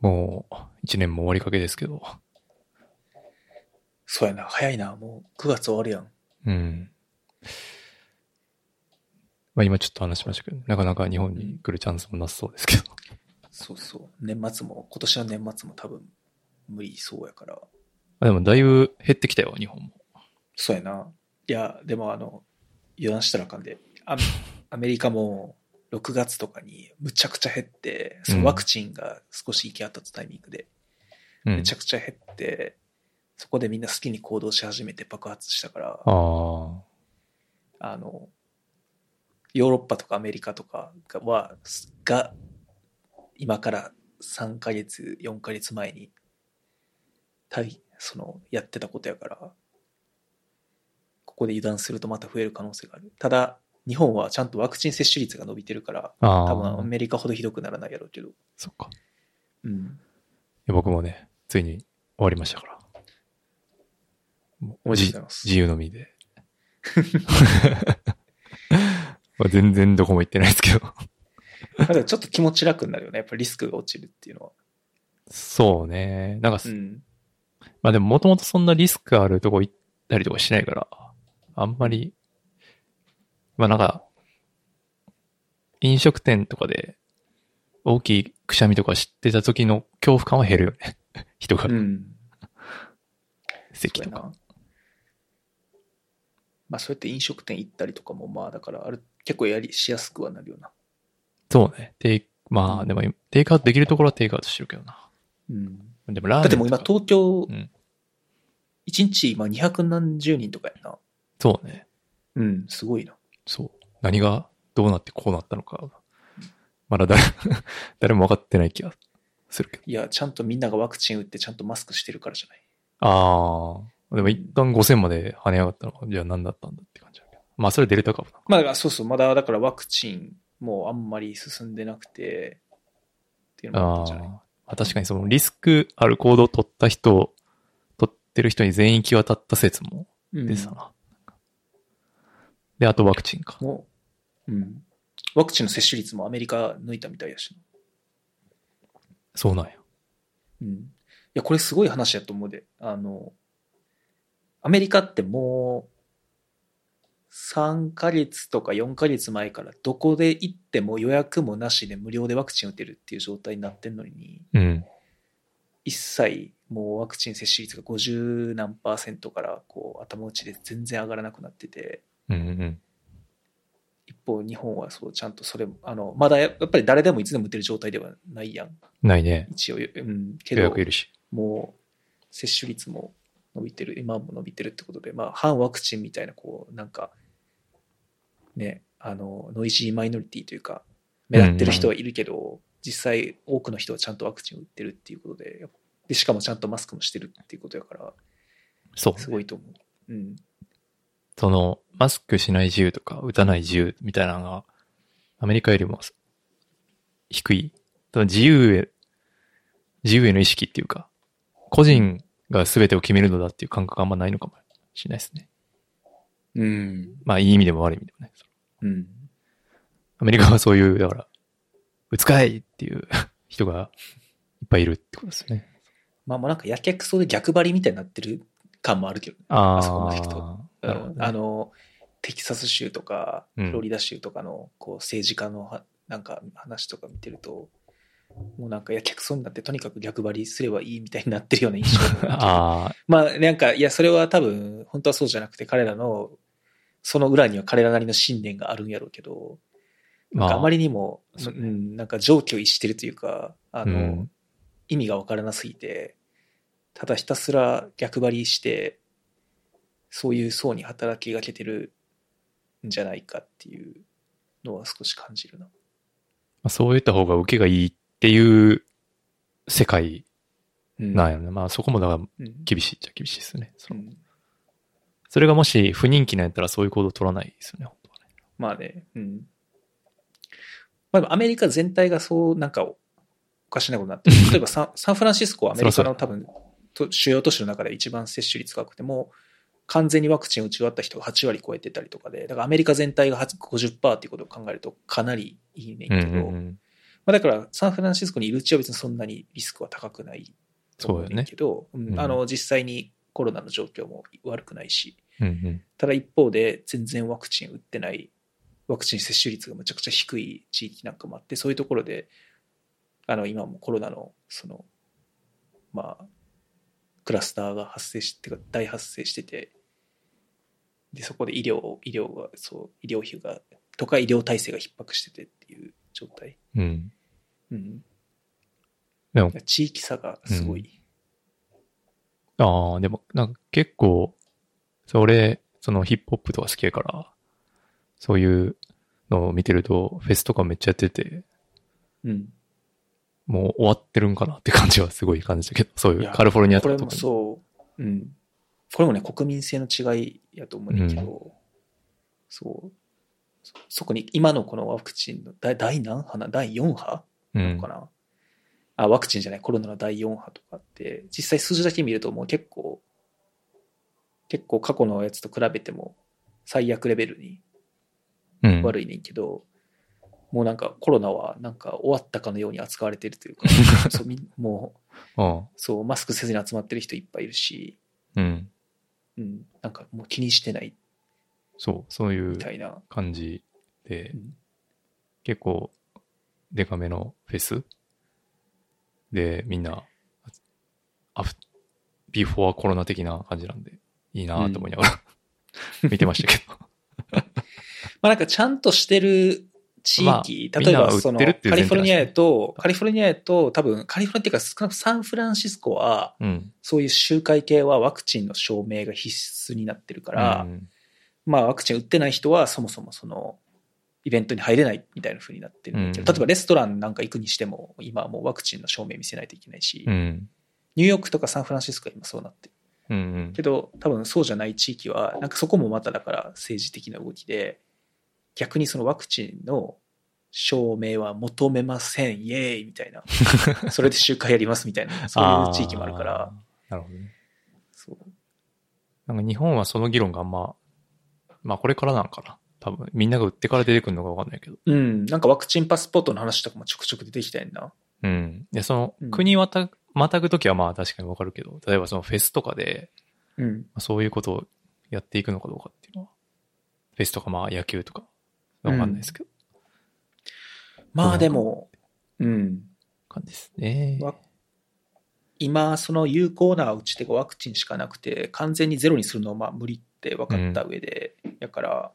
もう、一年も終わりかけですけど、そうやな、早いな。もう9月終わるやん。うん。まあ今ちょっと話しましたけど、なかなか日本に来るチャンスもなさそうですけど。そうそう。年末も、今年の年末も多分無理そうやから。あでもだいぶ減ってきたよ、日本も。そうやな。いや、でもあの、油断したらあかんで。アアメリカも6月とかにむちゃくちゃ減って、そのワクチンが少し行き渡ったタイミングで、うん。めちゃくちゃ減って、そこでみんな好きに行動し始めて爆発したから、あの、ヨーロッパとかアメリカとかがは、が、今から3ヶ月、4ヶ月前に、対、その、やってたことやから、ここで油断するとまた増える可能性がある。ただ、日本はちゃんとワクチン接種率が伸びてるから、あ多分アあ。メリカほどひどくならないやろうけど、そっか。うん。僕もね、ついに終わりましたから。もおめでとうございます自由の身で。まあ全然どこも行ってないですけど。まあでもちょっと気持ち楽になるよね。やっぱリスクが落ちるっていうのは。そうね。なんか、うん。まあでももともとそんなリスクあるとこ行ったりとかしないから、あんまり、まあなんか、飲食店とかで大きいくしゃみとか知ってた時の恐怖感は減るよね。人が、うん。席とか。まあそうやって飲食店行ったりとかもまあだからある結構やりしやすくはなるよな。そうね。テイまあでも、テイクアウトできるところはテイクアウトしてるけどな。うん。でもラーメンだってもう今東京うん、一日今200何十人とかやな。そうね。うん、すごいな。そう。何がどうなってこうなったのか、まだ誰、誰も分かってない気がするけど。いや、ちゃんとみんながワクチン打ってちゃんとマスクしてるからじゃない。ああ。でも一旦5000まで跳ね上がったのは、じゃあ何だったんだって感じだけど。まあそれデルタ株な。まあだからそうそう、まだだからワクチンもあんまり進んでなくて、っていうのもあったんじゃない？ああ。確かにそのリスクある行動を取った人、取ってる人に全員行き渡った説もうん出てたな。で、あとワクチンか。もう、うん。ワクチンの接種率もアメリカ抜いたみたいやしな。そうなんや。うん。いや、これすごい話やと思うで。あの、アメリカってもう、3ヶ月とか4ヶ月前からどこで行っても予約もなしで無料でワクチン打てるっていう状態になってんのに、うん。一切もうワクチン接種率が50何パーセントからこう頭打ちで全然上がらなくなってて、うんうん。一方日本はそうちゃんとそれも、あの、まだややっぱり誰でもいつでも打てる状態ではないやん。ないね。一応、うん、け予ど、約いるし。もう接種率も伸びてる、今も伸びてるってことで、まあ、反ワクチンみたいな、こう、なんか、ね、あの、ノイジーマイノリティというか、目立ってる人はいるけど、実際多くの人はちゃんとワクチンを打ってるっていうことで、で、しかもちゃんとマスクもしてるっていうことやから、そう。すごいと思う。うん。その、マスクしない自由とか、打たない自由みたいなのが、アメリカよりも低い。その自由へ、自由への意識っていうか、個人が全てを決めるのだっていう感覚があんまないのかもしれないですね。うん。まあ、いい意味でも悪い意味でもね。うん。アメリカはそういう、だから、打つかいっていう人がいっぱいいるってことですね。まあ、もうなんかやけくそで逆張りみたいになってる感もあるけどね。ああそこまで行くとあ、なるほどね。あの、テキサス州とか、うん。フロリダ州とかの、こう、政治家のは、なんか話とか見てると、もうなんかやけくそになって、とにかく逆張りすればいいみたいになってるような印象も あまあ、なんか、いや、それは多分、本当はそうじゃなくて、彼らの、その裏には彼らなりの信念があるんやろうけど、なんかあまりにも、そう。ねうん、なんか常軌を逸してるというか、あの、うん。意味がわからなすぎて、ただひたすら逆張りして、そういう層に働きかけてるんじゃないかっていうのは少し感じるな。あ、そういった方が受けがいいっていう世界うんなんやろね。まあそこもだからうん厳しいっちゃ厳しいですね。そうのんそれがもし不人気なんやったらそういう行動取らないですよね、本当はね。まあね、うん。まあ、アメリカ全体がそう、なんか、おかしなことになってる。例えばサンサンフランシスコはアメリカの多分、と主要都市の中で一番接種率高くても、完全にワクチン打ち終わった人が8割超えてたりとかで、だからアメリカ全体が50%っていうことを考えるとかなりいいねんけど、うんうんうん。まあ、だからサンフランシスコにいるうちは別にそんなにリスクは高くないと思うねんけど、うんうんあの実際にコロナの状況も悪くないし、うんうん。ただ一方で全然ワクチン打ってない、ワクチン接種率がむちゃくちゃ低い地域なんかもあって、そういうところで、あの今もコロナのその、まあ、クラスターが発生して、大発生してて、で、そこで医療、医療が、そう、医療費が、とか医療体制が逼迫しててっていう状態。うん。うん。でも、地域差がすごい。ああ、でも、なんか結構、それ、そのヒップホップとか好きやから、そういうのを見てると、フェスとかめっちゃやってて、うん。もう終わってるんかなって感じはすごい感じたけど、そういいうやカリフォルニアことれもか特に。そう、うん。これもね、国民性の違いやと思うんだけど、そう。そそこに、今のこのワクチンの第第何波な第4波うんか。な、あ、ワクチンじゃない、コロナの第4波とかって、実際数字だけ見るともう結構、結構過去のやつと比べても最悪レベルにうん。悪いねんけど、もうなんかコロナはなんか終わったかのように扱われてるというか、そうもう、そう、マスクせずに集まってる人いっぱいいるし、うん。うん、なんかもう気にしてない。そう、そういうみたいな。感じで、うん。結構、デカめのフェス。で、みんな、アフ、ビフォーコロナ的な感じなんで、いいなと思いながら、見てましたけど。まあなんかちゃんとしてる地まあ域、みんなが例えばそのカリフォルニア前提なんですねやと、カリフォルニアやと多分、カリフォルニアっていうか少なくともサンフランシスコは、うん。そういう集会系はワクチンの証明が必須になってるから、うん。まあワクチン打ってない人はそもそもその、イベントに入れないみたいな風になってるんだけど、うん。例えばレストランなんか行くにしても、今はもうワクチンの証明見せないといけないし、うん。ニューヨークとかサンフランシスコは今そうなってる。うんうん。けど多分そうじゃない地域はなんかそこもまただから政治的な動きで逆にそのワクチンの証明は求めません。イエーイみたいな。それで集会やりますみたいな。そういう地域もあるから。なるほどね。そう。なんか日本はその議論があんま、まあこれからなんかな。多分、みんなが売ってから出てくるのかわかんないけど。うん。なんかワクチンパスポートの話とかもちょくちょく出てきたやんな。うん。で、そのうん、国また、またぐときはまあ確かにわかるけど、例えばそのフェスとかで、うん。まあそういうことをやっていくのかどうかっていうのは、フェスとかまあ野球とか、わかんないですけど、まあでもうん感じですね。わ今その有効な打ち手がワクチンしかなくて完全にゼロにするのはまあ無理って分かった上で、だから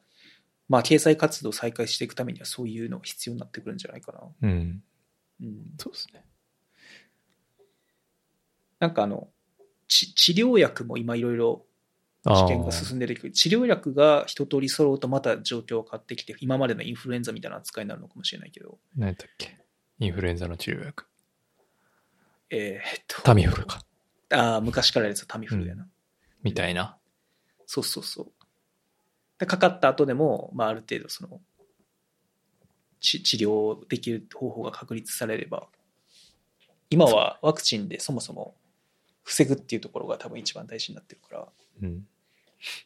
まあ経済活動を再開していくためにはそういうのが必要になってくるんじゃないかな、うん。うん、そうですね。なんかあのち治療薬も今いろいろあ治験が進んでるけど治療薬が一通り揃うとまた状況が変わってきて今までのインフルエンザみたいな扱いになるのかもしれないけど何やったっけ？インフルエンザの治療薬。えーっとタミフルか。ああ昔からやつはタミフルやな、みたいな。そうそうそう。でかかった後でも、まあ、ある程度その治治療できる方法が確立されれば今はワクチンでそもそも防ぐっていうところが多分一番大事になってるから、うん。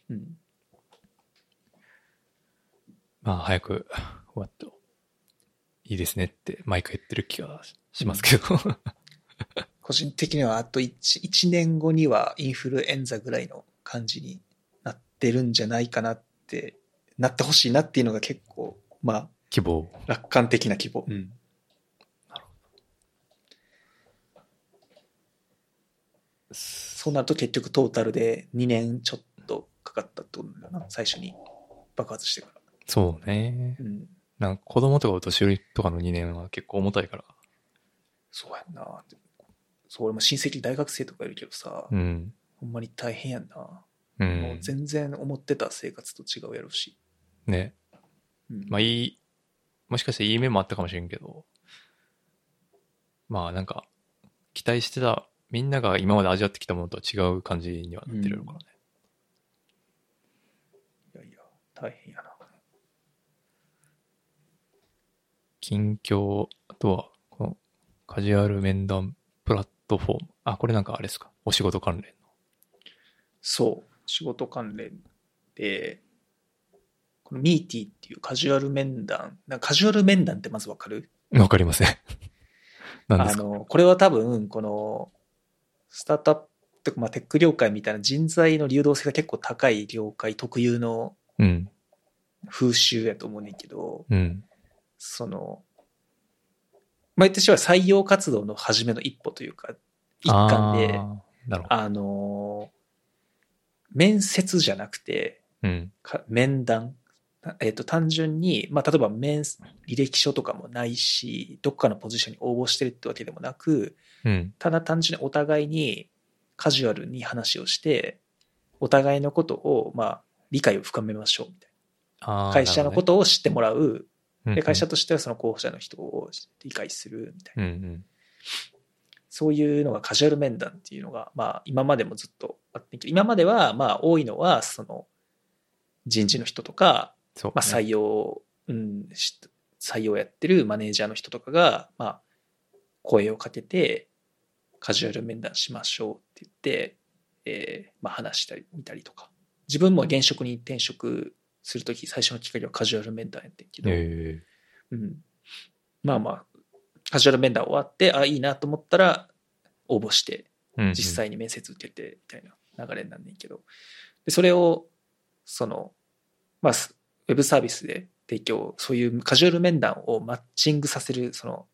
うん、まあ早く終わって、いいですねって毎回言ってる気がしますけど。個人的にはあと 1, 1年後にはインフルエンザぐらいの感じになってるんじゃないかなってなってほしいなっていうのが結構まあ希望。楽観的な希望、うん、そうなると結局トータルで2年ちょっとかかったってことだな最初に爆発してから、そうね。うん、なんか子供とかお年寄りとかの2年は結構重たいから。そうやんなそう俺も親戚大学生とかいるけどさ、うん。ほんまに大変やんな、う。もうん全然思ってた生活と違うやろうし、ね。うんまあいい、もしかしていい面もあったかもしれんけど、まあなんか、期待してた、みんなが今まで味わってきたものとは違う感じにはなってるのかなね。いやいや、大変やな。近況、あとは、このカジュアル面談プラットフォーム。あ、これなんかあれですか？お仕事関連そう、仕事関連で、このミーティーっていうカジュアル面談、なんかカジュアル面談ってまずわかる？の。わかりません。何ですか？あの、これは多分、この、スタートアップとか、まあ、テック業界みたいな人材の流動性が結構高い業界特有のうん。風習やと思うねんけど、うん。その、まあ、言ってしまえば採用活動の初めの一歩というか、一環で、あの、面接じゃなくて、うん。か面談、えっ、と、単純に、まあ、例えば面、履歴書とかもないし、どっかのポジションに応募してるってわけでもなく、うん。ただ単純にお互いにカジュアルに話をして、お互いのことを、まあ、理解を深めましょうみたいな。会社のことを知ってもらう。で、会社としてはその候補者の人を理解するみたいな。うんうん。そういうのがカジュアル面談っていうのが、まあ、今までもずっとあって今までは、まあ、多いのは、その、人事の人とか、ね。まあ、採用、うん、し採用やってるマネージャーの人とかが、まあ、声をかけて、カジュアル面談しましょうって言って、えーまあ、話したり、見たりとか。自分も現職に転職するとき、最初のきっかけはカジュアル面談やってんけど、え。うん、まあまあ、カジュアル面談終わって、あ、いいなと思ったら、応募して、実際に面接受けて、みたいな流れになんねんけど。で、それを、その、まあ、スウェブサービスで提供、そういうカジュアル面談をマッチングさせる、その、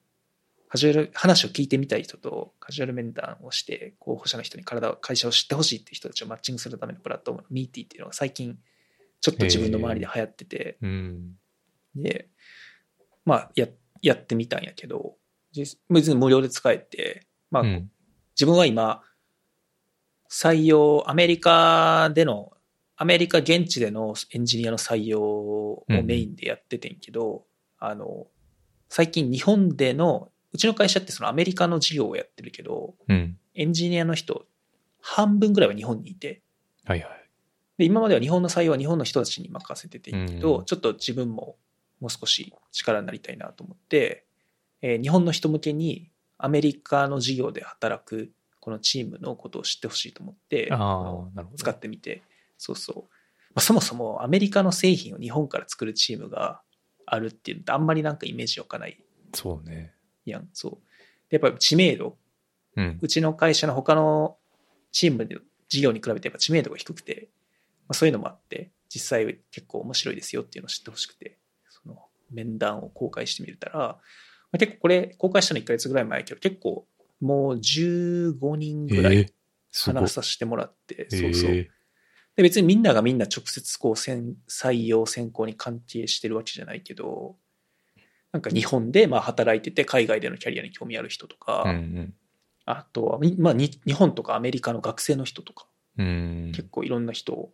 カジュアル、話を聞いてみたい人とカジュアル面談をして、候補者の人に体を、会社を知ってほしいっていう人たちをマッチングするためのプラットフォーム、ミーティーっていうのが最近、ちょっと自分の周りで流行ってて、うん。で、まあ、や、やってみたんやけど、実別に無料で使えて、まあ、うん。自分は今、採用、アメリカでの、アメリカ現地でのエンジニアの採用をメインでやっててんけど、あの、最近日本での、うちの会社ってそのアメリカの事業をやってるけど、うん。エンジニアの人、半分ぐらいは日本にいて、はいはい。で、今までは日本の採用は日本の人たちに任せててんけど、うんちょっと自分ももう少し力になりたいなと思って、えー日本の人向けにアメリカの事業で働くこのチームのことを知ってほしいと思って。使ってみて、そうそう。まあ、そもそもアメリカの製品を日本から作るチームがあるっていうのってあんまりなんかイメージ湧かないそうね。やん。そう。でやっぱり知名度、うん。うちの会社の他のチームで事業に比べてやっぱ知名度が低くて、まあ、そういうのもあって、実際結構面白いですよっていうのを知ってほしくて、その面談を公開してみたら、まあ、結構これ公開したの1ヶ月ぐらい前やけど、結構もう15人ぐらい話。させてもらって、そうそう。えで別にみんながみんな直接こう選採用選考に関係してるわけじゃないけど、なんか日本でまあ働いてて海外でのキャリアに興味ある人とか、ーうんあとは、みまあ、に日本とかアメリカの学生の人とか、うん。うん。結構いろんな人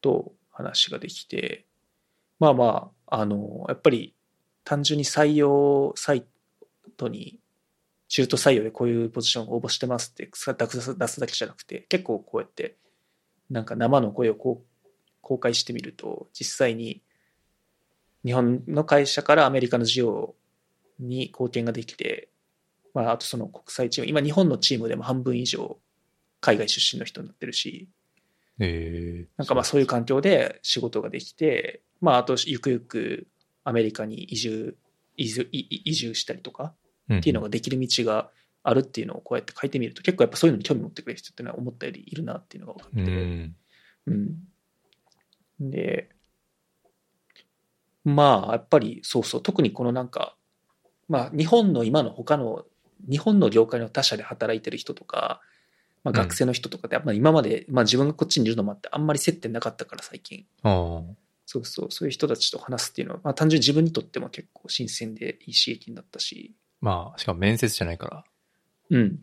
と話ができて、まあまあ、あの、やっぱり単純に採用サイトに中途採用でこういうポジション応募してますって出す出すだけじゃなくて、結構こうやってなんか生の声をこう公開してみると、実際に日本の会社からアメリカの事業に貢献ができて、まあ、あとその国際チーム、今日本のチームでも半分以上海外出身の人になってるし、えーなんかまあそういう環境で仕事ができて、まああとゆくゆくアメリカに移住、移住い移住したりとかっていうのができる道があるっていうのをこうやって書いてみると結構やっぱそういうのに興味持ってくれる人っていうのは思ったよりいるなっていうのが分かって、うん。うん。で、まあやっぱりそうそう、特にこのなんか、まあ日本の今の他の、日本の業界の他社で働いてる人とか、まあ、学生の人とかって、やっぱ今まで、まあ自分がこっちにいるのもあって、あんまり接点なかったから最近。ああ。そうそう、そういう人たちと話すっていうのは、まあ単純に自分にとっても結構新鮮でいい刺激になったし、まあ、しかも面接じゃないから、うん、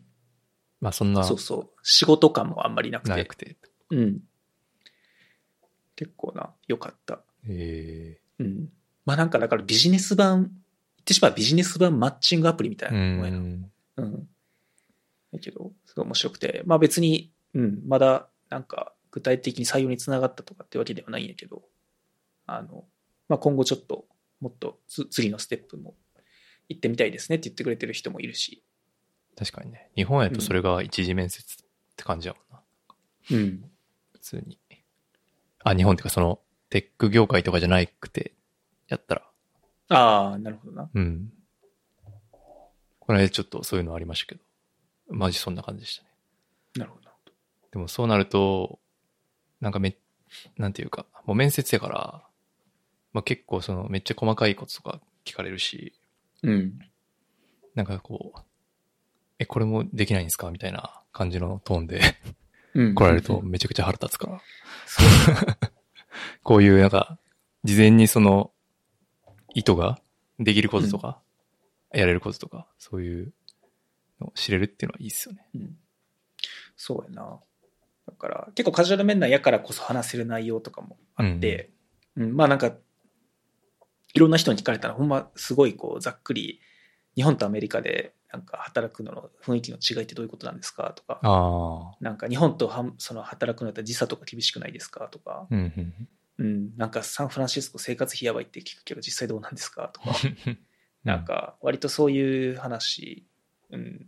まあそんな、そうそう、仕事感もあんまりなくて、なくて。うん。結構な、良かった。えうん。まあなんかだからビジネス版ってしまうビジネス版マッチングアプリみたいうな。うん。だけど、すごい面白くて、まあ別に、うん、まだなんか具体的に採用につながったとかってわけではないんやけど、あの、まあ今後ちょっともっとつ次のステップも行ってみたいですねって言ってくれてる人もいるし、確かにね。日本やとそれが一次面接って感じやもんな。うん。普通に。あ、日本っていうかその、テック業界とかじゃなくて、やったら。ああ、なるほどな。うん。この間ちょっとそういうのありましたけど。マジそんな感じでしたね。なるほど。でもそうなると、なんかめ、なんていうか、もう面接やから、まあ結構そのめっちゃ細かいこととか聞かれるし、うん。なんかこう、え、これもできないんですかみたいな感じのトーンでうん。来られるとめちゃくちゃ腹立つから。こういうなんか、事前にその、意図ができることとか、やれることとか、そういうのを知れるっていうのはいいっすよね。うん。そうやな。だから、結構カジュアル面談やからこそ話せる内容とかもあって、うん、まあなんか、いろんな人に聞かれたら、ほんますごいこう、ざっくり、日本とアメリカで、なんか働くのの雰囲気の違いってどういうことなんですかとか、ああ。なんか日本とはんその働くのだったら時差とか厳しくないですかとか、うんうん。うん、なんかサンフランシスコ生活費やばいって聞くけど実際どうなんですかとか、なんか割とそういう話、うん、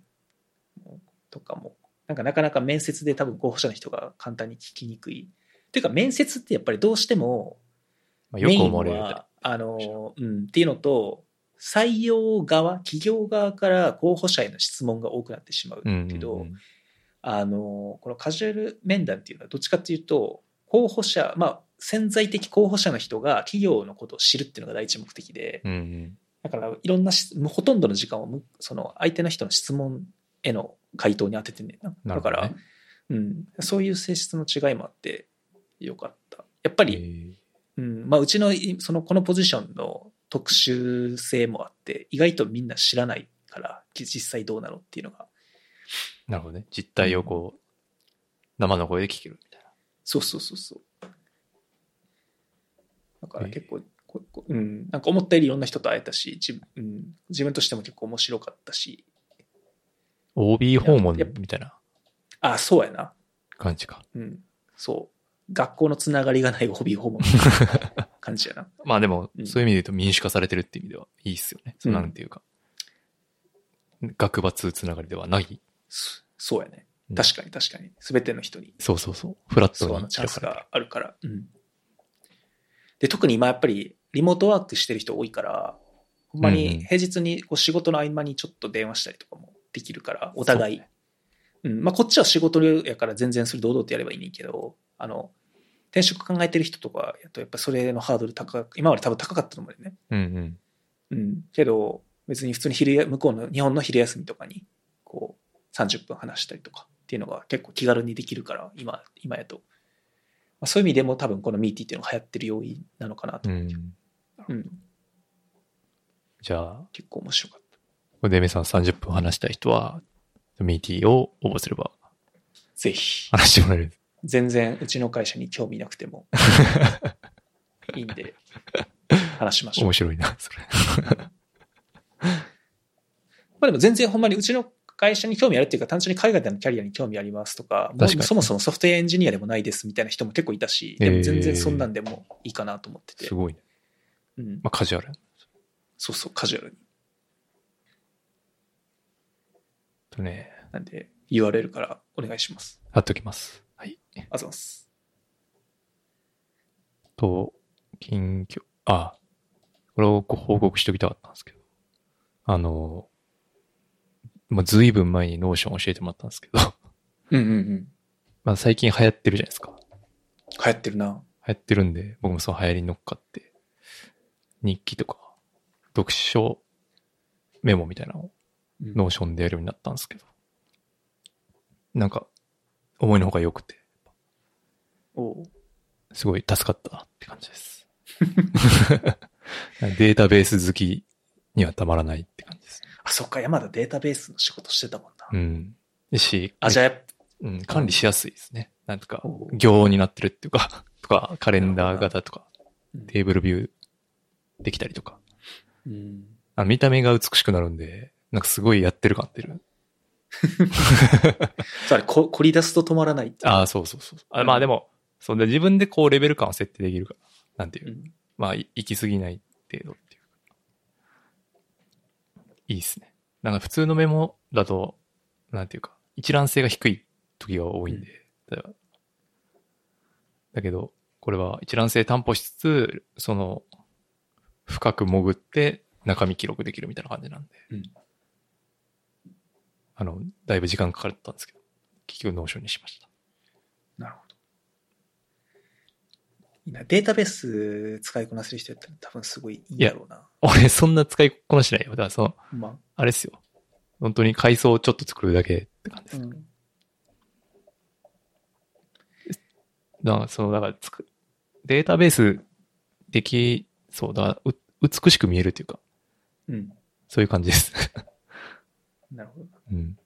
とかも、なんかなかなか面接で多分候補者の人が簡単に聞きにくい。っていうか面接ってやっぱりどうしてもまあ、よくメイン思われるみたいは、あの、うん、っていうのと、採用側、企業側から候補者への質問が多くなってしまううんけど、うんうん。あの、このカジュアル面談っていうのはどっちかっていうと、候補者、まあ、潜在的候補者の人が企業のことを知るっていうのが第一目的で、うんうん。だからいろんなほとんどの時間をむその相手の人の質問への回答に当ててんねんな。だから。うん、そういう性質の違いもあってよかった。やっぱり、えーうん、まあうちのいそのこのポジションの特殊性もあって、意外とみんな知らないから、き実際どうなのっていうのが。なるほどね。実態をこう、生の声で聞けるみたいな。そうそうそうそう。だからええ結構、ここうん、なんか思ったよりいろんな人と会えたし、自分,、うん、自分としても結構面白かったし、OB 訪問みたいなあ、そうやな。感じか。うん、そう。学校のつながりがないホビー訪問 感じやな。まあでもう、んそういう意味で言うと民主化されてるっていう意味ではいいっすよね。そうなんていうか。学閥つながりではない。そそうやねう。ん確かに確かに。すべての人に、そうそうそう。フラットそうあにのチャンスがあるから。うん。で、特に今やっぱりリモートワークしてる人多いから、ほんまに平日にこう仕事の合間にちょっと電話したりとかもできるから、お互い。うん。まあこっちは仕事やから全然それ堂々とやればいいねんけど、あの、転職考えてる人とかやとやっぱそれのハードル高く、今まで多分高かったと思うよね。うんうん。うん。けど、別に普通に昼や、向こうの日本の昼休みとかに、こう、30分話したりとかっていうのが結構気軽にできるから、今、今やと。まあ、そういう意味でも多分このミーティーっていうのが流行ってる要因なのかなとう思って。ん。うん。じゃあ、結構面白かった。これでさん30分話したい人は、ミーティーを応募すればぜひ。話してもらえる。全然うちの会社に興味なくても いいんで、話しましょう面。白いな、それ。まあでも全然ほんまにうちの会社に興味あるっていうか、単純に海外でのキャリアに興味ありますとか、かにそもそもソフトウェアエンジニアでもないですみたいな人も結構いたし、でも全然そんなんでもいいかなと思ってて。すごいね。うん、まあカジュアル？そうそう、カジュアルに。とね、なんで URL からお願いします。貼っときます。はい。ありがとうございます。と、近況、あ、これをご報告しておきたかったんですけど、あの、まあ、ずいぶん前に Notion 教えてもらったんですけど、うんうんうん。まあ最近流行ってるじゃないですか。流行ってるな。流行ってるんで、僕もその流行りに乗っかって、日記とか、読書メモみたいなのをうん Notion でやるようになったんですけど、なんか、思いのほか良くて、おうすごい助かったなって感じです。データベース好きにはたまらないって感。あ、そっか、山田データベースの仕事してたもんな。うん。し、あ、じゃあうん、管理しやすいですね。なんとか行になってるっていうか、とか、カレンダー型とか、ぱ、テーブルビューできたりとか、うんあ見た目が美しくなるんで、なんかすごいやってる感出る。そうこ凝り出すと止まらないああ、そうそうそう。あまあでも、そうで自分でこうレベル感を設定できるから、なんていうう。んまあ、い行き過ぎない程度い。いいっすね。なんか普通のメモだと、なんていうか、一覧性が低い時が多いんで。だだけど、これは一覧性担保しつつ、その、深く潜って中身記録できるみたいな感じなんで。うんあの、だいぶ時間かかったんですけど、結局 Notion にしました。なるほど。いいな。データベース使いこなせる人やったら多分すごいいいんだろうな。俺、そんな使いこなしないよ。だからその、まあれっすよ。本当に階層をちょっと作るだけって感じあ、です。うん。だから、その、だからつく、データベースでき、そうだ、う美しく見えるっていうか、うん。そういう感じです。なるほど。うん。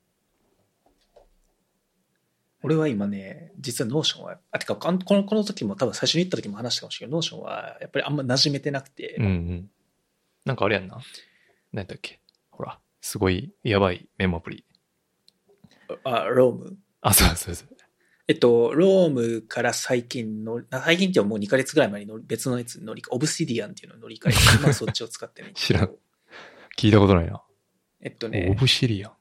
俺は今ね、実は Notion は、あ、てか、この、この時も多分最初に言った時も話したかもしれないけど、 Notion はやっぱりあんま馴染めてなくて、うんうん。なんかあれやんな。何だっけ。ほら、すごいやばいメモアプリ。あ、 Roam。あ、そうそうそう。えっと、 Roam から最近の、あ最近ってもう2ヶ月ぐらい前に乗り別のやつに乗り Obsidian っていうのを乗り換えて、まあそっちを使ってるんだけど知らん聞いたことないな。オえっとね、ブシリアン。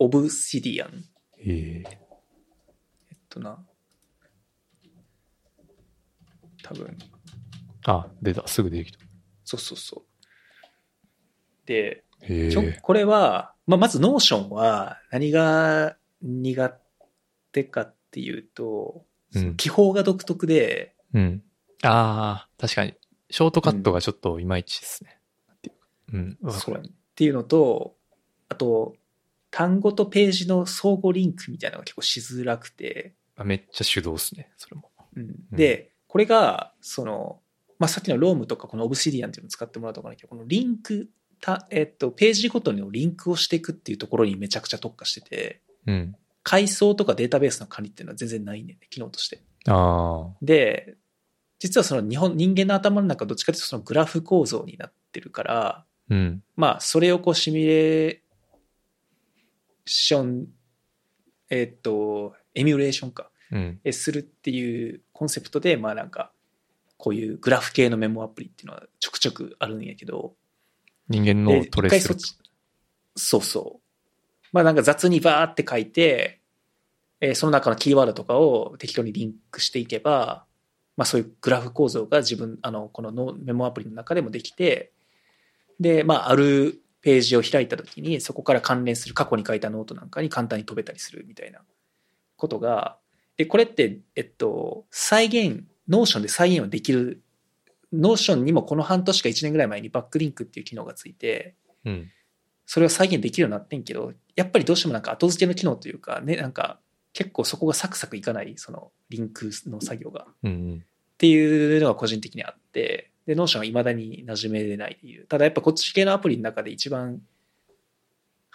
Obsidian。ええとな、多分、あ、出た。すぐ出てきた。そうそうそう。で。これは、まあ、まず Notion は何が苦手かっていうと、うんその記法が独特で、うん。ああ、確かに。ショートカットがちょっといまいちですね。うかうん。そうるっていうのと、あと、単語とページの相互リンクみたいなのが結構しづらくて、あめっちゃ手動っすね。それも。うんで、これが、その、まあ、さっきのロームとかこのオブシディアンっていうのを使ってもらうとかないけど、このリンク、たえっと、ページごとのリンクをしていくっていうところにめちゃくちゃ特化してて、うん。階層とかデータベースの管理っていうのは全然ないねんね、機能として。で、実はその日本、人間の頭の中どっちかというとそのグラフ構造になってるから、うん。まあ、それをこうシミュレーション、えっと、エミュレーションか、うん。えするっていうコンセプトで、まあなんか、こういうグラフ系のメモアプリっていうのはちょくちょくあるんやけど、人間のでトレースそっ。ちそうそう。まあなんか雑にバーって書いて、えーその中のキーワードとかを適当にリンクしていけば、まあそういうグラフ構造が自分、あの、このノメモアプリの中でもできて、で、まああるページを開いた時にそこから関連する過去に書いたノートなんかに簡単に飛べたりするみたいなことが、で、これって、えっと、再現、 Notion で再現はできる、Notion にもこの半年か1年ぐらい前にバックリンクっていう機能がついて、うん。それを再現できるようになってんけど、やっぱりどうしてもなんか後付けの機能というか、ね、なんか結構そこがサクサクいかない、そのリンクの作業が。っうん。ていうのが個人的にあって、で、 Notion は未だに馴染めれないっていう。ただやっぱこっち系のアプリの中で一番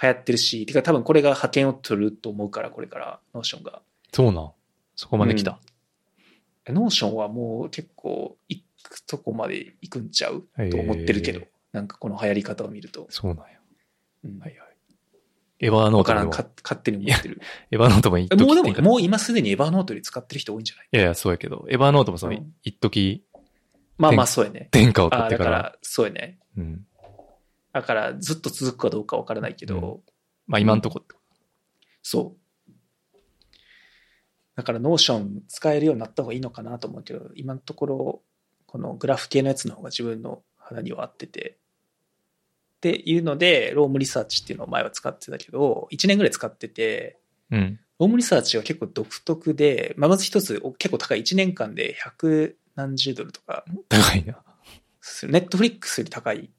流行ってるし、てか多分これが覇権を取ると思うから、これから、 Notion が。そうなん。そこまで来た。 Notion はもう結構行くとこまで行くんちゃう？と思ってるけど、なんかこの流行り方を見ると。そうなんや。うんはいはい。 Evernote でも、わからんか勝手に思ってる。 Evernote も一えもうでも、時もう今すでに Evernote より使ってる人多いんじゃない？いやいや、そうやけど、エヴァーノートもその、うん一時まあまあ天そうやね。天下を取ってから、だから、そうやね。うん。だからずっと続くかどうかわからないけど、うんまあ今んとこ。そう。だから Notion 使えるようになった方がいいのかなと思うけど、今のところ、このグラフ系のやつの方が自分の肌には合ってて、っていうので、 Roam Research っていうのを前は使ってたけど、1年ぐらい使ってて、うん。 Roam Research は結構独特で、まあ、まず一つ結構高い1年間で100何十ドルとか高いな。ネットフリックスより高い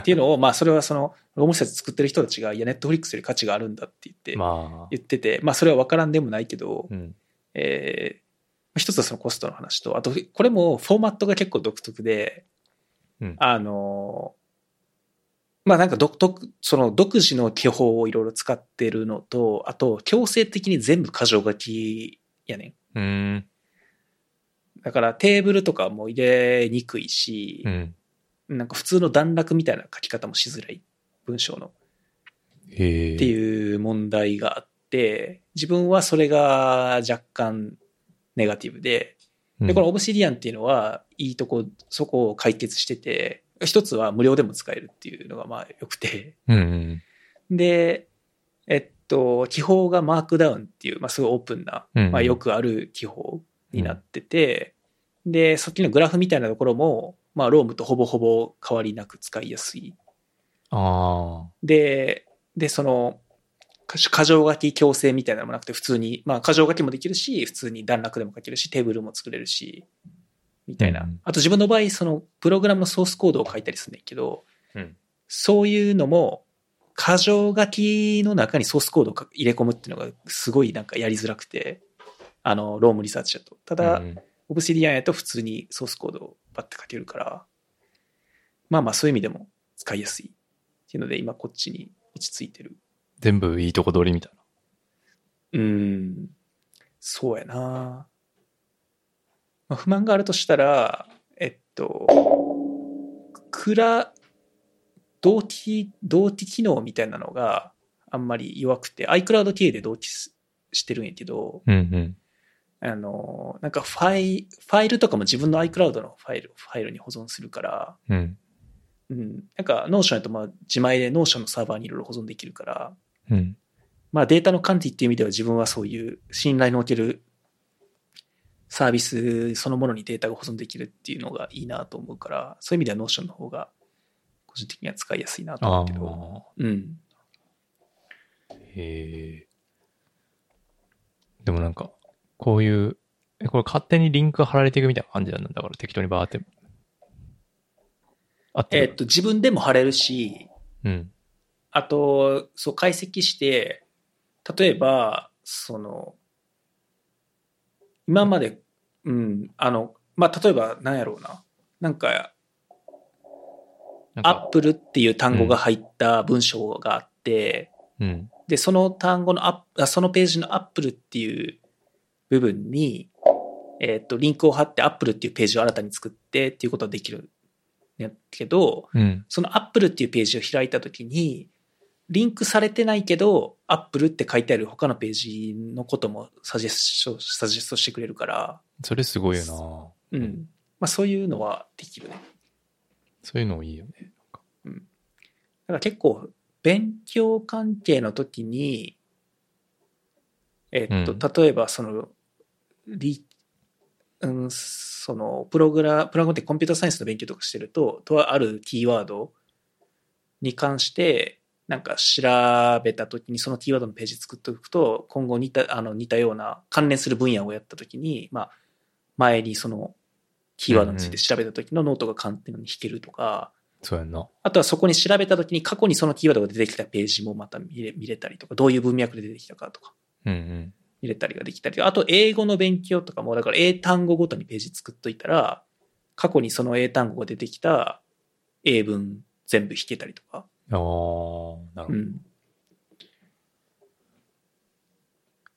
っていうのを、まあそれはその、ロームリサーチ作ってる人たちが、いや、ネットフリックスより価値があるんだって言って、まあ、言ってて、まあそれは分からんでもないけど、うん。えー一つはそのコストの話と、あと、これもフォーマットが結構独特で、うんあの、まあなんか独特、その独自の記法をいろいろ使ってるのと、あと強制的に全部箇条書きやねん。うーん。だからテーブルとかも入れにくいしう、ん。なんか普通の段落みたいな書き方もしづらい文章の。っていう問題があって、自分はそれが若干ネガティブで、うん。で、このオブシディアンっていうのは、いいとこ、そこを解決してて、一つは無料でも使えるっていうのがまあ良くて、うんうん。で、えっと、記法がマークダウンっていう、まあすごいオープンな、うんうんまあよくある記法になってて、で、さっきのグラフみたいなところも、まあロームとほぼほぼ変わりなく使いやすいあで、で、その、か箇条書き強制みたいなのもなくて、普通に、まあ、箇条書きもできるし、普通に段落でも書けるし、テーブルも作れるし、みたいな。うんあと自分の場合、その、プログラムのソースコードを書いたりするんだけど、あ。うん。そういうのも、箇条書きの中にソースコードをか入れ込むっていうのが、すごいなんかやりづらくて、あの、ロームリサーチだと。ただ、うんオブシディアンやと普通にソースコードをバッて書けるから、まあまあそういう意味でも使いやすいっていうので、今こっちに落ち着いてる。全部いいとこ取りみたいな。うーん、そうやな。まあ、不満があるとしたら、えっと、クラ、同期、同期機能みたいなのがあんまり弱くて、iCloud 経由で同期すしてるんやけど、うんうん。あの、なんかファイ、ファイルとかも自分の iCloud のファイル、ファイルに保存するから、うん。うん、なんか Notion やとまあ自前で Notion のサーバーにいろいろ保存できるから、うん。まあデータの管理っていう意味では自分はそういう信頼のおけるサービスそのものにデータが保存できるっていうのがいいなと思うから、そういう意味では Notion の方が個人的には使いやすいなと思あうけど、あ。うん。へえ。でもなんか、こういう、え、これ勝手にリンクが貼られていくみたいな感じなんだ。だから適当にバーって。あっえっと、自分でも貼れるし、うん。あと、そう、解析して、例えば、その、今まで、うん、あの、まあ、例えば、なんやろうな。なんか、なんかアップルっていう単語が入った文章があって、うん。で、その単語のアップあ、そのページのアップルっていう部分に、えっ、と、リンクを貼ってアップルっていうページを新たに作ってっていうことができるんやけど、うん。そのアップルっていうページを開いたときに、リンクされてないけど、アップルって書いてある他のページのこともサジェスト、サジェストしてくれるから、それすごいよなうん。まあそういうのはできるね。そういうのいいよね。だから結構、勉強関係の時に、えっと、うん例えばその、リうん、その、プログラ、プラムってコンピューターサイエンスの勉強とかしてると、とあるキーワードに関して、なんか調べた時にそのキーワードのページ作っておくと、今後似た、あの、似たような関連する分野をやった時に、まあ、前にその、キーワードについて調べた時のノートが簡単に引けるとか、そうやんな。あとはそこに調べたときに過去にそのキーワードが出てきたページもまた見れ見れたりとか、どういう文脈で出てきたかとかうんうん。見れたりができたり、あと英語の勉強とかも、だから英単語ごとにページ作っといたら、過去にその英単語が出てきた英文全部引けたりとか。ああ、なるほど。いうん。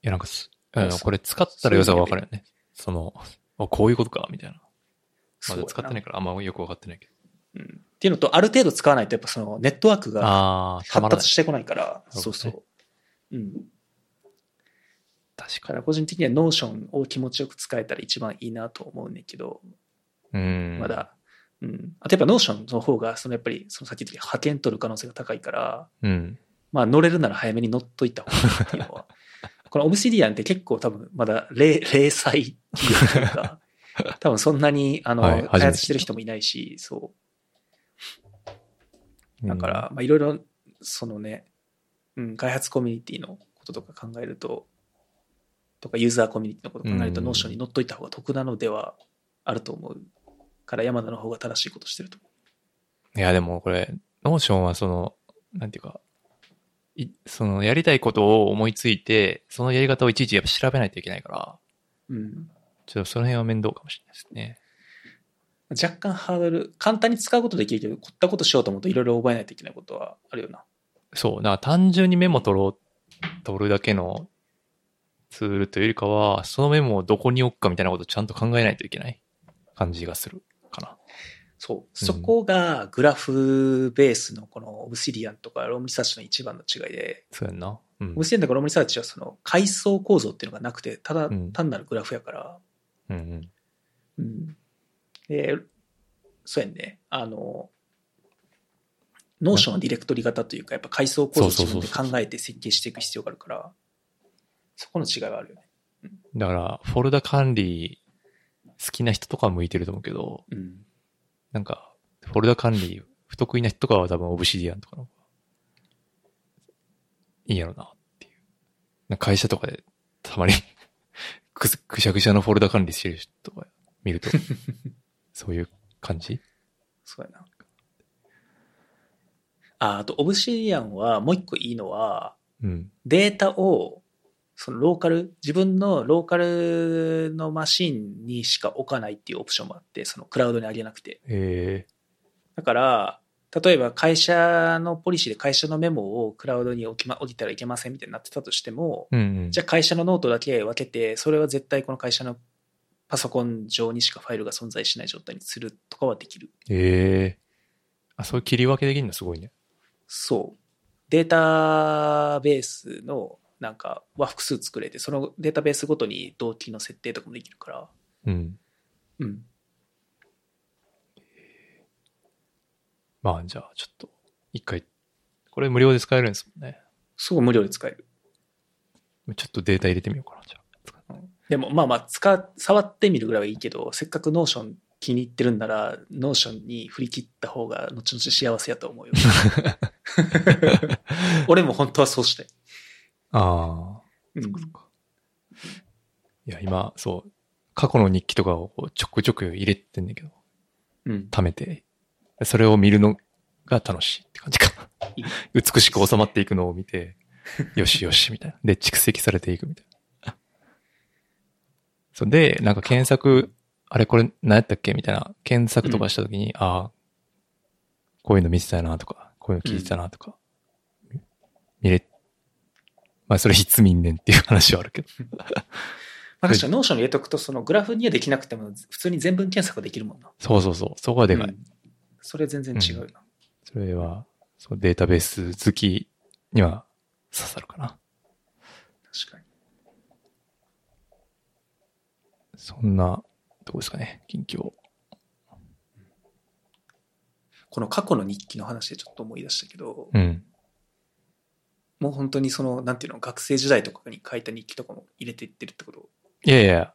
や、なんかす、これ使ったら良さがわかるよね。その、あこういうことか、みたいな。まだ使ってないかからあんまよくわかってないけど。うん。っていうのと、ある程度使わないとやっぱそのネットワークが発達。してこないから、そうそう。うん。確かだから個人的には Notionを気持ちよく使えたら一番いいなと思うねんけど、に。うん。ま。だ。うん。あとやっぱ Notionの方が、そのやっぱり、そのさっき言った覇権取る可能性が高いから、うん。まあ乗れるなら早めに乗っといた方がいいっていうのは。この Obsidian って結構多分まだ零零細企業というか、多分そんなに、あの、開発してる人もいないし、そう。だから、まあいろいろ、そのね、うん、開発コミュニティのこととか考えると、とかユーザーコミュニティのことを考えると、うん Notionに乗っといた方が得なのではあると思うから、山田の方が正しいことしてると思いや、でもこれ、 Notionはその、なんていうか、いそのやりたいことを思いついて、そのやり方をいちいちやっぱ調べないといけないから、う。うん。ちょっとその辺は面倒かもしれないですね。若干ハードル、簡単に使うことできるけど、凝ったことしようと思うといろいろ覚えないといけないことはあるよな。そう、だから単純にメモ取ろう、取るだけのツールというよりかは、そのメモをどこに置くかみたいなことをちゃんと考えないといけない感じがするかな。そう。そこがグラフベースのこの Obsidianとか Roam Researchの一番の違いで、そうやんな。うんオブ。シディアンとか Roam Researchはその階層構造っていうのがなくて、ただうん単なるグラフやから、うんうん。うん。で、そうやんね。あの、 Notionのディレクトリ型というか、やっぱ階層構造を自分で考えて設計していく必要があるから、そこの違いはあるよね。だから、フォルダ管理好きな人とかは向いてると思うけど、うん。なんか、フォルダ管理不得意な人とかは多分オブシディアンとかの方がいいんやろなっていう。な会社とかでたまに くすくしゃくしゃのフォルダ管理してる人とか見ると、そういう感じ？そうやな。あ、あと、 Obsidianはもう一個いいのは、うん。データを、そのローカル、自分のローカルのマシンにしか置かないっていうオプションもあって、そのクラウドにあげなくて。えだから、例えば会社のポリシーで会社のメモをクラウドに置き,、ま、置いたらいけませんみたいになってたとしても、ー、うんうん。じゃあ会社のノートだけ分けて、それは絶対この会社のパソコン上にしかファイルが存在しない状態にするとかはできる。ええあ、そういう切り分けできるの？すごいね。そう。データベースのなんかは複数作れて、そのデータベースごとに同期の設定とかもできるから、うん。うん。まあ、じゃあ、ちょっと、一回、これ無料で使えるんですもんね。すごい無料で使える。ちょっとデータ入れてみようかな、じゃあ。でもまあまあ使っ、触ってみるぐらいはいいけど、せっかく Notion 気に入ってるんなら、 Notionに振り切った方が後々幸せやと思うよ。俺も本当はそうしたい。ああ。うんそっかそっか。いや、今、そう、過去の日記とかをこうちょくちょく入れてんだけど、うん。貯めて、それを見るのが楽しいって感じか。美しく収まっていくのを見て、よしよし、みたいな。で、蓄積されていくみたいな。そうで、なんか検索、あれこれ何やったっけみたいな、検索とかしたときに、ああ、こういうの見てたなとか、こういうの聞いてたなとか、見れ、まあそれいつ見んねんっていう話はあるけど。まあ確かに Notionに入れとくと、そのグラフにはできなくても、普通に全文検索できるもんな。そうそうそう、そこはでかい。うんそれ全然違うな。それは、そうデータベース好きには刺さるかな。確かに。そんな、どこですかね、近況。この過去の日記の話でちょっと思い出したけど、うん。もう本当にその、なんていうの、学生時代とかに書いた日記とかも入れていってるってこと？いやいや、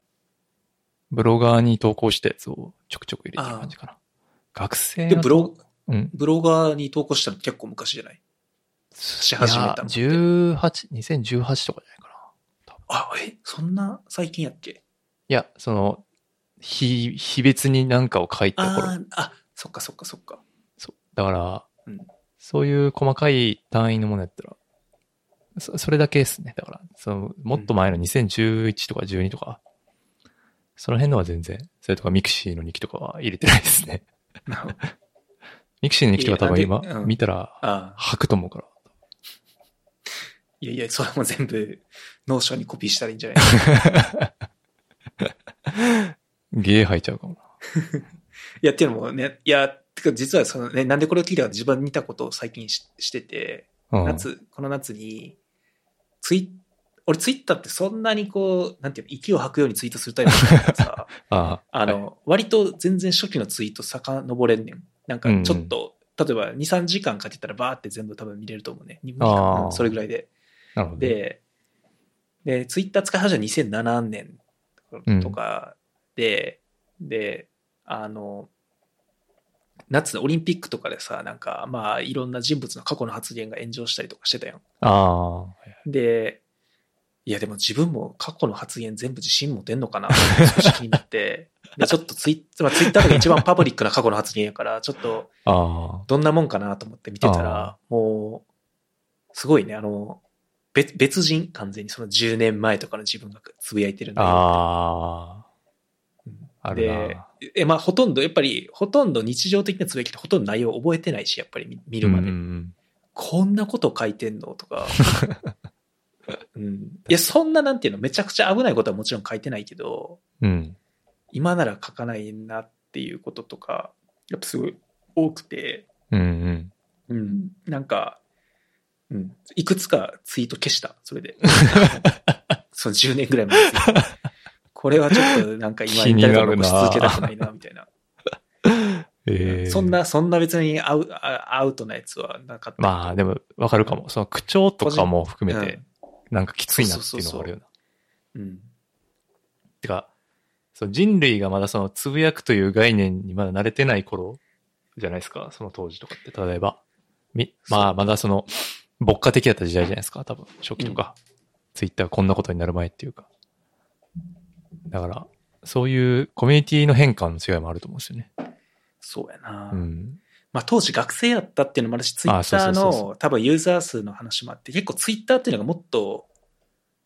ブロガーに投稿したやつをちょくちょく入れてる感じかな。学生のでブロ、うん。ブロガーに投稿したの結構昔じゃない？し始めたのっていや18、2018とかじゃないかな。あ、え、そんな最近やっけ？いや、その、日、日別になんかを書いた頃。あーあ、そっかそっかそっか。そう。だから、うんそういう細かい単位のものやったら、そそれだけですね。だから、その、もっと前の2011とか12とか、その辺のは全然、それとか mixiの日記とかは入れてないですね。 mixiの日記とか多分今見たら、吐くと思うから。いやいや、それも全部、 Notionにコピーしたらいいんじゃない ゲー吐いちゃうかもな。いや、っていうのもね、いや、てか実はそのね、なんでこれを聞いたか自分に似たことを最近ししてて、うん、夏、この夏に、ツイ俺ツイッターってそんなにこう、なんていうの、息を吐くようにツイートするタイプだからさ、ああの、割と全然初期のツイート遡れんねん。なんかちょっと、例えば2、3時間かけたらバーって全部多分見れると思うね。2時あー間うんそれぐらいで。なるほどね。で、で、ツイッター使い始めた2007年とかで、で、あの、夏のオリンピックとかでさ、なんか、まあ、いろんな人物の過去の発言が炎上したりとかしてたやん。ああ、で、いやでも自分も過去の発言全部自信持てんのかなって少し気になって、で、ちょっとツイッ、まあ、ツイッターが一番パブリックな過去の発言やから、ちょっとあどんなもんかなと思って見てたあら、もう、すごいね、あの、別別人、完全に。その10年前とかの自分がつぶやいてるんあ、だよああ、うん。あるでな。、え、まあ、ほとんど、やっぱり、ほとんど日常的なつぶやきってほとんど内容覚えてないし、やっぱり見見るまで。うんこんなこと書いてんの？とか。うん。いや、そんななんていうの、めちゃくちゃ危ないことはもちろん書いてないけど、うん。うん。今なら書かないなっていうこととか、やっぱすごい多くて、うんうん。うん、なんか、うん、いくつかツイート消した、それで。その10年ぐらい前これはちょっとなんか今気になるな誰か残し続けたくないな、みたいな。ええそん。な、そんな別にアウあアウトなやつはなかった。まあ、でも、わかるかも。その口調とかも含めうんて、なんかきついなっていうのがあるよな。うん。てか、そう人類がまだそのつぶやくという概念にまだ慣れてない頃じゃないですか、その当時とかって。例えば、み、まあまだその、牧歌的だった時代じゃないですか、多分、初期とか。ツイッターこんなことになる前っていうか。だから、そういうコミュニティの変化の違いもあると思うんですよね。そうやな。うん。まあ当時学生やったっていうのもあるし、ツイあッターの多分ユーザー数の話もあって、結構ツイッターっていうのがもっと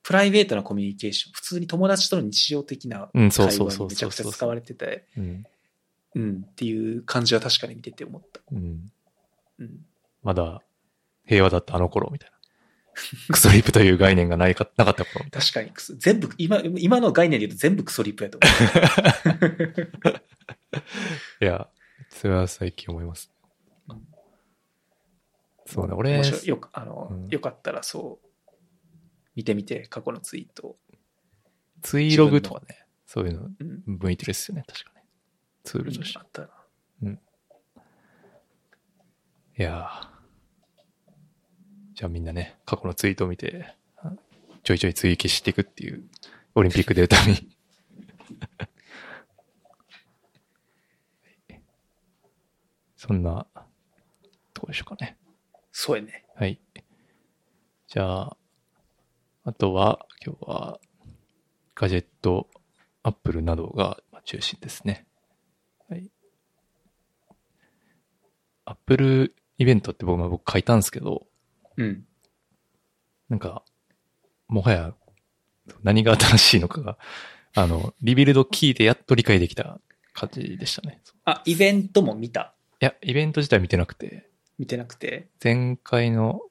プライベートなコミュニケーション、普通に友達との日常的な会話にめちゃくちゃ使われてて、うん。うん、っていう感じは確かに見てて思った。うん。うん。まだ平和だったあの頃みたいな。クソリップという概念がないか、なかった頃みたい確かに全部、今、今の概念で言うと全部クソリップやと思う。な。いや、それは最近思います。そうね、俺よく、あの、うんよかったらそう、見てみて、過去のツイート。ツイログとかね、そういうのうん。向いてるっすよね、確かね。ツールとしてあ。ったら。いやーじゃあみんなね、過去のツイートを見て、あちょいちょい追記していくっていう、オリンピック出るために。そんな、とこでしょうかね。そうやね。はい。じゃあ、あとは、今日は、ガジェット、アップルなどがまあ中心ですね。はい。アップルイベントって僕、まあ僕書いたんですけど、うん。なんか、もはや、何が新しいのかが、あの、 Rebuild 聞いてやっと理解できた感じでしたね。あ、イベントも見た？いや、イベント自体見てなくて、見てなくて？前回の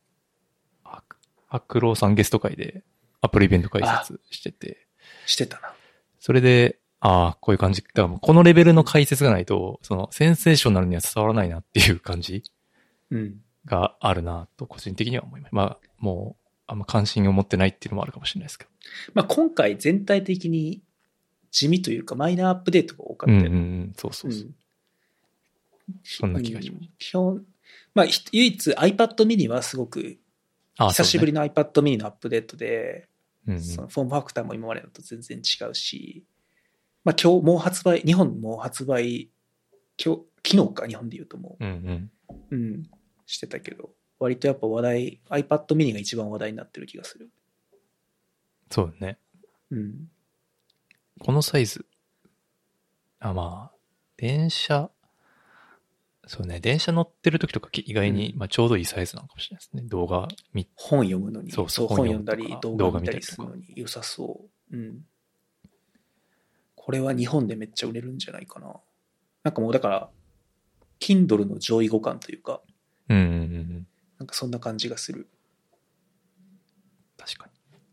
ハク、ハクローさんゲスト会でアップルイベント解説してて、してたな。それで、ああ、こういう感じ。だからもうこのレベルの解説がないと、そのセンセーショナルには伝わらないなっていう感じうん。があるなと個人的には思います。まあ、もう、あんま関心を持ってないっていうのもあるかもしれないですけど。まあ今回全体的に地味というかマイナーアップデートが多かったよねうんそうそうそう。うんそんな気がしますうん基本、まあ、ひ唯一 iPad mini はすごく、あ久しぶりの、の iPad mini のアップデートで、そのフォームファクターも今までのと全然違うし、まあ今日もう発売、日本もう発売、今日、昨日か日本で言うともうんうん。う、うん、してたけど、割とやっぱ話題、iPad mini が一番話題になってる気がする。そうね。うん。このサイズ。あ、まあ、電車、そうね、電車乗ってる時とか意外に、うんまあちょうどいいサイズなのかもしれないですね。動画見本読むのに、そうそう本読んだり、動画見たりするのに良さそう。うん。これは日本でめっちゃ売れるんじゃないかな。なんかもうだから、Kindle の上位互換というか、うんうんうんうん。なんかそんな感じがする。確かに。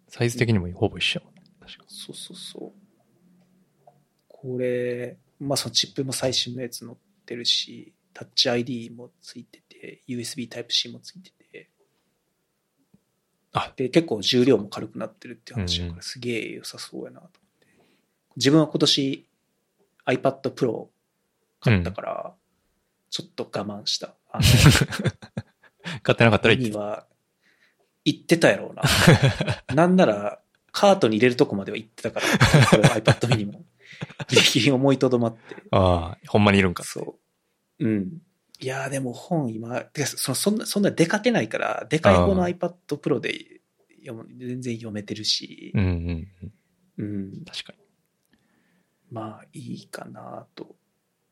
サイズ的にもほぼ一緒やもんね。確かそうそうそう。これ、まあそのチップも最新のやつ載ってるし、タッチ ID もついてて、USB Type-C もついてて、あで、結構重量も軽くなってるって話だから、すげえ良さそうやなと思って。自分は今年 iPad Pro 買ったから、ちょっと我慢した。あの、買ってなかったら言ってには、行ってたやろうな。なんなら、カートに入れるとこまでは行ってたから、iPad mini も。ギリギリ思いとどまって。ああ、ほんまにいるんか。そう。うん。いやーでも本今、てかそのそんな、そんな出かけないから、でかい方のあ iPad Pro で読む全然読めてるしう、んうんうん。うん。確かに。まあいいかなと。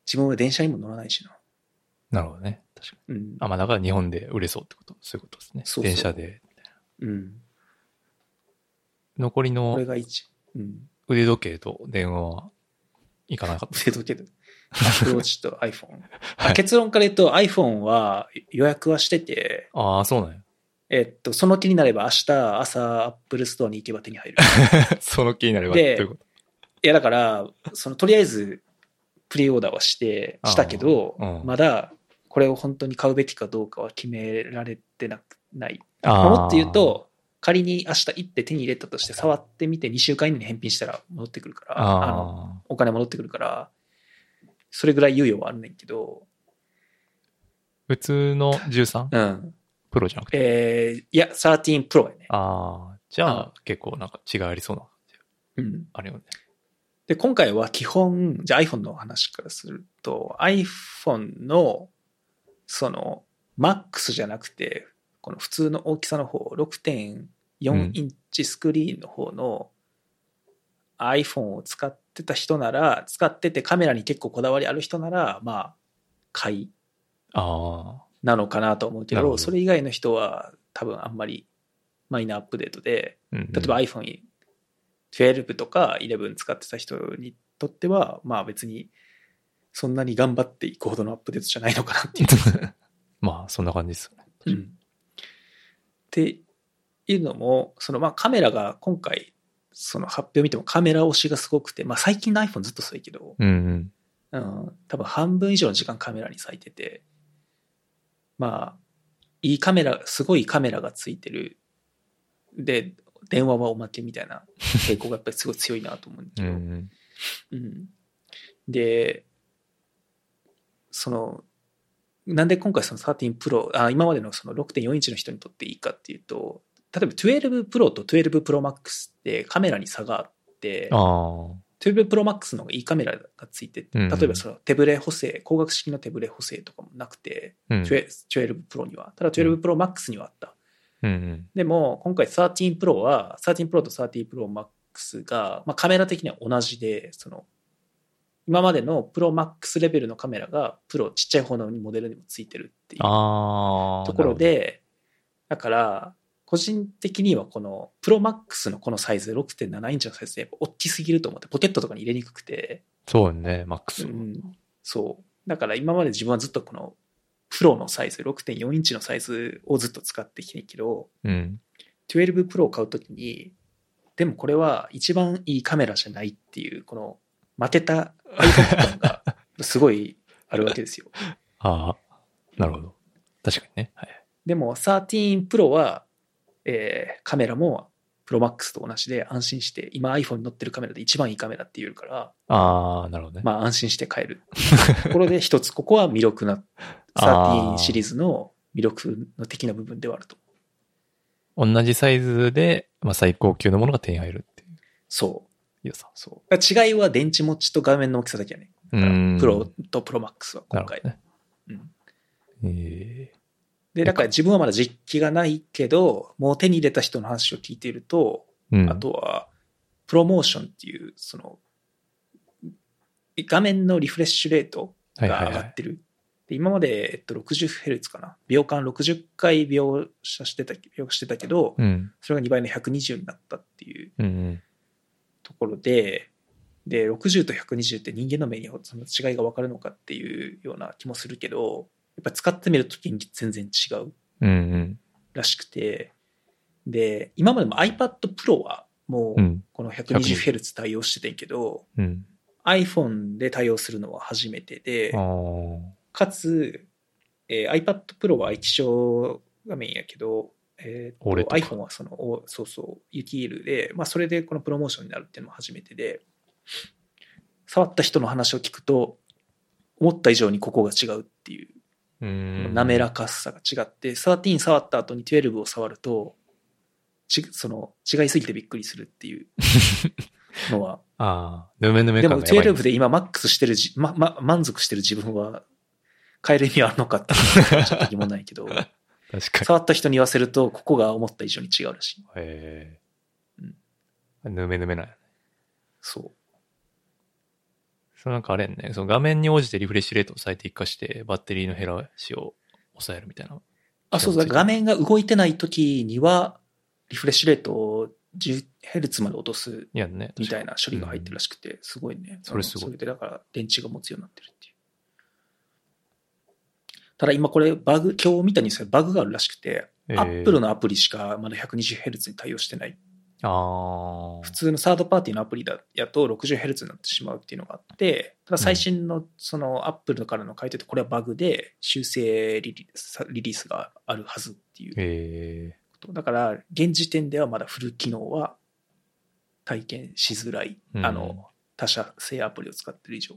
自分は電車にも乗らないしな。なるほどね。確かに。うん。あ、まあだから日本で売れそうってこと？そういうことですね。そうそう電車で。うん。残りこのれが一。うん。腕時計と電話はいかなかった？腕時計で。アップローチと iPhone。はい結論から言うと iPhone は予約はしてて、ああ、そうなんや。えっと、その気になれば明日朝 Apple Store に行けば手に入る。その気になれば、でと？いやだから、そのとりあえずプリオーダーはして、したけど、うんまだこれを本当に買うべきかどうかは決められてなくない。もっと言う、と、仮に明日行って手に入れたとして触ってみて2週間以内に返品したら戻ってくるから、あのあお金戻ってくるから、それぐらい猶予はあるねんけど、普通の 13? うん。プロじゃなくて？えー、いや、13 Pro やね。ああ、じゃうんあ結構なんか違いありそうな感じうん。あるよね。で、今回は基本、じゃあ iPhone の話からすると、iPhone の、その、MAX じゃなくて、この普通の大きさの方、6.4インチスクリーンの方の iPhone を使ってた人なら、使っててカメラに結構こだわりある人なら、まあ、買いあなのかなと思うけど、ど。それ以外の人は多分あんまりマイナーアップデートで、例えば iPhone12 とか11使ってた人にとっては、まあ別にそんなに頑張っていくほどのアップデートじゃないのかなっていう。まあ、そんな感じですよね。うんっていうのも、そのまあカメラが今回、その発表見てもカメラ推しがすごくて、まあ最近の iPhone ずっとそうやけど、うんうん。うん、多分半分以上の時間カメラに割いてて、まあ、いいカメラ、すごいカメラがついてる。で、電話はおまけみたいな傾向がやっぱりすごい強いなと思うんだけど、うんうん。うんで、その、なんで今回その13 Pro、あ今までのその6.4インチの人にとっていいかっていうと、例えば12 Pro と12 Pro Max ってカメラに差があって、ああ。12 Pro Max の方がいいカメラがついて例えばその手ブレ補正、光学式の手ブレ補正とかもなくて、うん。12 12 Pro には。ただ12 Pro Max にはあった。うんうん。でも、今回13 Pro は、13 Pro と13 Pro Max が、まあ、カメラ的には同じで、その、今までの Pro Max レベルのカメラが、プロちっちゃい方のモデルにもついてるっていう。ところで、だから、個人的にはこの Pro Max のこのサイズ、6.7インチのサイズでやっぱ大きすぎると思って、ポケットとかに入れにくくて、そうよね、マックス。うん、そう。だから今まで自分はずっとこのプロのサイズ、6.4インチのサイズをずっと使ってきてんけど、うん。12 Pro を買うときに、でもこれは一番いいカメラじゃないっていう、この負けた感 がすごいあるわけですよ。ああ。なるほど。確かにね。はい。でも13 Pro は、えーカメラも Pro Max と同じで安心して、今 iPhone に乗ってるカメラで一番いいカメラって言えるから、ああ、なるほどね。まあ安心して買える。ところで一つ、ここは魅力な、13シリーズの魅力の的な部分ではあると。同じサイズで、まあ、最高級のものが手に入るっていうそう。良さ。そう。違いは電池持ちと画面の大きさだけやね。うんプロとプロマックスは今回。ね。うんええで、だから自分はまだ実機がないけど、もう手に入れた人の話を聞いていると、うん。あとは、プロモーションっていう、その、画面のリフレッシュレートが上がってる。で今まで、えっと、60Hz かな。秒間60回描写してた、描写してたけど、うん。それが2倍の120になったっていううんうん。ところで、で、60と120って人間の目にその違いが分かるのかっていうような気もするけど、やっぱ使ってみると全然違ううんうん。らしくて、で、今までも iPad Pro はもう。うんこの 120Hz 対応しててんけど、うん。iPhone で対応するのは初めてで。かつ、えー iPad Pro は液晶画面やけど、えーと OLED か iPhone はその、おそうそう、雪 L で、まあそれでこのプロモーションになるっていうのも初めてで、触った人の話を聞くと、思った以上にここが違うっていううん。滑らかさが違って、13触った後に12を触ると、ちその違いすぎてびっくりするっていう のは、ああ。ぬめぬめでも感がやばい。12で今マックスしてるじ、ま、ま、満足してる自分は変える意味はあるのかってちょっと疑問ないけど、確かに。触った人に言わせると、ここが思った以上に違うらしい。へうんえ。ぬめぬめなんやね。そう。そうなんかあれね。その画面に応じてリフレッシュレートを最適化して、バッテリーの減らしを抑えるみたいな。あ、そうそう。画面が動いてない時には、リフレッシュレートを 10Hz まで落とす。みたいな処理が入ってるらしくて、すごいね。それすごいそれでだから電池が持つようになってるっていう。ただ今これバグ、今日見たニュースでバグがあるらしくて、えー Apple のアプリしかまだ 120Hz に対応してない。ああ。普通のサードパーティーのアプリだやと 60Hz になってしまうっていうのがあって、ただ最新のそのアップルからの回答でこれはバグで修正リリースがあるはずっていう。だから現時点ではまだフル機能は体験しづらい。うんあの、他社製アプリを使ってる以上。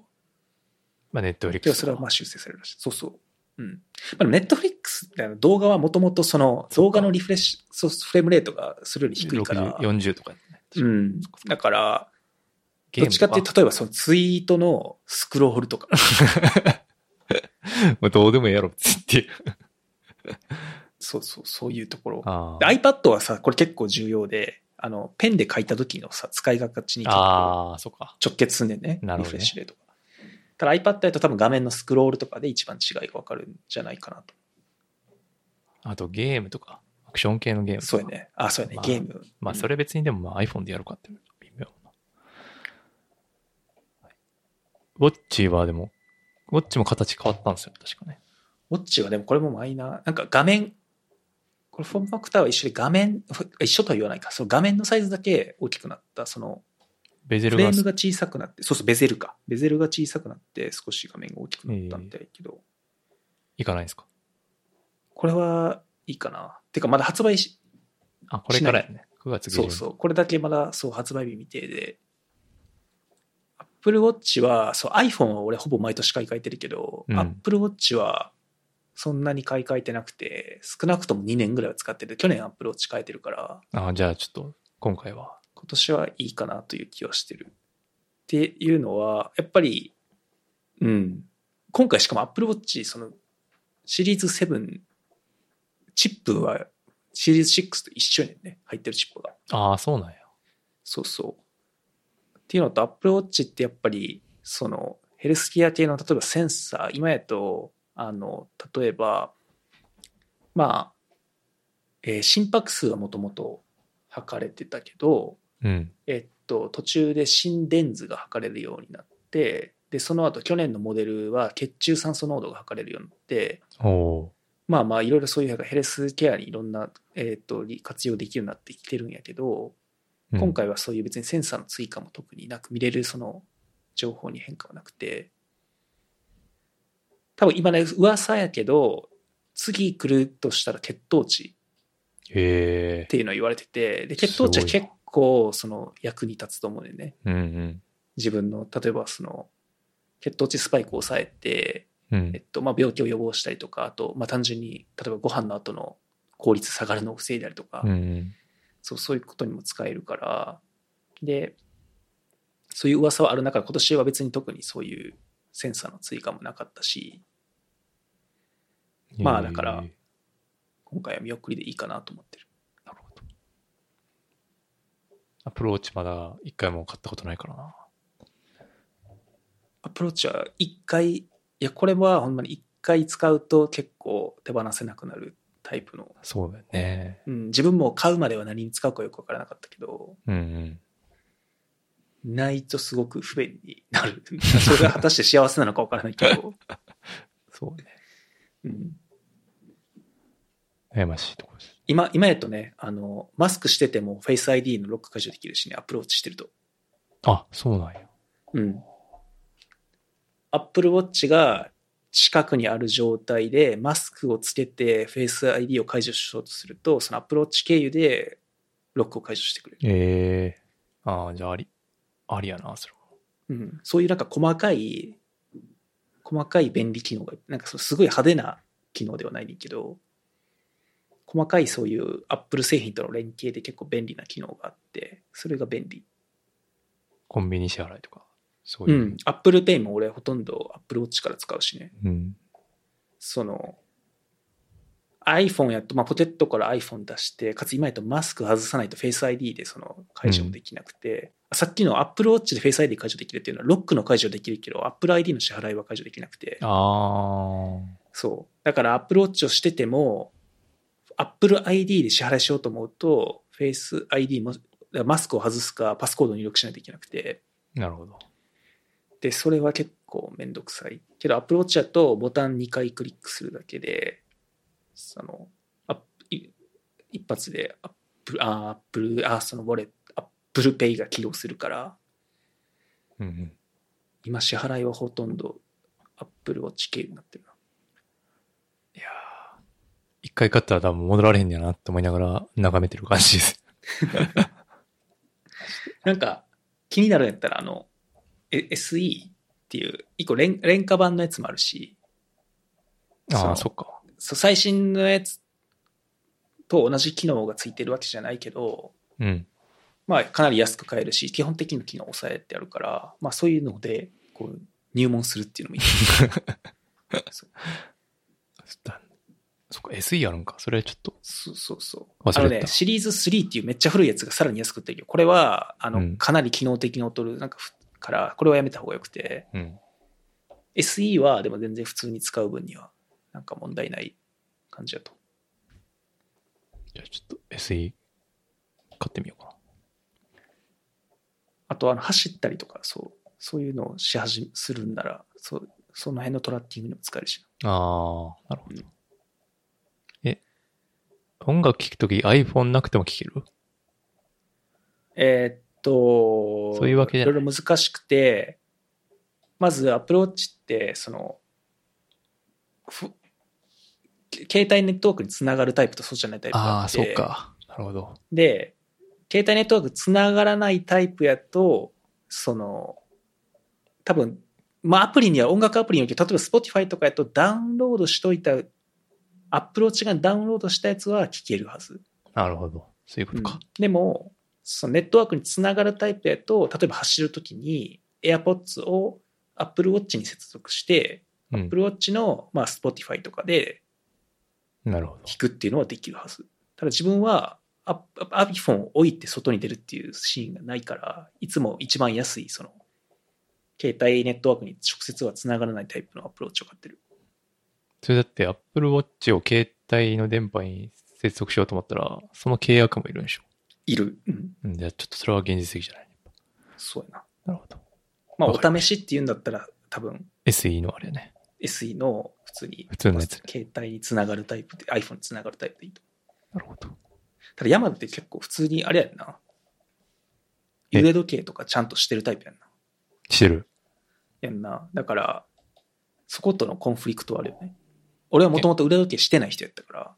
まあ、ネットフリッでクス。もそれはまあ修正されるらしい。そうそう。うん。まあ、ネットフリックスみたいな動画はもともとその動画のリフレッシュ、そうフレームレートがそれより低いから。60 40とかね。うん。だから、どっちかって例えばそのツイートのスクロールとか。まあどうでもええやろっていう。そうそう、そういうところ。iPad はさ、これ結構重要で、あの、ペンで書いた時のさ、使いがちに。直結すんねんね。なるほどねリフレッシュレートが。ただ iPad だと多分画面のスクロールとかで一番違いがわかるんじゃないかなと。あとゲームとか、アクション系のゲーム。そうやね。あ、そうやね。まあゲーム。まあ、それ別にでもまあ iPhone でやるかって微妙な。ウォッチはでも、ウォッチも形変わったんですよ、確かね。ウォッチはでもこれもマイナー。なんか画面、これフォームファクターは一緒で画面、ふ一緒とは言わないか。その画面のサイズだけ大きくなった、そのベゼルがフレームが小さくなって、そうそう、ベゼルか。ベゼルが小さくなって少し画面が大きくなったみたいけど、いかないんですか？これはいいかな。てかまだ発売し、あ、これからやね。9月。そうそう、これだけまだそう発売日未定で、Apple Watch は、そう iPhone は俺ほぼ毎年買い替えてるけど、うん Apple Watch はそんなに買い替えてなくて、少なくとも2年ぐらいは使ってて、去年 Apple Watch 変えてるから、あ、じゃあちょっと、今回は。今年はいいかなという気はしてる。っていうのは、やっぱり、うん。今回しかも Apple Watch、その、シリーズ7、チップはシリーズ6と一緒やねんね。入ってるチップが。ああ、そうなんや。そうそう。っていうのと Apple Watch ってやっぱり、その、ヘルスケア系の例えばセンサー、今やと、あの、例えば、まあ、えー心拍数はもともと測れてたけど、うん。えっと、途中で心電図が測れるようになって、で、その後去年のモデルは血中酸素濃度が測れるようになって、まあまあいろいろそういうヘルスケアにいろんな、えっと、活用できるようになってきてるんやけど、ー。今回はそういう別にセンサーの追加も特になく見れるその情報に変化はなくて、多分今ね、噂やけど、次来るとしたら血糖値っ。ていうのを言われてて、で、血糖値は結構その役に立つと思うね。うんうん。自分の、例えばその、血糖値スパイクを抑えて、うんえっ。と、まあ、病気を予防したりとか、あと、まあ、単純に、例えばご飯の後の効率下がるのを防いだりとか、うんうん。そう、そういうことにも使えるから、で、そういう噂はある中で、今年は別に特にそういうセンサーの追加もなかったし、まあだから今回は見送りでいいかなと思ってる。アプローチまだ一回も買ったことないからな。アプローチは一回、いや、これはほんまに一回使うと結構手放せなくなるタイプの、そうだよね。うん、自分も買うまでは何に使うかよくわからなかったけど、うんうん。ないとすごく不便になる。それが果たして幸せなのかわからないけど、そうね。うん、悩ましいところです。今、今やとね、あの、マスクしてても Face ID のロック解除できるしね、アプローチしてると。あ、そうなんや。うん。Apple Watch が近くにある状態で、マスクをつけて Face ID を解除しようとすると、その Apple Watch 経由でロックを解除してくれる。ええああ、じゃああり、ありやな、それは。うん。そういうなんか細かい、細かい便利機能が、なんかすごい派手な機能ではないけど、細かいそういう Apple 製品との連携で結構便利な機能があって、それが便利。コンビニ支払いとか、そういうう。ん。Apple Pay も俺ほとんど Apple Watch から使うしね。うん。その iPhone やと、まあ、ポケットから iPhone 出して、かつ今やとマスク外さないと Face ID でその解除もできなくて、さっきの Apple Watch で Face ID 解除できるっていうのはロックの解除できるけど、Apple ID の支払いは解除できなくて、ああ。そう。だから Apple Watch をしてても、Apple ID で支払いしようと思うと、Face ID も、マスクを外すかパスコードを入力しないといけなくて、なるほど。で、それは結構めんどくさい。けど、Apple Watch だとボタン2回クリックするだけで、その、あい一発で Apple ル、あ、アップル、あ、そのウォレット、 Apple Pay が起動するから、うんうん。今支払いはほとんど Apple Watch 経由になってるな。一回買ったら多分戻られへんねやなって思いながら眺めてる感じです。なんか、気になるんやったら、あの、え SE っていう、一個廉廉価版のやつもあるし、ああ、そそっか。そう最新のやつと同じ機能がついてるわけじゃないけど、うん。まあ、かなり安く買えるし、基本的な機能を抑えてあるから、まあ、そういうので、こう、入門するっていうのもいい。そっか、SE あるんか。それちょっと。そうそうそう。あのね、シリーズ3っていうめっちゃ古いやつがさらに安く売ってるけど、これは、あの、うんかなり機能的に劣る、なんかふ、から、これはやめた方がよくて、うん。SE はでも全然普通に使う分には、なんか問題ない感じだと。じゃあちょっと SE 買ってみようかな。あと、あの、走ったりとか、そう、そういうのをし始め、するんなら、そう、その辺のトラッキングにも使えるし。ああ、なるほど。え、音楽聴くとき iPhone なくても聴ける？えーっと、そういうわけじゃないいろいろ難しくて、まず Apple Watch って、その、ふ携帯ネットワークにつながるタイプとそうじゃないタイプがああ、あって、そうか。なるほど。で、携帯ネットワークつながらないタイプやと、その、多分、まあアプリには音楽アプリにおいて、例えば Spotify とかやとダウンロードしといた、Apple Watch がダウンロードしたやつは聞けるはず。なるほど。そういうことか。でも、そのネットワークにつながるタイプやと、例えば走るときに AirPods を Apple Watch に接続して、うん。Apple Watch の、まあ、Spotify とかでなるほど。聞くっていうのはできるはず。ただ自分はア iPhone を置いて外に出るっていうシーンがないから、いつも一番安い、その、携帯ネットワークに直接はつながらないタイプの Apple Watch を買ってる。それだって Apple Watch を携帯の電波に接続しようと思ったら、その契約もいるんでしょ？いる。うん。うん、じゃあちょっとそれは現実的じゃない？そうやな。なるほど。まあ、お試しっていうんだったら、多分、SE のあれね。SE の普通に、普通のやつ携帯につながるタイプで、iPhone につながるタイプでいいと。なるほど。ただ、ヤマダって結構普通に、あれやんな。え？腕時計とかちゃんとしてるタイプやんな。してる。やんな。だから、そことのコンフリクトはあるよね。俺はもともと腕時計してない人やったから、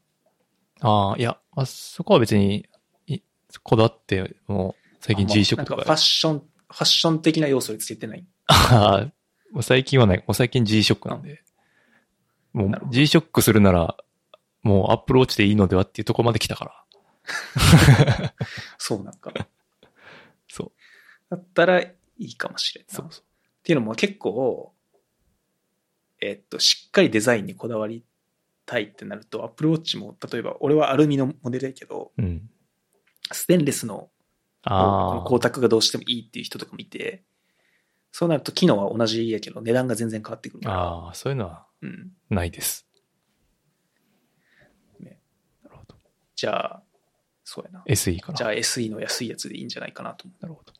ああ、いや、あそこは別に、いこだわって、もう、最近あ G ショックとかなんかファッ、ション、ファッション的な要素でつけてない。ああ、もう最近はない。もう最近 G ショックなんで。もうなる G ショックするなら、もう Apple Watch でいいのではっていうところまで来たから。そうなんか。そう。だったらいいかもしれんな。そうそう。っていうのも結構、えっと、しっかりデザインにこだわりたいってなると、アップルウォッチも、例えば俺はアルミのモデルやけど、うん。ステンレスのこあの光沢がどうしてもいいっていう人とかもいて、そうなると機能は同じやけど値段が全然変わってくるあ。ああ、そういうのはうん、ないです。ねなるほど。じゃあ、そうやな。SE かな。じゃあ SE の安いやつでいいんじゃないかなと思う。なるほど。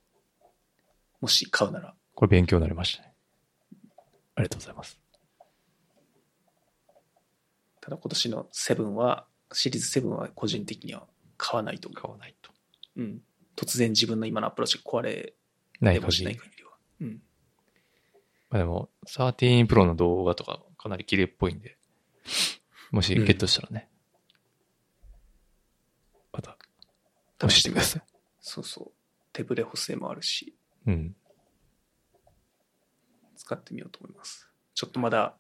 もし買うなら。これ勉強になりましたね。ありがとうございます。ただ今年の7は、シリーズ7は個人的には買わないと思買わないと。う。うん。突然自分の今のアプローチが壊れないでもし限り。ない限りは。うん。まあでも、13 Pro の動画とかかなり綺麗っぽいんで、もしゲットしたらね、また、教えてください。そうそう。手ブレ補正もあるし、うん。使ってみようと思います。ちょっとまだ、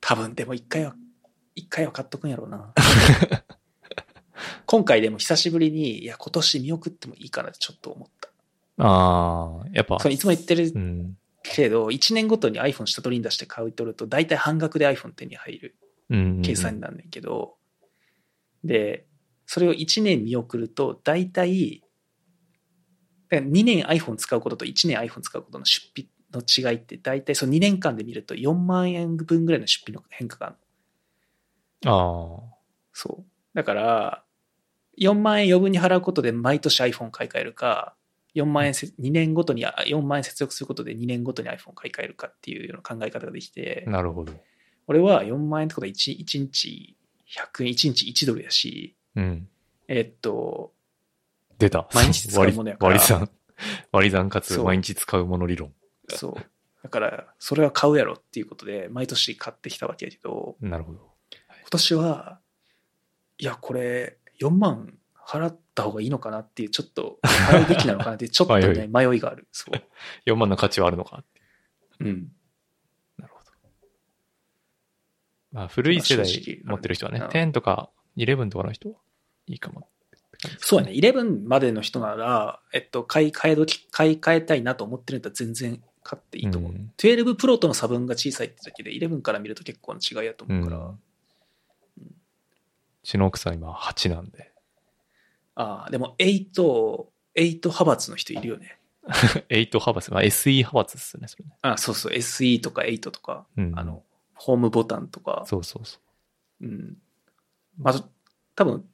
多分でも一回は、一回は買っとくんやろうな。今回でも久しぶりに、いや、今年見送ってもいいかなってちょっと思った。ああ、やっぱ、そのいつも言ってるうん。けど、1年ごとに iPhone 下取りに出して買うとると、大体半額で iPhone 手に入るうん。計算になるんだけど、で、それを1年見送ると、大体、だから2年 iPhone 使うことと1年 iPhone 使うことの出費の違いって、大体その2年間で見ると4万円分ぐらいの出費の変化があるの。ああ、そう。だから、4万円余分に払うことで毎年 iPhone 買い替えるか、4万円せ、2年ごとに、あ4万円接続することで2年ごとに iPhone 買い替えるかっていうような考え方ができて、なるほど。俺は4万円ってことは 1, 1日100円、1日1ドルやし、うん。えっと、出た。毎日使うものやから割り算。割り算かつそう毎日使うもの理論。そう。だから、それは買うやろっていうことで、毎年買ってきたわけやけど、なるほど。今年は、いや、これ、4万払った方がいいのかなっていう、ちょっと、払うべきなのかなっていう、ちょっとはいね、迷いがある。そう。4万の価値はあるのかって。うん。なるほど。まあ、古い世代持ってる人はね、うん10とか11とかの人はいいかもそうやね。11までの人なら、えっと、買い替え時、買い替えたいなと思ってるんだったら全然買っていいと思う。うん12プロとの差分が小さいってだけで、11から見ると結構な違いやとう思うから。ん。うちの奥さん今8なんで。ああ、でも8、8派閥の人いるよね。8派閥、まあ SE 派閥ですね、それね。あそうそう、SE とか8とか、うん。あの、ホームボタンとか、そうそうそうん。まず、多分、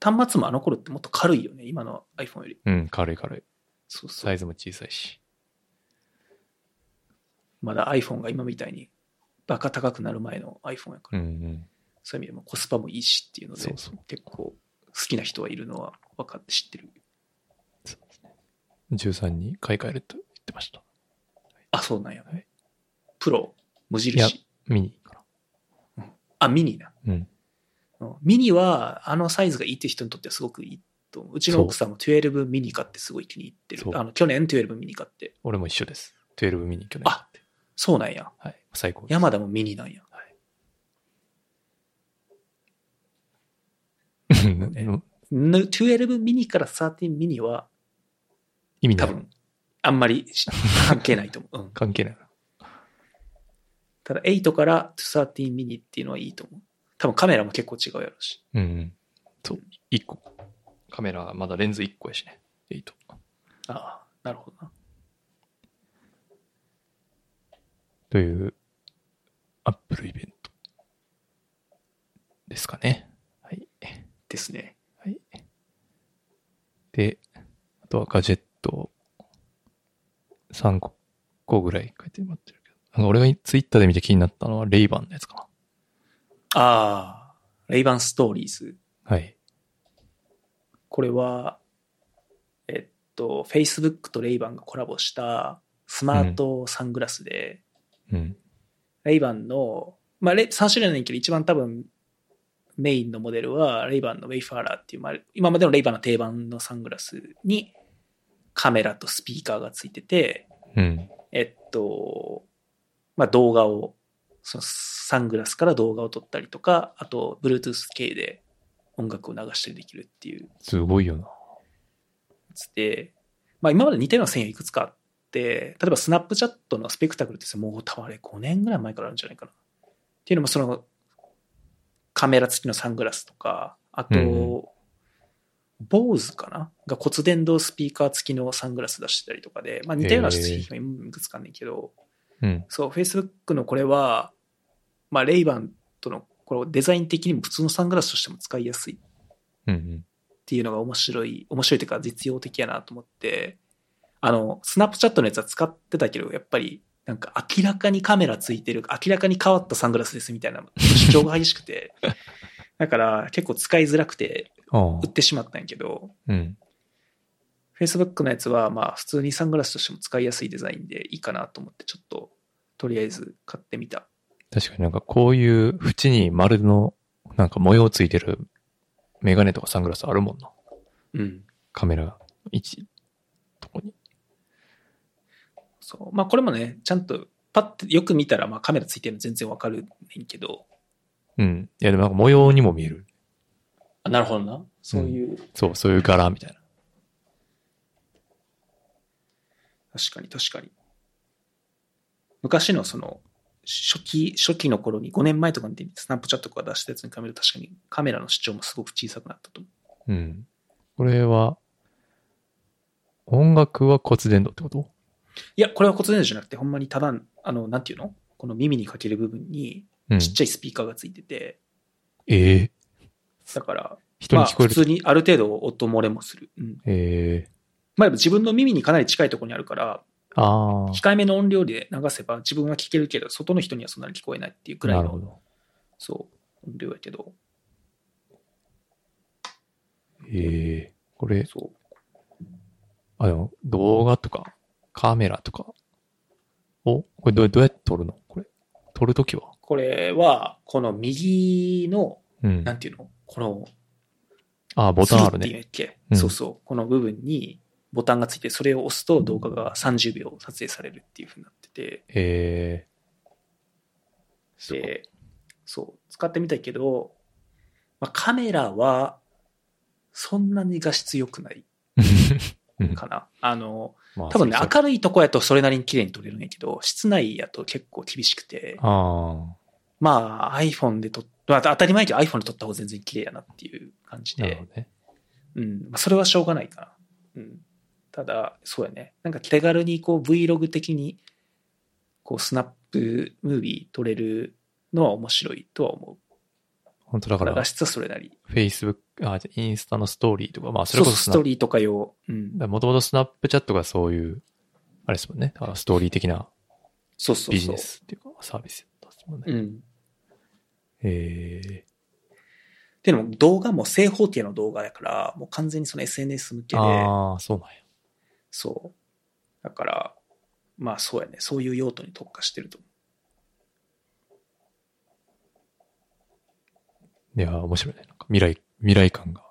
端末もあの頃ってもっと軽いよね、今の iPhone より。う。うん、軽い軽い。そうそう。サイズも小さいし。まだ iPhone が今みたいにバカ高くなる前の iPhone やから、うんうん。そういう意味でもコスパもいいしっていうので、そうそう結構好きな人はいるのは分かって知ってる。13に買い替えると言ってました。あ、そうなんや。はいプロ、無いや印。ミニかあ、ミニな。な。うん。うんミニは、あのサイズがいいって人にとってはすごくいいと思う。うちの奥さんも12ミニ買ってすごい気に入ってるそ。うあの、去年12ミニ買って。俺も一緒です。12ミニ去年買って。そうなんや。はい。最高です。山田もミニなんや。うんねぬ12ミニから13ミニは意味ない。多分、あんまりし関係ないと思う。うん、関係ないな。ただ8から13ミニっていうのはいいと思う。多分カメラも結構違うやろうし。うんうん。そう。1個。カメラまだレンズ1個やしね。8。ああ、なるほどな。という、アップルイベント。ですかね。はい。ですね。はい。で、あとはガジェット3個個ぐらい書いてもらってるけど。なんか俺がツイッターで見て気になったのはレイバンのやつかな。ああ、レイバンストーリーズ。はい。これは、えっと、Facebook とレイバンがコラボしたスマートサングラスで、うん。レイバンの、まあ、レ3種類なんだけど、一番多分メインのモデルは、レイバンのウェイファーラーっていう、まあ、今までのレイバンの定番のサングラスにカメラとスピーカーがついてて、うん。えっと、まあ、動画を、そのサングラスから動画を撮ったりとか、あと、Bluetooth 系で音楽を流したりできるっていうすごいよな。やつで、まあ、今まで似たような線いくつかあって、例えばスナップチャットのスペクタクルってさもう多分あれ5年ぐらい前からあるんじゃないかな。っていうのもそのカメラ付きのサングラスとか、あと、うん坊主かな？が骨伝導スピーカー付きのサングラス出してたりとかで、まあ似たような製品がいくつかあんねんけど、うん。そう、Facebook のこれは、まあレイバンとのこれデザイン的にも普通のサングラスとしても使いやすい。っていうのが面白い、面白いというか実用的やなと思って、あの、スナップチャットのやつは使ってたけど、やっぱり、なんか明らかにカメラついてる、明らかに変わったサングラスですみたいな主張が激しくて、だから結構使いづらくて売。ってしまったんやけど、うん。Facebook のやつはまあ普通にサングラスとしても使いやすいデザインでいいかなと思ってちょっととりあえず買ってみた。確かになんかこういう縁に丸のなんか模様ついてるメガネとかサングラスあるもんな。うん。カメラ位置とこに。そう。まあこれもね、ちゃんとパッてよく見たらまあカメラついてるの全然わかるねんけど、うん。いやでもなんか模様にも見える。あ、なるほどな。そういう、そう、そういう柄みたいな。確かに確かに。昔のその、初期、初期の頃に5年前とかにスナップチャットとか出したやつに比べると確かにカメラの主張もすごく小さくなったと思う。うん。これは、音楽は骨伝導ってこと？いや、これは骨伝導じゃなくて、ほんまにただ、あの、なんていうの？この耳にかける部分にうん。ちっちゃいスピーカーがついてて、ええだから、人に聞こえる。まあ、普通にある程度音漏れもする。うん。ええまあ、自分の耳にかなり近いところにあるから、ああ。控えめの音量で流せば自分は聞けるけど、外の人にはそんなに聞こえないっていうくらないの、ど。そう、音量やけど、ええこれ、そう。あ、でも動画とかカメラとかを、これどうどうやって撮るの？これ。撮るときは？これは、この右の、うんな。んていうの？この、あ、ボタンあるね。うんそうそう。この部分にボタンがついて、それを押すと動画が30秒撮影されるっていう風になってて、えー。で、そう、使ってみたいけど、まあ、カメラは、そんなに画質良くないうんかな。あの、まあ多分ね、明るいとこやとそれなりに綺麗に撮れるんやけど、室内やと結構厳しくて、あまあ iPhone で撮っ、まあ当たり前やけど iPhone で撮った方が全然綺麗やなっていう感じでね。うん、まあそれはしょうがないかな。うん。ただ、そうやね。なんか手軽にこう Vlog 的に、こうスナップムービー撮れるのは面白いとは思う。本当だからだ画、質はそれなり。Facebook、あ、じゃあインスタのストーリーとか、まあそれこそストーリーとか用。うん。もともとスナップチャットがそういう、あれですもんね。だストーリー的なそうそう。ビジネスっていうか、サービスだったもんね。うん。えでも動画も正方形の動画やから、もう完全にその SNS 向けー、で、ああ、そうなんや。そう。だから、まあそうやね。そういう用途に特化してると思いやー、面白いね。なんか未来、未来感が。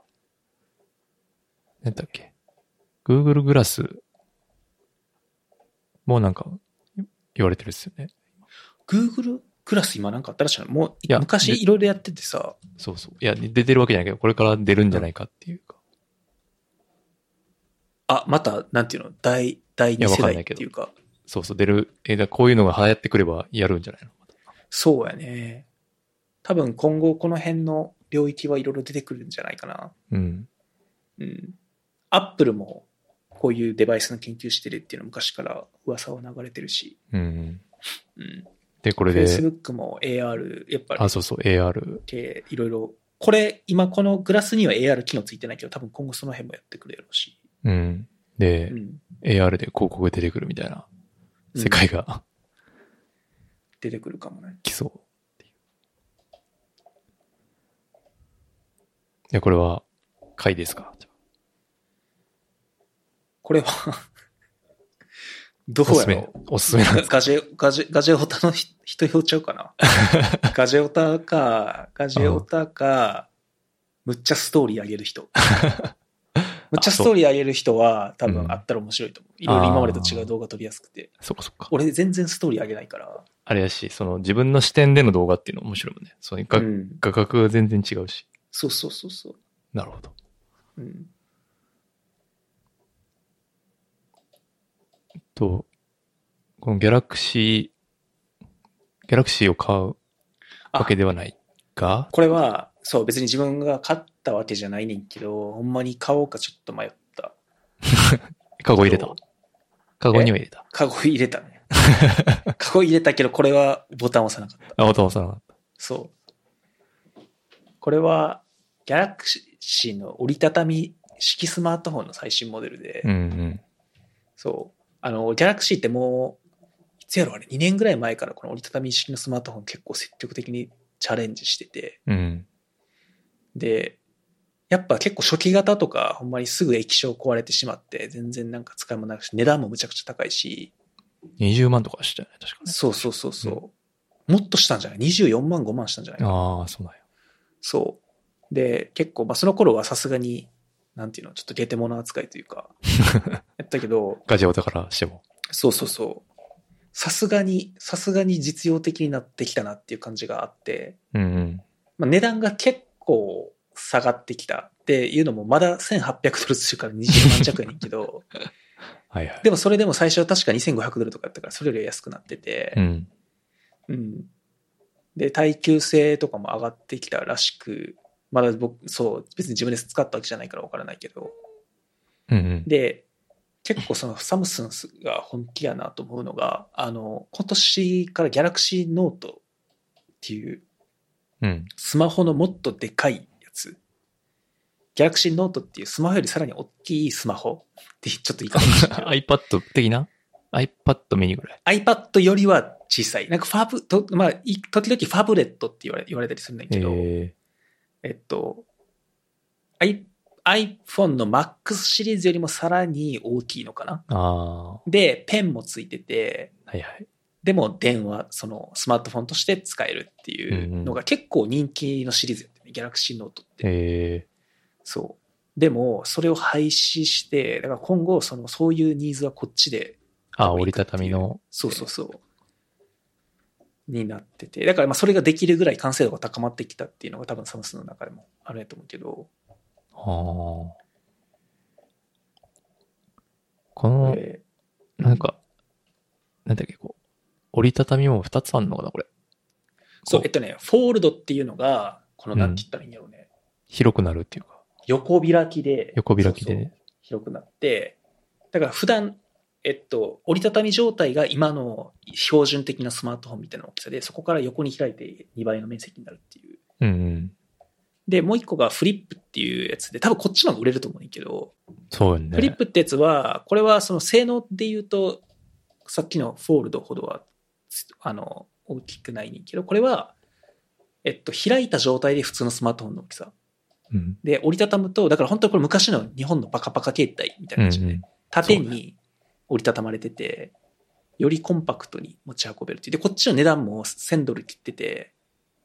何だっけ ?Google グラスもうなんか言われてるっすよね。う。Google クラス今なんかあったらしいのもういやで昔いろいろやっててさ、そうそう。いや、出てるわけじゃないけど、これから出るんじゃないかっていうか。あ、また、なんていうの、第、第二いやわ世代っていうか、そうそう、出る。えーだこういうのが流行ってくればやるんじゃないの？そうやね。多分今後この辺の領域はいろいろ出てくるんじゃないかな。うん。うん。アップルもこういうデバイスの研究してるっていうの昔から噂は流れてるし、うん。うん。で、これで、Facebook も AR、やっぱりあ、そうそう、AR。で、いろいろ、これ、今このグラスには AR 機能ついてないけど、多分今後その辺もやってくれるし。うん。で、うん。AR で広告が出てくるみたいな世界が出てくるかもね。来そう。いや、これは、回ですか？これはどうやろう？おすすめなんですかガジェ、ガジェ、ガジェオタのひ人用ちゃうかな？ガジェオタか、ガジェオタか、むっちゃストーリー上げる人。むっちゃストーリー上げる人は多分あったら面白いと思う。いろいろ今までと違う動画撮りやすくて。そっかそっか。俺全然ストーリー上げないから。あれやし、その自分の視点での動画っていうの面白いもんね。その画,、うん。画角が全然違うし。そうそうそうそう。なるほど。うん。と、このギャラクシー、ギャラクシーを買うわけではないが、これは、そう、別に自分が買ったわけじゃないねんけど、ほんまに買おうかちょっと迷った。カゴ入れた？カゴには入れた？カゴ入れたね。カゴ入れたけど、これはボタン押さなかった。あ、お父さんなかっそう。これは、ギャラクシーの折りたたみ式スマートフォンの最新モデルで、た。うんうん。そう。あの、ギャラクシーってもう、いつやろあれ、2年ぐらい前からこの折りたたみ式のスマートフォン結構積極的にチャレンジしてて、うん。で、やっぱ結構初期型とか、ほんまにすぐ液晶壊れてしまって、全然なんか使いもなくし、値段もむちゃくちゃ高いし、20万とかしたよね、確かね。そうそうそうそう。もっとしたんじゃない ?24 万5万したんじゃないかなああ、そうなんや。そう。で、結構、まあその頃はさすがに、なんていうの、ちょっとゲテモノ扱いというか、やったけど、ガジェオタからしても。そうそうそう。さすがに、さすがに実用的になってきたなっていう感じがあって、うんうん。まあ、値段が結構下がってきたっていうのもまだ1800ドルするから20万弱やねんけど、はいはい。でもそれでも最初は確か2500ドルとかやったからそれよりは安くなっててう、ん。うん。で、耐久性とかも上がってきたらしく、まだ僕、そう、別に自分で使ったわけじゃないからわからないけど、うんうん。で、結構そのサムスンが本気やなと思うのが、あの、今年からギャラクシーノートっていううん。スマホのもっとでかいやつ。ギャラクシーノートっていうスマホよりさらに大きいスマホってちょっと言い方もしない iPad 的な ?iPad ミニぐらい？iPad よりは小さい。なんかファブ、とまあ、い時々ファブレットって言われ言われたりするんだけど、ええっと、I、iPhone の Max シリーズよりもさらに大きいのかな？で、ペンもついてて、はいはい。でも電話、そのスマートフォンとして使えるっていうのが結構人気のシリーズやってね、ギャラクシーノートって。えそう。でも、それを廃止して、だから今後、その、そういうニーズはこっちで、ー、あ、折りたたみの、そうそうそう。になってて。だから、まあ、それができるぐらい完成度が高まってきたっていうのが多分サムスンの中でもあるんやと思うけど、ああ。この、えなんか、なんだっけ、こう、折りたたみも2つあんのかな、これ。こ、そうえっとね、フォールドっていうのが、この、なんて言ったらいいんだろうね。広くなるっていうか、横開きで、横開きでねそうそう広くなって、だから普段、えっと、折りたたみ状態が今の標準的なスマートフォンみたいな大きさで、そこから横に開いて2倍の面積になるっていう。うんうん。で、もう一個がフリップっていうやつで、多分こっちの方が売れると思うんだけど、そうよね。フリップってやつは、これはその性能で言うと、さっきのフォールドほどは、あの、大きくないねんけど、これは、えっと、開いた状態で普通のスマートフォンの大きさ。うん。で、折りたたむと、だから本当にこれ昔の日本のパカパカ携帯みたいな感じで、うんうん縦に折りたたまれてて、よりコンパクトに持ち運べるっていう。で、こっちの値段も1000ドル切ってて、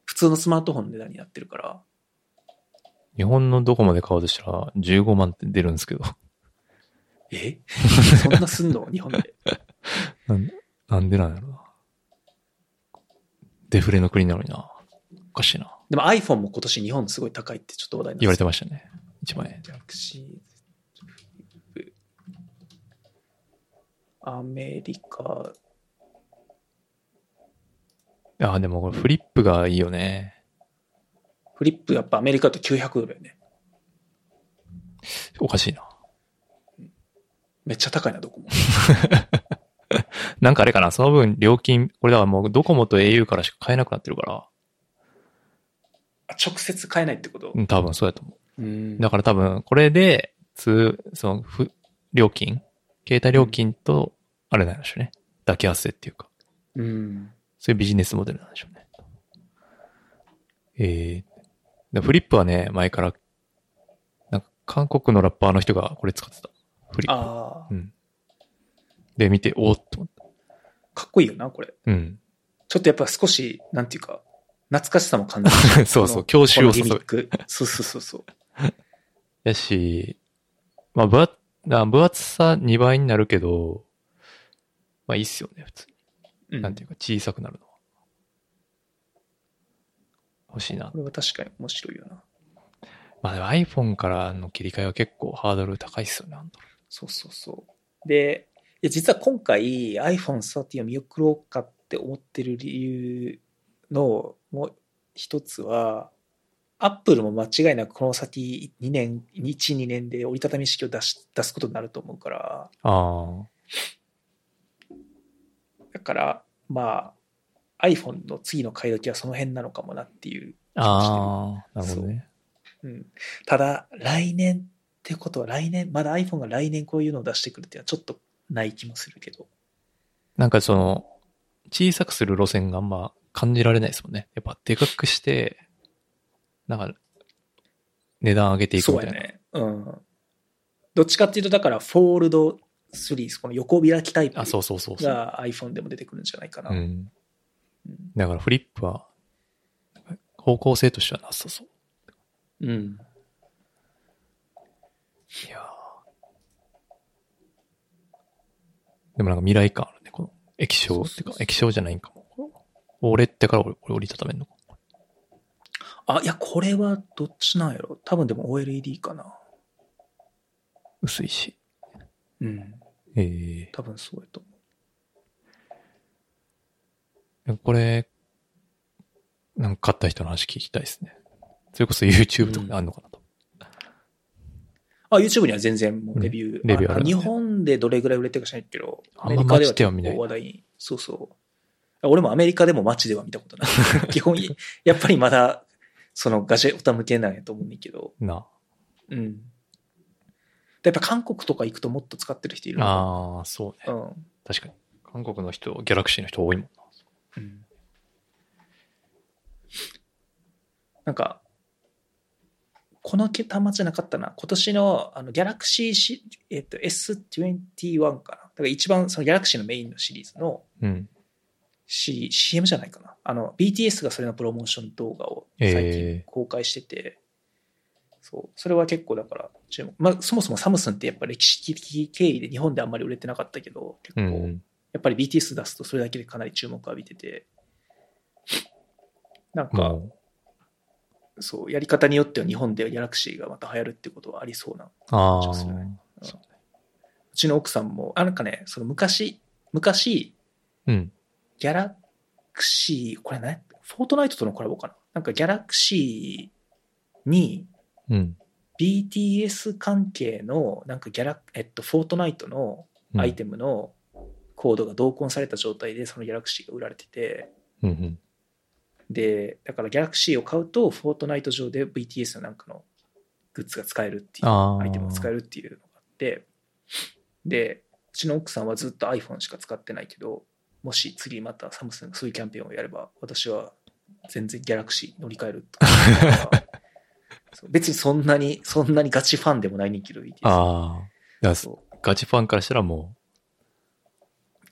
普通のスマートフォンの値段になってるから、日本のどこまで買おうとしたら15万って出るんですけど。え？そんなすんの？日本で。なんなんでなんやろな。デフレの国なのにな。おかしいな。でも iPhone も今年日本すごい高いってちょっと話題にな言われてまましたね。1万円。ギャラクシーフリップアメリカ、ああ、でもこれフリップがいいよね。フリップやっぱアメリカだと900ドルよね。おかしいな。めっちゃ高いな、どこも。なんかあれかな、その分料金、これだからもうドコモと au からしか買えなくなってるから、あ直接買えないってこと？うん、多分そうやと思うんう。だから多分これで、通、その、ふ、料金携帯料金と、あれなんでしょうね。抱き合わせっていうか、うん。そういうビジネスモデルなんでしょうね。えー、でフリップはね、前から、なんか韓国のラッパーの人がこれ使ってた。フリップ。ああう、ん。で、見て、おーっと思った。かっこいいよな、これ。うん。ちょっとやっぱ少し、なんていうか、懐かしさも感じる そうそう、教習を誘うこのギミッ。ク。そうそうそうそう。やし、まあ、分厚、な分厚さ2倍になるけど、まあいいっすよね、普通に。うんなんていうか、小さくなるのは。欲しいなこ。れは確かに面白いよな。まあでも iPhone からの切り替えは結構ハードル高いっすよね、そうそうそう。で、いや実は今回 iPhone13 を見送ろうかって思ってる理由のもう一つは、Apple も間違いなくこの先2年、1、2年で折りたたみ式を出し出すことになると思うから、あだから、まあ、iPhone の次の買い時はその辺なのかもなっていう。あ。ああ、なるほどね。うん、ただ、来年ってことは来年、まだ iPhone が来年こういうのを出してくるっていうのはちょっとない気もするけど。なんかその、小さくする路線があんま感じられないですもんね。やっぱでかくして、なんか、値段上げていくみたいな。そうやね。うん。どっちかっていうと、だから、フォールド3、この横開きタイプあ、そうそうそうそう。が iPhone でも出てくるんじゃないかな。だからフリップは、方向性としてはなさそう。うん。いやーでもなんか未来感あるね、この液晶っていうか、液晶じゃないんかも。俺ってから俺、俺折りたためんのか。あ、いや、これはどっちなんやろ多分でも OLED かな。薄いし。うん。え多分そうやと思えこれ、なんか買った人の話聞きたいですね。それこそ YouTube とかにあんのかなと。う。あ、YouTube には全然もうレビュー。レビューあるね日本でどれぐらい売れてるか知らないけど、あんま街では結構話題に。そうそう。俺もアメリカでも街では見たことない。基本、やっぱりまだ、そのガジェオタ向けなんやと思うんだけど。な。うん。でやっぱ韓国とか行くともっと使ってる人いるああ、そうね。なうん。確かに。韓国の人、ギャラクシーの人多いもんな。うんなんか、この端末じゃなかったな。今年のあのギャラクシーし、えっと、S21 かな。だから一番そのギャラクシーのメインのシリーズのうん。C CM じゃないかな。あの、BTS がそれのプロモーション動画を最え近公開してて、そう、それは結構だから注目。まあ、そもそもサムスンってやっぱ歴史的経緯で日本であんまり売れてなかったけど、結構、うん。やっぱり BTS 出すとそれだけでかなり注目を浴びてて、なんか、もそう、やり方によっては日本でギャラクシーがまた流行るってことはありそうな。うう、あそうですねあ。そうちの奥さんも、あ、なんかね、その昔、昔、うん。ギャラクシー、これね、フォートナイトとのコラボかな？なんかギャラクシーにうん。BTS 関係の、なんかギャラ、えっと、フォートナイトのうんアイテムのコードが同梱された状態でそのギャラクシーが売られてて、うんうん。で、だからギャラクシーを買うと、フォートナイト上で BTS のなんかのグッズが使えるっていう。アイテムが使えるっていうのがあって、で、うちの奥さんはずっと iPhone しか使ってないけど、もし次またサムスンがそういうキャンペーンをやれば、私は全然ギャラクシー乗り換えるとか 別にそんなに、そんなにガチファンでもないねんけど、BTS ああ。ガチファンからしたらも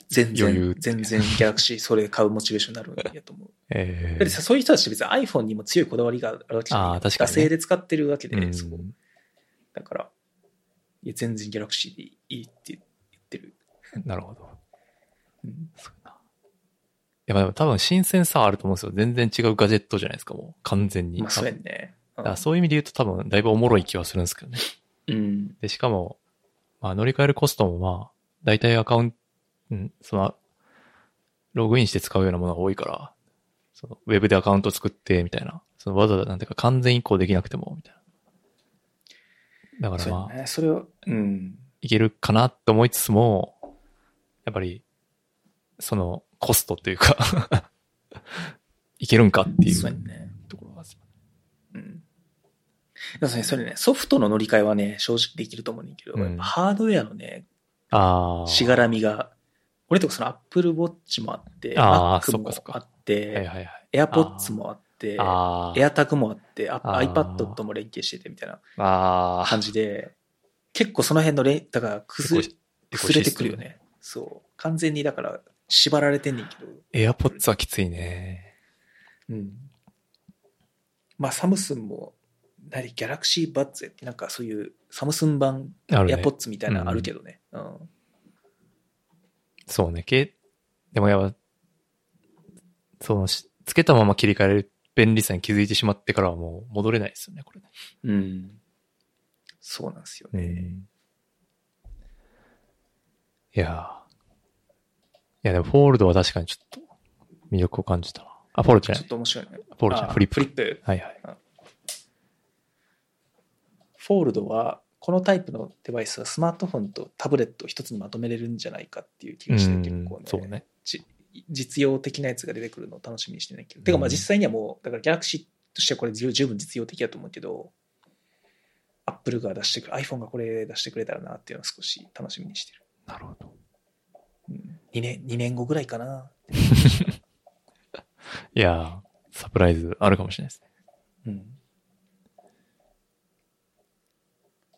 全余裕然、全然ギャラクシー それ買うモチベーションになるんやと思う。う、ええだってさ、そういう人たち別に iPhone にも強いこだわりがあるわけじゃない。あー確かにね惰性で使ってるわけで、うんそうだから、いや、全然ギャラクシーでいいって言ってる。なるほど。うんそうやな。いや、まあでも多分新鮮さはあると思うんですよ。全然違うガジェットじゃないですか、もう。完全に。まあ、そうやんね。だそういう意味で言うと多分だいぶおもろい気はするんですけどね。うん。で、しかも、まあ乗り換えるコストもまあ、大体アカウント、うん、その、ログインして使うようなものが多いから、その、ウェブでアカウント作って、みたいな。そのわざわざ、なんていうか完全移行できなくても、みたいな。だからまあ、そね。それを、うん。いけるかなって思いつつも、やっぱり、その、コストというか、いけるんかっていうそうやね。ところが、うん。だからね、それね、ソフトの乗り換えはね、正直できると思うねんけど、うんやっぱハードウェアのね、ああ。しがらみが、俺とかその Apple Watch もあって、あー Mac もそっかそっかあって、はいはいはい。AirPods もあって、ああ。AirTag もあって、ああー iPad とも連携しててみたいなああ。感じで、結構その辺のれん、だから崩れ崩れてくるよね。そう。完全にだから縛られてんねんけど。エアポッツはきついね。うん。まあサムスンも、何、ギャラクシーバッツェってなんかそういうサムスン版あるね。AirPods みたいなのあるけどね。うん。そうね。けでもやっぱ、そのし、つけたまま切り替える便利さに気づいてしまってからはもう戻れないですよね、これね。うん。そうなんですよね。いやーいや、でも Foldは確かにちょっと魅力を感じたな。あ、 Foldじゃちょっない。と面白いね。フォールドじゃない。あフリップ。フリップ。はいはい。 Foldは、このタイプのデバイスはスマートフォンとタブレットを一つにまとめれるんじゃないかっていう気がして、うん結構ねそうね。じ実用的なやつが出てくるのを楽しみにしてないけど、てかまあ実際にはもうだからギャラクシーとしてはこれ十十分実用的だと思うけどアップルが出してくる iPhone がこれ出してくれたらなっていうのは少し楽しみにしてる、なるほど。うん、2, 年2年後ぐらいかな いやーサプライズあるかもしれないですね。うん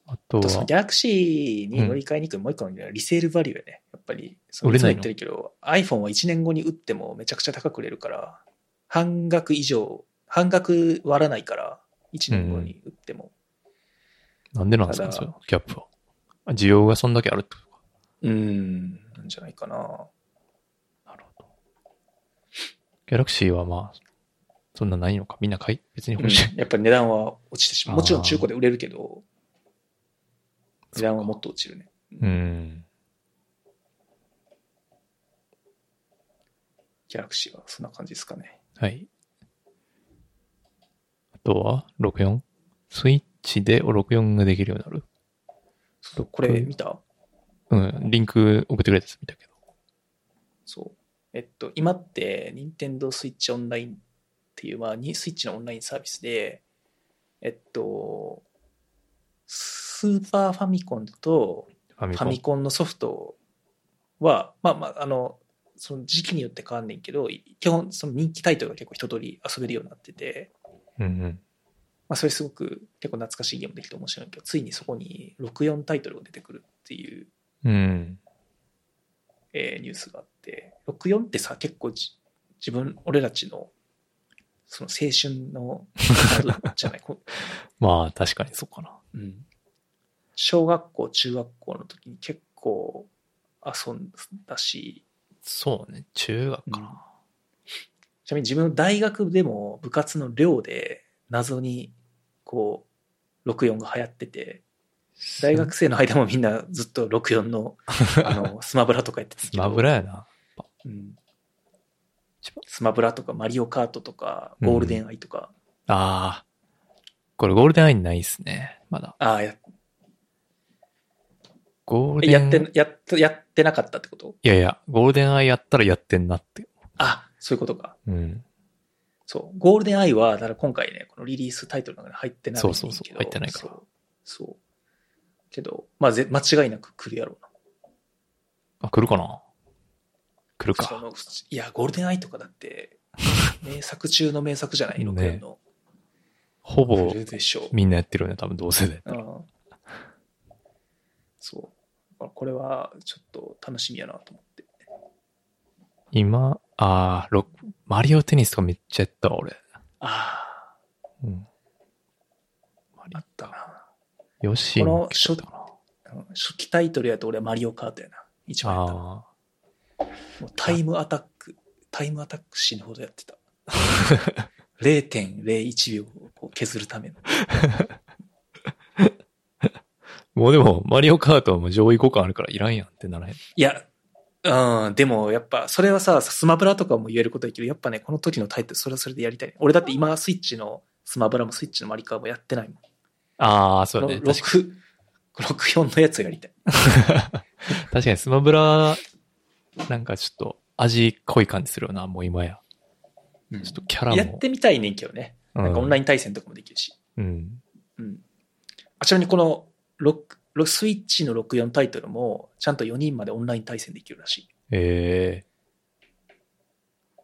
あとは？ギ、ャラクシーに乗り換えにくいもう一個のリセールバリューやねやっぱりそのいつも言ってるけど iPhone は1年後に売ってもめちゃくちゃ高く売れるから半額以上半額割らないから1年後に売っても、なんでなんですか、それギャップは。あ需要がそんだけあるってことか。うん、なんじゃないかな。なるほど。ギャラクシーはまあ、そんなないのか。みんな買い、別に欲しい。やっぱり値段は落ちてしまう。もちろん中古で売れるけど、値段はもっと落ちるね。うん。ギャラクシーはそんな感じですかね。はい。あとは、64? スイッチで64ができるようになる。そうこれ見た？うん。リンク送ってくれたやつ見たけど。そう。えっと、今って、任天堂スイッチオンラインっていう、まあ、にスイッチのオンラインサービスで、えっと、スーパーファミコンとファミコン。のソフトは、まあまあ、あの、その時期によって変わんねんけど、基本、その人気タイトルが結構一通り遊べるようになってて、うんうん。まあ、それすごく結構懐かしいゲームできて面白いけど、ついにそこに64タイトルが出てくるっていう、うん。えーニュースがあって、64ってさ、結構じ自分、俺たちの、その青春の、じゃない、こまあ、確かにそうかな。うん、小学校、中学校の時に結構遊んだし、そうね。中学かな。ちなみに自分の大学でも部活の寮で謎にこう64が流行ってて大学生の間もみんなずっと64の あのスマブラとかやってたスマブラやな。うんスマブラとかマリオカートとかゴールデンアイとか、ああ。これゴールデンアイにないっすね。まだ。ああやゴールデンやってやっやってなかったってこと？いやいや、ゴールデンアイやったらやってんなって。あそういうことかうん。そうゴールデンアイはだから今回ねこのリリースタイトルの中に入ってないそうそうそう入ってないからそうそうけどまあぜ間違いなく来るやろうなあ、来るかな？来るか。いや、ゴールデンアイとかだって、名作中の名作じゃないの？ねの。ほぼ。みんなやってるよね、多分同世代。うん。そう。あこれはちょっと楽しみやなと思って。今、ああ、ロマリオテニスとかめっちゃやったわ、俺。あうん。あ、あったな。ヨッシーも結構やったかうん初期タイトルやと俺はマリオカートやな。一番やった。な。もうタイムアタック、タイムアタック死ぬほどやってた。0.01秒を削るための。もうでも、マリオカートはもう上位互換あるからいらんやんってならへん。いや、うん、でもやっぱ、それはさ、スマブラとかも言えることだけど、やっぱね、この時のタイトル、それはそれでやりたい、俺だって今、スイッチのスマブラもスイッチのマリカーもやってないもん。ああ、そうだね。ろ確か6、64のやつやりたい。確かにスマブラ、なんかちょっと味濃い感じするよな、もう今や。ちょっとキャラも。やってみたいねんけどね。なんかオンライイン対戦とかもできるし。ン。うん。うん。あちなみにこの、スイッチの64タイトルも、ちゃんと4人までオンライン対戦できるらしい。え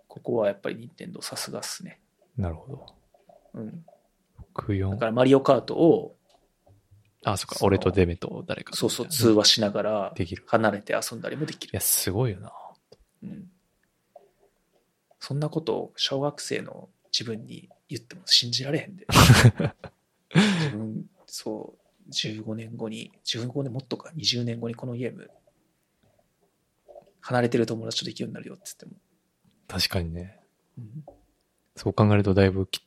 ここはやっぱり任天堂さすがっすね。えなるほど。うん。64だからマリオカートを、あ、そっか。俺とデメと誰か。そうそう、通話しながら、できる。離れて遊んだりもできるい。や、すごいよな。うん、そんなことを小学生の自分に言っても信じられへんで。自分、そう、15年後に、15年もっとか、20年後にこのゲーム、離れてる友達とできるようになるよって言っても。確かにね。うんそう考えるとだいぶき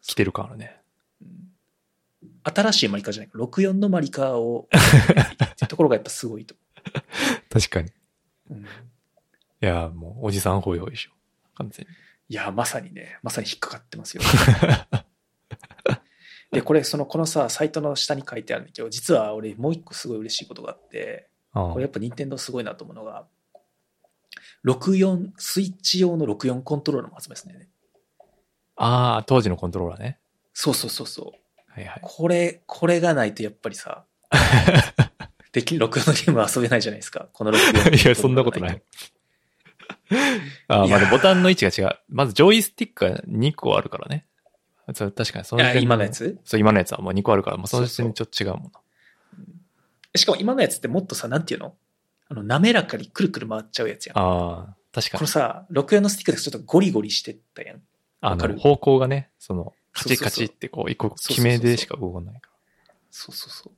来てるからね。うん新しいマリカじゃない64のマリカを ってところがやっぱすごいと。確かに。いうんや、もう、おじさんホイホイでしょ。完全に。いや、まさにね、まさに引っかかってますよ。で、これ、その、このさ、サイトの下に書いてあるんだけど、実は俺、もう一個すごい嬉しいことがあって、これやっぱ任天堂すごいなと思うのが、64、スイッチ用の64コントローラーも発売ですね。ああ、当時のコントローラーね。そうそうそうそう。はいはい。これ、これがないとやっぱりさ、できる64のゲームは遊べないじゃないですか。この64。いや、そんなことない。。ああ、まあでボタンの位置が違う。まず、ジョイスティックが2個あるからね。そう確かに、その今のやつ？そう、今のやつはもう2個あるから、もうその時点でちょっと違うもんな。しかも今のやつってもっとさ、なんていうの？あの、滑らかにくるくる回っちゃうやつやん。ああ、確かに。このさ、64のスティックでちょっとゴリゴリしてったやん。あわかる？の、方向がね、その、カチカチってこう、一個そうそうそう決めでしか動かないかそうそうそう。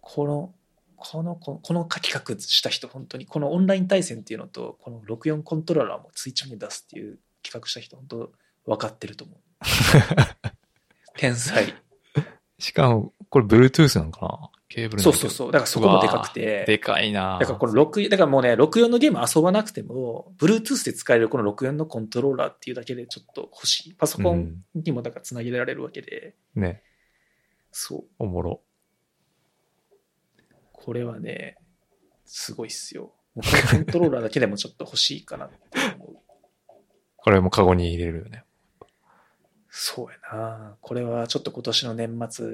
この、この、このこの書き画した人、本当に、このオンライン対戦っていうのと、この64コントローラーもツイッチャーに出すっていう企画した人、本当分かってると思う。天才。ら。しかも、これ、Bluetooth なのかな？ケーブルそうそうそう。だからそこもでかくて。でかいなだからこの6、だからもうね、64のゲーム遊ばなくても、Bluetooth で使えるこの64のコントローラーっていうだけでちょっと欲しい。パソコンにもだから繋げられるわけで、ね、そう。おもろ。これはね、すごいっすよ。コントローラーだけでもちょっと欲しいかなって思う。これもカゴに入れるよね。そうやな。これはちょっと今年の年末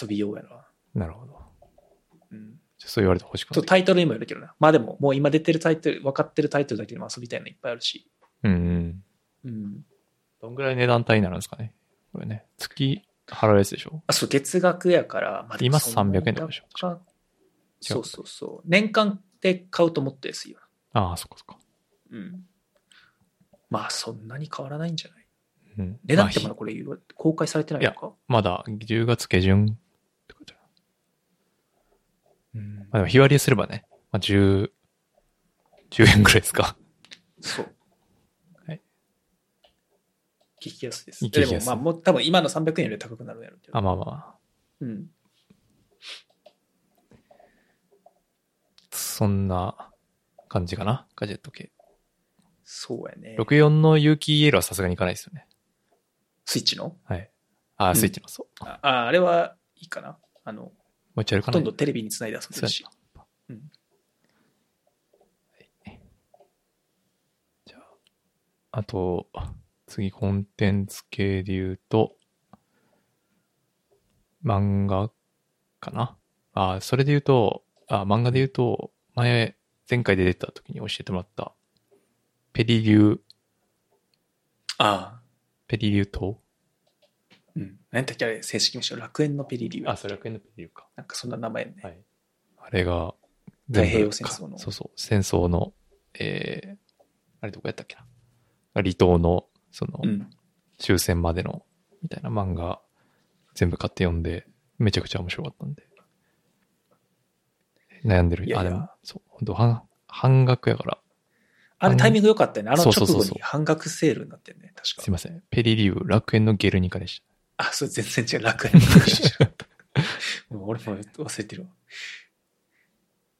遊びようやな。なるほど。うん。そう言われて欲しくない。タイトルにもよるけどな。まあでも、もう今出てるタイトル、分かってるタイトルだけでも遊びたいのいっぱいあるし。うんうん。うん。どんぐらい値段帯になるんですかね。これね。月払うやつでしょあ、そう、月額やから、まあ今そんなに300円とかでしょ高そうそうそう。年間で買うともっと安いよ。ああ、そっかそっか。うん。まあ、そんなに変わらないんじゃない？うん。値段ってままあだこれ公開されてないのか？まだ10月下旬ってことだうんまあでも日割りすればね、まあ10、10円ぐらいですか。そう。はい。激安です。激安でも、まあ、もう多分今の300円より高くなるんやろうけど。あ、まあまあ。うん。そんな感じかな。ガジェット系。そうやね。64の有機 EL はさすがにいかないですよね。スイッチの？はい。ああ、スイッチの、そう。あ、ああれはいいかな。あの、もう一応やるかな。ほとんどテレビにつないで遊んでるし。うんじゃあ、あと、次コンテンツ系で言うと、漫画かなあ、それで言うと、あ、漫画で言うと、前、前回で出た時に教えてもらった、ペリリュー、ああ。ペリリュー島うん。何だっけあれ、正式名称。楽園のペリリュー。あ、それ楽園のペリリューか。なんかそんな名前ね。はい。あれが、太平洋戦争のかそうそう、戦争の、えー、あれどこやったっけな。離島の、その、うん。終戦までの、みたいな漫画、全部買って読んで、めちゃくちゃ面白かったんで。悩んでる。いやいやあ、でも、そう、本当半、半額やから、あれタイミング良かったよね。あの直後に半額セールになってんね。確かすい。ません。ペリリュー、楽園のゲルニカでしあ、それ全然違う。楽園のペリリュー。もう俺も忘れてるわ。た。い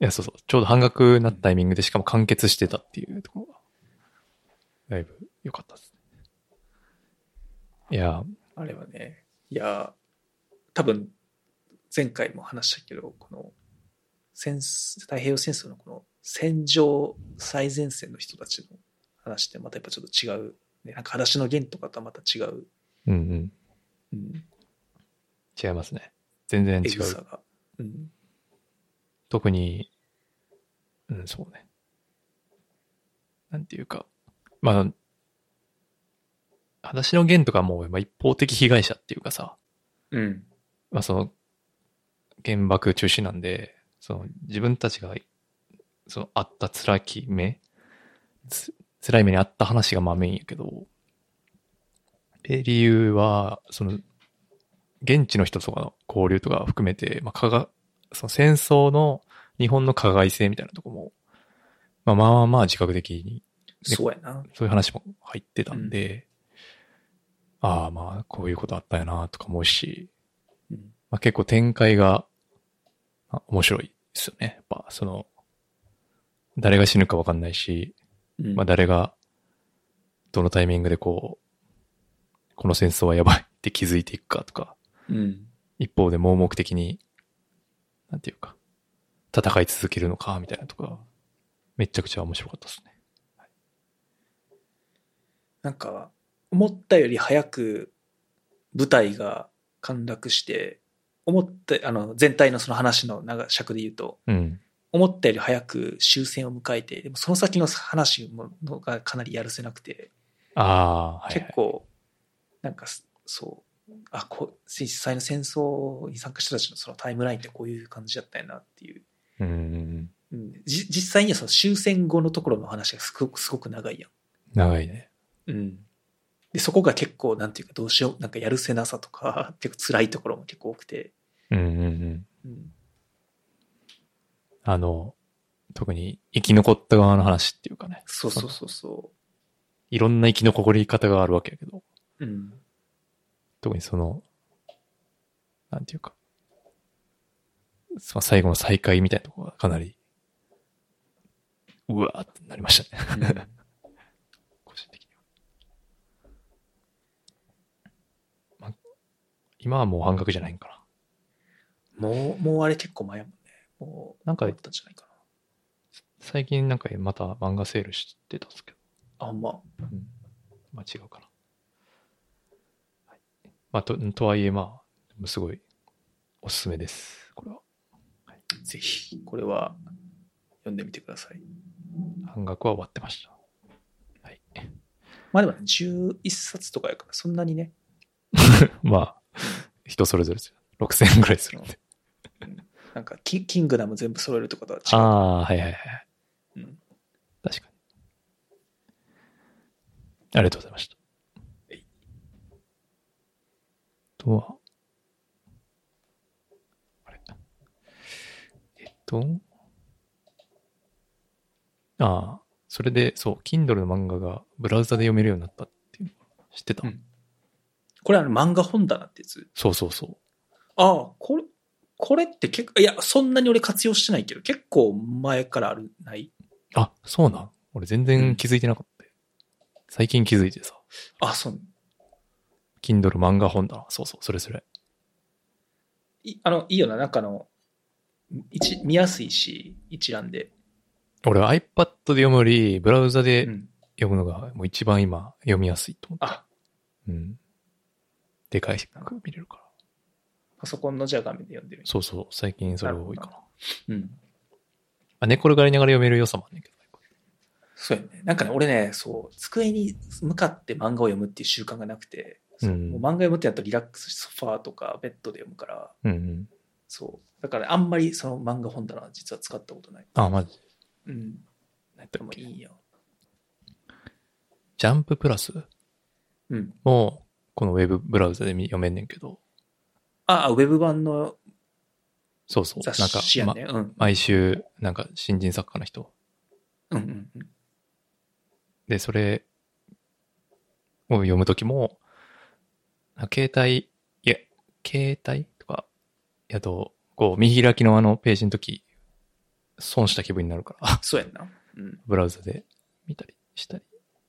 や、そうそう。ちょうど半額なったタイミングで、しかも完結してたっていうところが、だいぶ良かったですね。いや、あれはね。いや、多分、前回も話したけど、この、戦太平洋戦争のこの戦場最前線の人たちの話ってまたやっぱちょっと違う。ね、なんか話の弦とかとはまた違う。うんうん。うん。違いますね。全然エ違う。うん。特に、うん、そうね。なんていうか、まあ、話の弦とかも、まあ、一方的被害者っていうかさ、うん。まあその、原爆中止なんで、その自分たちが、そのあった辛き目、つ辛い目にあった話がまあメインやけど、ペリユーは、その、現地の人とかの交流とか含めて、まあ、かが、その戦争の日本の加害性みたいなとこも、まあまあまあ自覚的に、でそうやな。そういう話も入ってたんで、ああまあこういうことあったよなとか思うし、うん。まあ、結構展開があ面白いですよね。やっぱその、誰が死ぬかわかんないし、うんまあ誰がどのタイミングでこう、この戦争はやばいって気づいていくかとか、うん。一方で盲目的に、なんていうか、戦い続けるのかみたいなとこが、めちゃくちゃ面白かったですね。なんか、思ったより早く舞台が陥落して、思った、あの、全体のその話の長尺で言うと、うん。思ったより早く終戦を迎えて、でもその先の話ものがかなりやるせなくて、ああ、はい、はい。結構、なんかす、そう、あ、こう、実際の戦争に参加した人たちのそのタイムラインってこういう感じだったよなっていう。うんうん実際にはその終戦後のところの話がすごく、すごく長いやん。長いね。うん。で、そこが結構、なんていうか、どうしよう、なんかやるせなさとか、結構辛いところも結構多くて、うんうんうん。うん。あの、特に生き残った側の話っていうかね。そうそうそうそいろんな生き残り方があるわけやけど、う。うん。特にその、なんていうか、その最後の再会みたいなところがかなり、うわーってなりましたね。個人的には。まあ、今はもう半額じゃないんかな。もう、もうあれ結構前やもんね。もう、なんかあったんじゃないか最近なんかまた漫画セールしてたんですけど、な。あ、まあ、うん。まあ違うかな。はい。まあと、とはいえまあ、すごいおすすめです。これは。ぜひ、これは読んでみてください。半額は終わってました。はい。まあでもね、11冊とかやから、そんなにね、まあ、人それぞれですよ。6000円ぐらいするんで。なんかキ、キングダム全部揃えるとかとは違う。ああ、はいはいはい。うん確かに。ありがとうございました。はいあとは、あれ？えっと、ああ、それで、そう、Kindle の漫画がブラウザで読めるようになったっていうの知ってた、うん。これあの漫画本棚ってやつ？そうそうそう。ああ、これ、これって結構、いや、そんなに俺活用してないけど、結構前からある、ない？あ、そうなん。俺全然気づいてなかった。最近気づいてさ。あ、そう。Kindle 漫画本だ。そうそう、それそれ。いあの、いいよな、なんかあの、一見やすいし、一覧で。俺は iPad で読むより、ブラウザでうん。読むのがもう一番今読みやすいと思って。あ、うん。でかいく見れるから。パソコンのじゃあ画面で読んでる。そうそう、最近それ多いかな。うん。あ、寝転がりながら読める良さもあるんだけど。そうやね。なんかね、俺ね、そう、机に向かって漫画を読むっていう習慣がなくて、そううんもう漫画読むってやったらリラックスしてソファーとかベッドで読むから、うんうん。そう。だからあんまりその漫画本棚は実は使ったことない。あ、マジ？うん。で何やったっけもいいよ。ジャンププラス？うん。も、このウェブブラウザで見読めんねんけど、あ、あウェブ版のそうそう。雑なんか、ま誌やね。うん。毎週、なんか新人作家の人。うんうんうん。で、それを読むときも、あ携帯、いや、携帯とか、やと、こう、見開きのあのページのとき、損した気分になるから、そうやんな。うん。ブラウザで見たりしたり。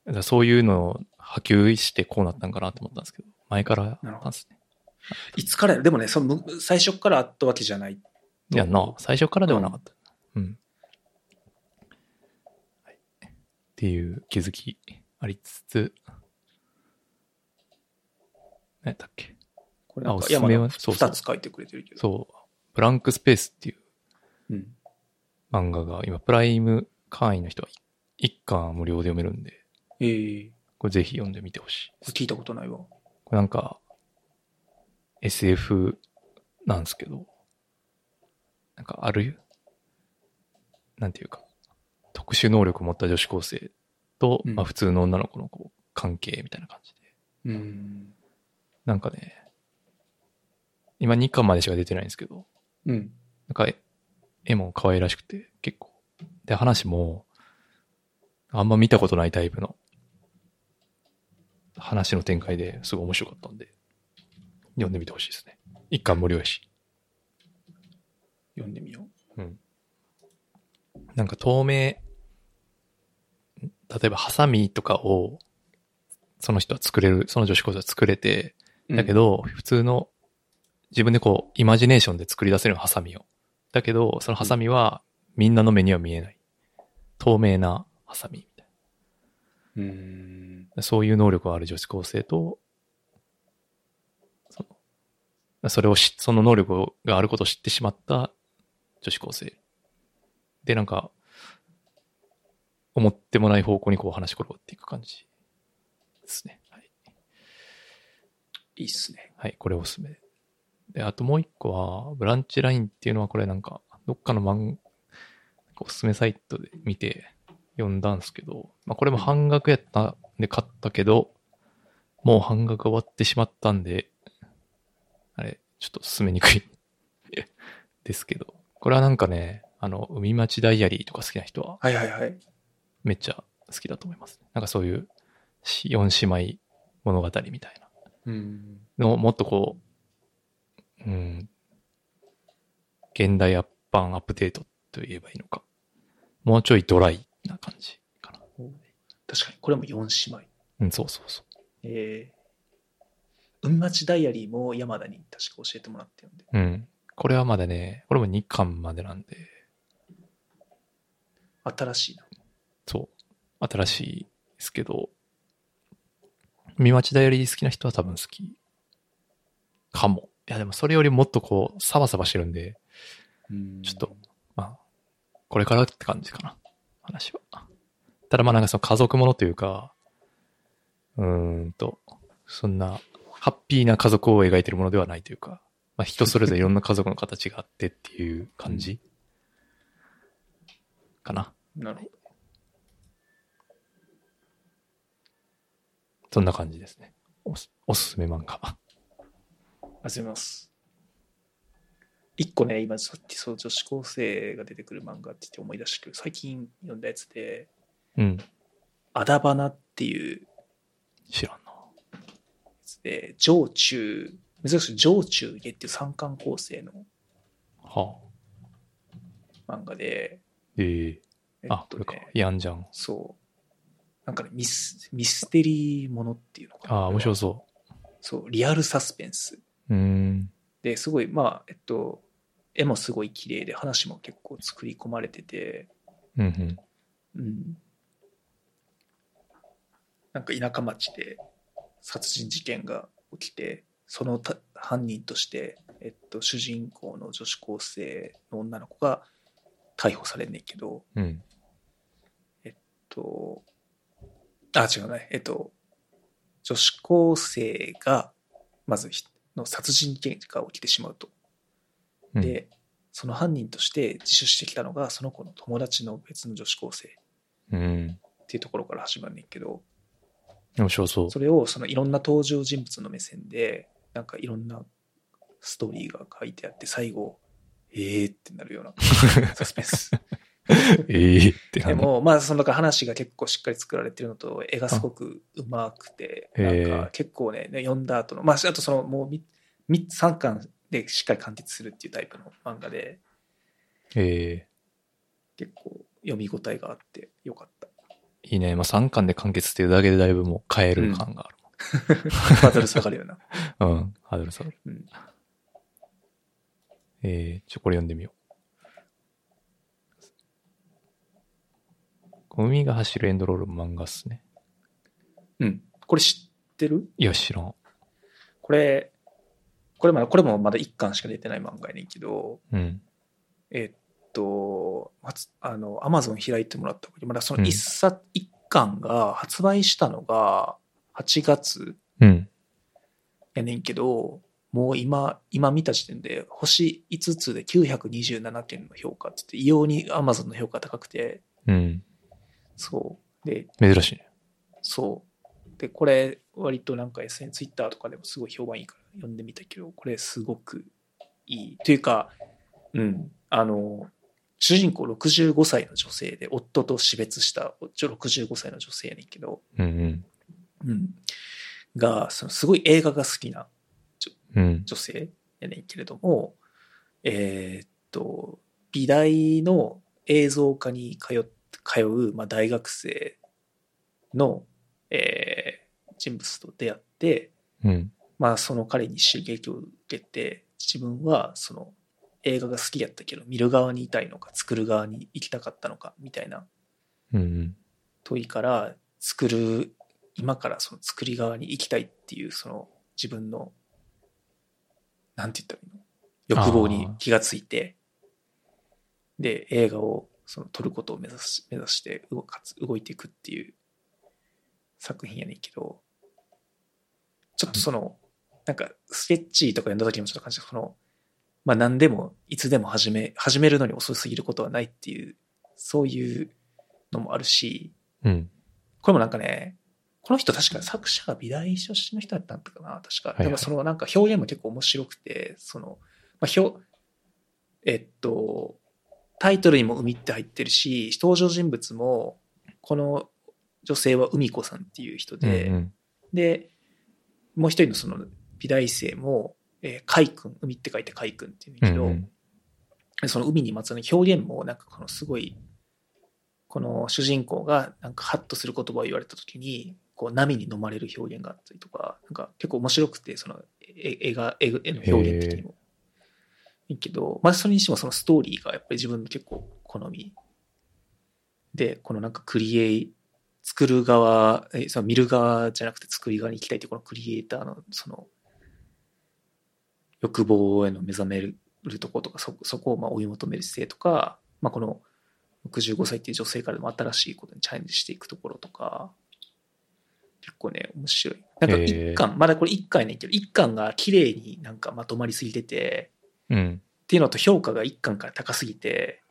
だそういうのを波及してこうなったんかなと思ったんですけど、前からあったんですね。いつからや？でもね、そのむ最初からあったわけじゃない。いやな、最初からではなかった。うん。はい、っていう気づきありつつ、何やったっけ？これなんかあおすすめは？山田そうそう二つ書いてくれてるけど。そう、ブランクスペースっていううん。漫画が今、プライム会員の人は一巻無料で読めるんで、ええこれぜひ読んでみてほしい。これ聞いたことないわ。これなんか、SF なんですけど、なんかある、なんていうか、特殊能力を持った女子高生と、うんまあ普通の女の子のこう関係みたいな感じで。うん。なんかね、今2巻までしか出てないんですけど、うん。なんか絵絵も可愛らしくて結構。で、話も、あんま見たことないタイプの話の展開ですごい面白かったんで、読んでみてほしいですね。一巻無料やし。読んでみようん。なんか透明、例えばハサミとかを、その人は作れる、その女子高生は作れて、う。だけど、普通の、自分でこう、イマジネーションで作り出せるハサミを。だけど、そのハサミは、みんなの目には見えない。透明なハサミみたいうん、うん。な。そういう能力がある女子高生と、その、それをし、その能力があることを知ってしまった女子高生。で、なんか、思ってもない方向にこう話し転がっていく感じですね。はい。いいっすね。はい、これおすすめ。で、あともう一個は、ブランチラインっていうのはこれなんか、どっかの漫おすすめサイトで見て読んだんですけど、まあこれも半額やったんで買ったけど、もう半額終わってしまったんで、あれ、ちょっと進めにくい ですけど、これはなんかね、あの、海町ダイアリーとか好きな人ははいはいはい。めっちゃ好きだと思います。なんかそういうし四姉妹物語みたいな。うん。の、もっとこう、うん、現代アッパンアップデートと言えばいいのか。もうちょいドライな感じかな。確かに、これも4姉妹。うん、そうそうそう。ええ海町ダイアリーも山田に確か教えてもらってるんで。うん。これはまだね、これも2巻までなんで、新しいな。そう。新しいですけど、見待ちダイアリー好きな人は多分好き。かも。いやでもそれよりもっとこう、サバサバしてるんで、ちょっと、まあ、これからって感じかな。話は。ただまあなんかその家族ものというか、うーんと、そんなハッピーな家族を描いてるものではないというか、まあ、人それぞれいろんな家族の形があってっていう感じかな。なるほど。そんな感じですね。おすおすすめ漫画。あります。一個ね、今さっきそう女子高生が出てくる漫画って言って思い出したけど、最近読んだやつで、うん。アダバナっていう知らんな。やつで、上中、珍しく上中下っていう三巻構成のはあ。漫画で、えええあ、これかね。やんじゃん。そう。なんかね、ミス、ミステリーものっていうのかな。ああ、面白そそう、リアルサスペンス。う。ん。で、すごい、まあ、えっと、絵もすごい綺麗で、話も結構作り込まれてて、うんうん。うん。なんか田舎町で殺人事件が起きて、そのた犯人として、えっと、主人公の女子高生の女の子が逮捕されんねんけど、うん。と、あ、違うね。えっと、女子高生が、まずひの殺人事件が起きてしまうと。うん、で、その犯人として自首してきたのが、その子の友達の別の女子高生っうん。ていうところから始まるねんけど、面白そう。それをそのいろんな登場人物の目線で、なんかいろんなストーリーが書いてあって、最後、えーってなるような サスペンス。ええってでも、まあ、その話が結構しっかり作られてるのと、絵がすごくうまくて、なんか結構ね、読んだ後の、まあ、あとそのもうみみ3巻でしっかり完結するっていうタイプの漫画で、え結構読み応えがあってよかった。えいいね。まあ、3巻で完結っていうだけでだいぶもう変える感がバト ル下がるような。ある。うん。ハードル下がる。うんええちょ、これ読んでみよう。海が走るエンドロール漫画っすね。うん。これ知ってる？いや、知らん。これ、これまだ、これもまだ1巻しか出てない漫画やねんけど、うん。えっと、あの、アマゾン開いてもらった時、まだそのうん1冊、一巻が発売したのが8月うん。やねんけど、もう今、今見た時点で星5つで927件の評価って言って、異様にアマゾンの評価高くて、うん。そう。で、珍しいね。そう。で、これ、割となんか SN、ツイッターとかでもすごい評判いいから読んでみたけど、これすごくいい。というか、うん、あの、主人公65歳の女性で、夫と死別したちょ65歳の女性やねんけど、うんうん、が、そのすごい映画が好きなうん。うん。女性やねんけれども、えーっと、美大の映像科に通っ通う、まあ、大学生の、えー人物と出会って、うん。まあ、その彼に刺激を受けて、自分はその映画が好きやったけど、見る側にいたいのか、作る側に行きたかったのか、みたいなうん。問いから、作る、今からその作り側に行きたいっていう、その自分の、なんて言ったらいいの？欲望に気がついて、で、映画をその撮ることを目指し、目指して動かつ動いていくっていう作品やねんけど、ちょっとその、なんかスケッチとか読んだ時もちょっと感じた、その、まあ何でも、いつでも始め、始めるのに遅すぎることはないっていう、そういうのもあるし、うん。これもなんかね、この人確か作者が美大出身の人だったんだかな、確か。いはいでもそのなんか表現も結構面白くて、その、まあ、表、えっと、タイトルにも海って入ってるし、登場人物も、この女性は海子さんっていう人で、うんで、もう一人のその美大生も、えー、海君、海って書いて海君っていうんだけど、うんその海にまつわる表現もなんかこのすごいこの主人公がなんかハッとする言葉を言われた時にこう波に飲まれる表現があったりとかなんか結構面白くてその絵絵が絵絵の表現的にもいいけどまあそれにしてもそのストーリーがやっぱり自分の結構好みでこのなんかクリエイ作る側えその見る側じゃなくて作り側に行きたいってこのクリエイターのその欲望への目覚めるところとかそそこをまあ追い求める姿勢とか、まあ、この65歳っていう女性からでも新しいことにチャレンジしていくところとか結構ね、面白い。なんか一巻、まだこれ一巻やねんけど、一巻が綺麗になんかまとまりすぎてて、うん。っていうのと評価が一巻から高すぎて、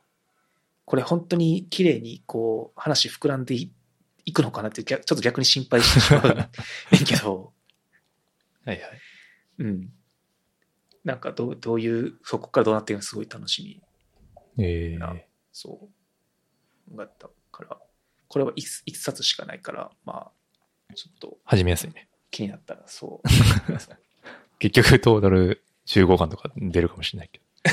これ本当に綺麗にこう話膨らんでいいくのかなって逆ちょっと逆に心配してしまう けど、はいはい。うん。なんかどうどういう、そこからどうなっていくのかすごい楽しみ。ええなそう。だったから、これは一一冊しかないから、まあ、ちょっと始めやすいね。気になったらそう。結局トータル15巻とか出るかもしれないけ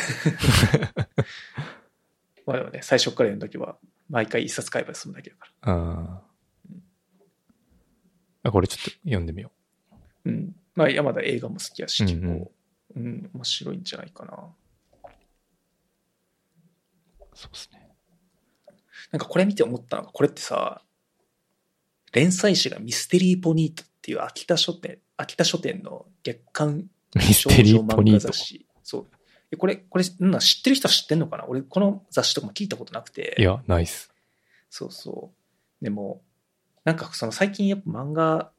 まあでもね、最初から読んだ時は、毎回一冊買えば済むだけだから。ど。ああ。これちょっと読んでみようん。まあ山田映画も好きやし、うんうん結構、うん、面白いんじゃないかな。う。そうですね。なんかこれ見て思ったのが、これってさ、連載誌がミステリーポニートっていう秋田書店、秋田書店の月刊ミステリーポニー。そう。えこれ、これ、なんだ知ってる人は知ってんのかな？俺、この雑誌とかも聞いたことなくて。いや、ナイス。そうそう。でも、なんかその最近やっぱ漫画、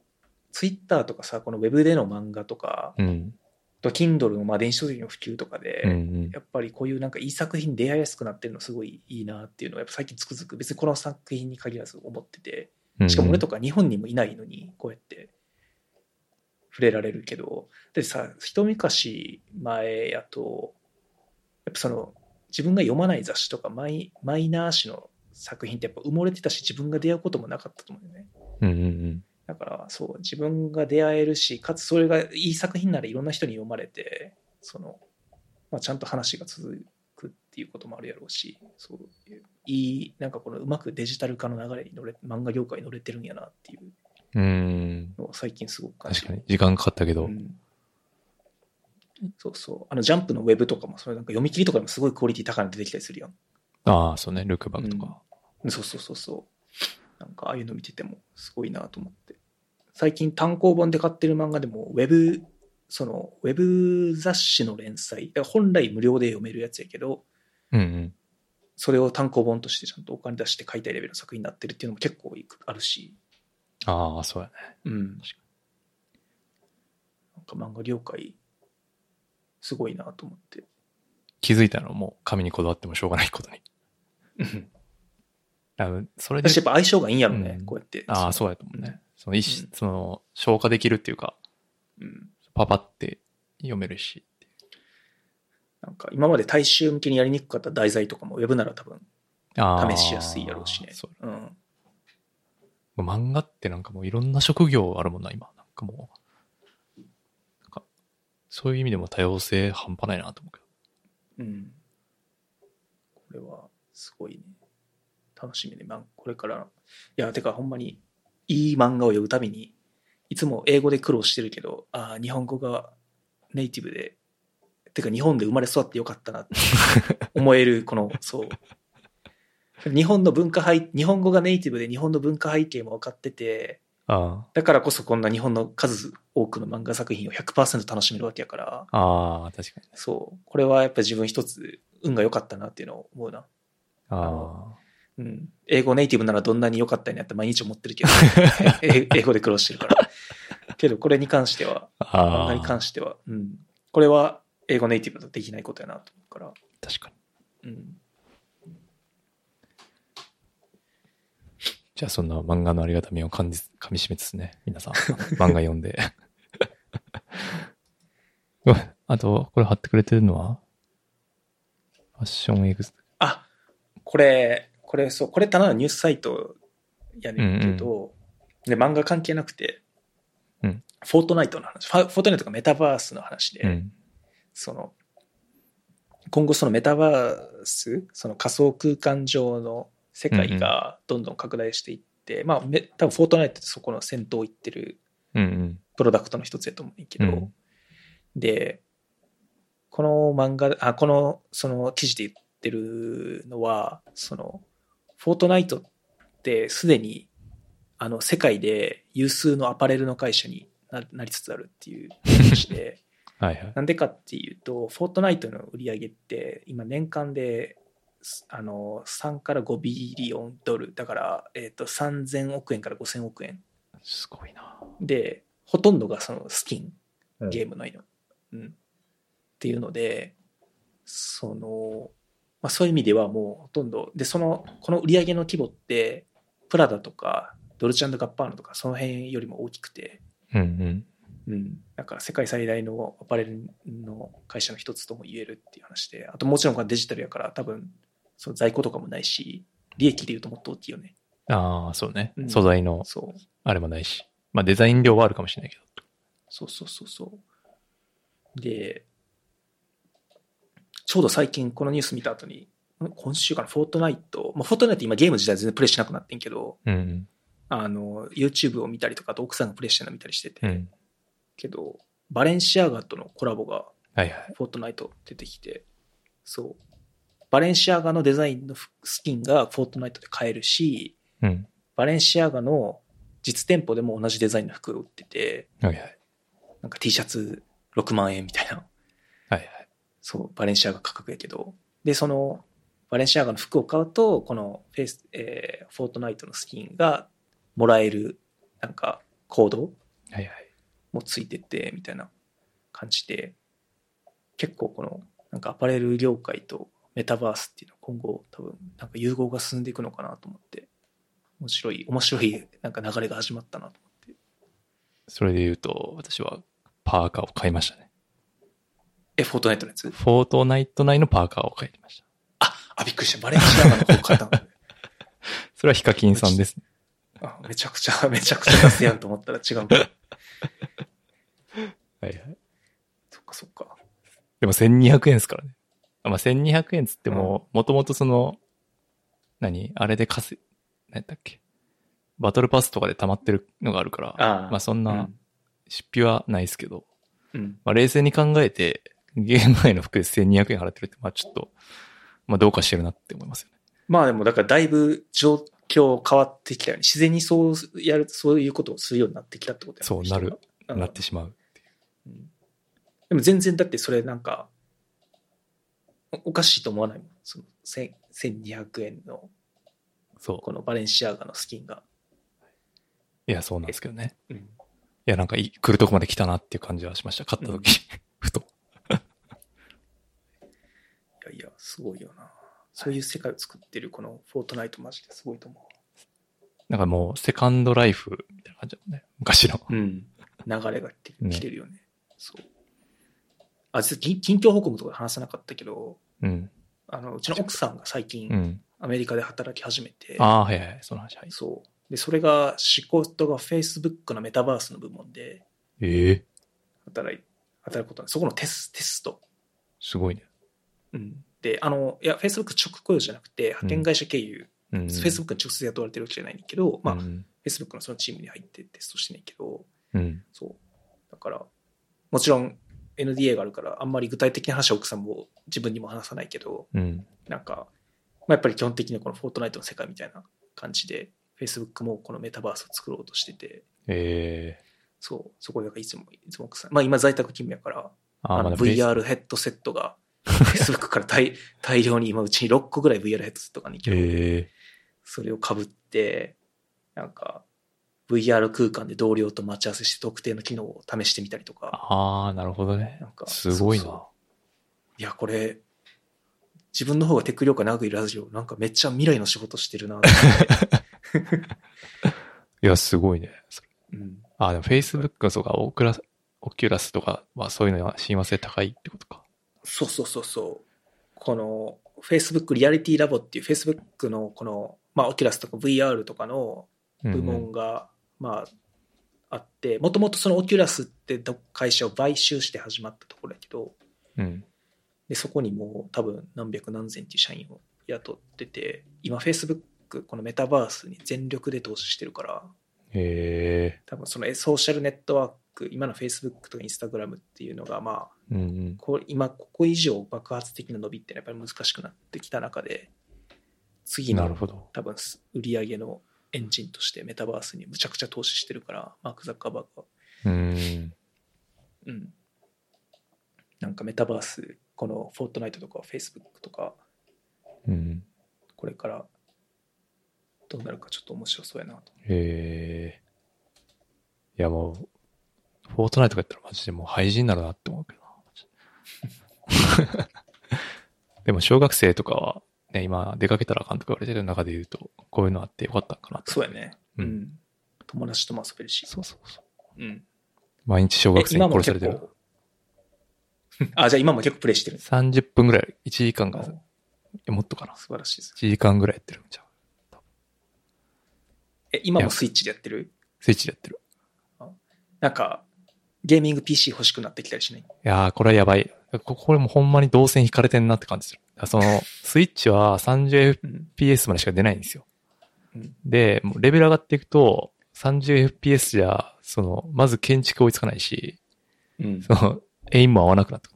ツイッターとかさ、このウェブでの漫画とか、うん。と Kindle のまあ電子書籍の普及とかで、うんうん。やっぱりこういうなんかいい作品に出会いやすくなってるのすごいいいなっていうのはやっぱ最近つくづく別にこの作品に限らず思っててしかも俺とか日本にもいないのにこうやって触れられるけどでさ一昔前やとやっぱその自分が読まない雑誌とかマイマイナー誌の作品ってやっぱ埋もれてたし自分が出会うこともなかったと思うよねうんうんうん。だからそう自分が出会えるしかつそれがいい作品ならいろんな人に読まれてその、まあ、ちゃんと話が続くっていうこともあるやろうしそういいなんかこのうまくデジタル化の流れに乗れ漫画業界に乗れてるんやなっていううーん。最近すごく感じる確かに。時間かかったけど。うんそうそうあのジャンプのウェブとかもそれなんか読み切りとかでもすごいクオリティ高いの出てきたりするやんああ、そうね。ルックバックとか。そうそうそうそう。なんかああいうの見ててもすごいなと思って。最近単行本で買ってる漫画でもウェブ、そのウェブ雑誌の連載、本来無料で読めるやつやけど、うんうん。それを単行本としてちゃんとお金出して買いたいレベルの作品になってるっていうのも結構あるし、ああ、そうやね。うん。確なんか漫画業界、すごいなと思って。気づいたのもう紙にこだわってもしょうがないことに。うんあのそれで私やっぱ相性がいいんやろね、うんこうやって。ああ、そうう。やと思うね。そのうんその、消化できるっていうか、うん。パパって読めるし。なんか今まで大衆向けにやりにくかった題材とかもウェブなら多分。試しやすいやろうしねそううん。漫画ってなんかもういろんな職業あるもんな、今。なんかもう、なんか、そういう意味でも多様性半端ないなと思うけどうん。これはすごいね。楽しみね。これから。いや、てかほんまにいい漫画を読むたびに、いつも英語で苦労してるけど、ああ、日本語がネイティブで、てか日本で生まれ育ってよかったなって思える、この、そう。日本の文化背、日本語がネイティブで日本の文化背景も分かってて、ど。あだからこそこんな日本の数多くの漫画作品を100%楽しめるわけやから、あ。ああ、確かに。そう。これはやっぱ自分一つ運が良かったなっていうのを思うな。あうん。英語ネイティブならどんなに良かったんやって毎日思ってるけど、え 英語で苦労してるから。けどこれに関しては、あ。漫ああ。画に関しては、うん。これは英語ネイティブだとできないことやなと思うから、確かに。うん。じゃあそんな漫画のありがたみを感じ、噛み締めつつね、皆さん、漫画読んで。あと、これ貼ってくれてるのはファッションエグス。あ、これ、これ、そう、これただのニュースサイトやねんけど、で、漫画関係なくて、うんフォートナイトの話、フォートナイトがメタバースの話で、うん。その、今後そのメタバース、その仮想空間上の世界がどんどん拡大していって、まあ、め多分フォートナイトってそこの先頭を行ってるうんうん。プロダクトの一つやと思うけど、うんで、この漫画、あ、この、その記事で言ってるのは、その、フォートナイトってすでに、あの、世界で有数のアパレルの会社にななりつつあるっていう話で、はいはい。なんでかっていうと、フォートナイトの売り上げって、今年間で、すあの、3から5ビリオンドル、だから、えっ、と、3000億円から5000億円すごいな。で、ほとんどがそのスキン、ゲーム。ム内の。うん。っていうので、その、まあそういう意味ではもうほとんど、で、その、この売り上げの規模って、プラダとか、ドルチャンドガッパーナとか、その辺よりも大きくて、うんうん。うん。だから世界最大のアパレルの会社の一つとも言えるっていう話で、あともちろんデジタルやから多分、その在庫とかもないし、利益で言うともっと大きいよね。ああ、そうねう。ん素材のそう。あれもないし。まあデザイン量はあるかもしれないけど。そうそうそうそう。で、ちょうど最近このニュース見た後に、ん今週かな、フォートナイト、まあ、フォートナイト今ゲーム自体全然プレイしなくなってんけど、うんあの、YouTube を見たりとか、あと奥さんがプレイしてるの見たりしてて、うん。うん。けど、バレンシアガとのコラボがはいはい。フォートナイト出てきて、そう。バレンシアガのデザインの服スキンがフォートナイトで買えるし、うん。バレンシアガの実店舗でも同じデザインの服を売ってて、はいはい。なんか T シャツ6万円みたいな。はいはい。そう、バレンシアガ価格やけど。で、その、バレンシアガの服を買うと、このフェイス、えーフォートナイトのスキンがもらえる、なんか、コードはいはい。もついてて、みたいな感じで、結構この、なんかアパレル業界とメタバースっていうのは今後多分、なんか融合が進んでいくのかなと思って、面白い、面白いなんか流れが始まったなと思って。それで言うと、私はパーカーを買いましたね。え、フォートナイトのやつ？フォートナイト内のパーカーを買いました。あ、あ、びっくりした。バレンシアガの方買ったの。それはヒカキンさんですね。あめちゃくちゃ、めちゃくちゃ出すやんと思ったら違うんだ。はいはい。そっかそっか。でも1200円ですからね。あまあ、1200円つっても、もともとその、何？あれで稼い、何だっけ？バトルパスとかで溜まってるのがあるから、ああまあそんな出費はないですけど、うん。うん。まあ冷静に考えて、ゲーム内の服で1200円払ってるって、まあちょっと、まあどうかしてるなって思いますよね。まあでも、だからだいぶ状況変わってきたよね。自然にそうやる、そういうことをするようになってきたってことだよねそうなる、人がなってしまう。うんでも全然だってそれなんか、おおかしいと思わないもん。その1000 1200円のそう。このバレンシアガのスキンが。いや、そうなんですけどね。うん。いや、なんかい来るとこまで来たなっていう感じはしました。買った時、ふと。いやいや、すごいよな。そういう世界を作ってるこのフォートナイトマジですごいと思なんかもう、セカンドライフみたいな感じだもんね。昔の。う。うん。流れが来てね来てるよね。そう。あ、実は近近況報告とか話さなかったけど、うん。あの、うちの奥さんが最近、うん。アメリカで働き始めて、ああ、はいはい。その話、はい。そう。で、それが、仕事が Facebook のメタバースの部門でええ働い、働くことそこのテステスト。すごいね。うん。で、あの、いや、Facebook 直雇用じゃなくて、派遣会社経由、うん。Facebook に直接雇われてるわけじゃないんだけど、まあ、うん。Facebook のそのチームに入ってテストしてないけど、うん。そう。だから、もちろん NDA があるから、あんまり具体的な話は奥さんも自分にも話さないけど、うん。なんか、まあ、やっぱり基本的にはこのフォートナイトの世界みたいな感じで、Facebook もこのメタバースを作ろうとしてて、ええそう、そこでいつも、いつも奥さん、まあ今在宅勤務やから、あの VR ヘッドセットが、Facebook から大 大量に今うちに6個ぐらい VR ヘッドセットがあるんだけど、ええそれを被って、なんか、VR 空間で同僚と待ち合わせして特定の機能を試してみたりとか、ああ、なるほどねなんか。すごいな。そうそいや、これ、自分の方がテック業界長くいるラジオ、なんかめっちゃ未来の仕事してるな いや、すごいね。うん。ああ、でも Facebook がそうか、オクラス、オキュラスとかはそういうのは親和性高いってことか。そうそうそうそう。この Facebook リアリティラボっていう Facebook のこの、まあ、オキュラスとか VR とかのうん部門が、まあ、あって、もともとそのオキュラスってど会社を買収して始まったところだけど、うん。でそこにもう多分何百何千っていう社員を雇ってて、今 Facebook このメタバースに全力で投資してるから、へえ。多分そのえソーシャルネットワーク、今の Facebook とか Instagram っていうのが、まあ、うんうん。こう今ここ以上爆発的な伸びってやっぱり難しくなってきた中で次のなるほど。多分売り上げのエンジンとしてメタバースにむちゃくちゃ投資してるからマーク・ザッカーバーグはうん。うんなんかメタバースこのフォートナイトとかフェイスブックとかうん。これからどうなるかちょっと面白そうやなとへえ。やもう、フォートナイトとかやったらマジでもう廃人になるなって思うけどな。でも小学生とかは、ね、今出かけたらあかんとか言われてる中で言うと、こういうのあってよかったんかなと。そうやね。ううんん。友達とも遊べるし。そうそうそう。うん。毎日小え学生に殺されてる。構。あ、じゃあ今も結構プレイしてる。30分ぐらい、1時間が、もっとかな。素晴らしいです。1時間ぐらいやってるんじゃう？え、今もスイッチでやってる？スイッチでやってる。なんか、ゲーミング PC 欲しくなってきたりしない？いやー、これはやばい。ここれもほんまに動線引かれてんなって感じする。その、スイッチは 30fps うん。までしか出ないんですよ。うんで、もうレベル上がっていくと、30fps じゃ、その、まず建築追いつかないし、うん。その、エイムも合わなくなってく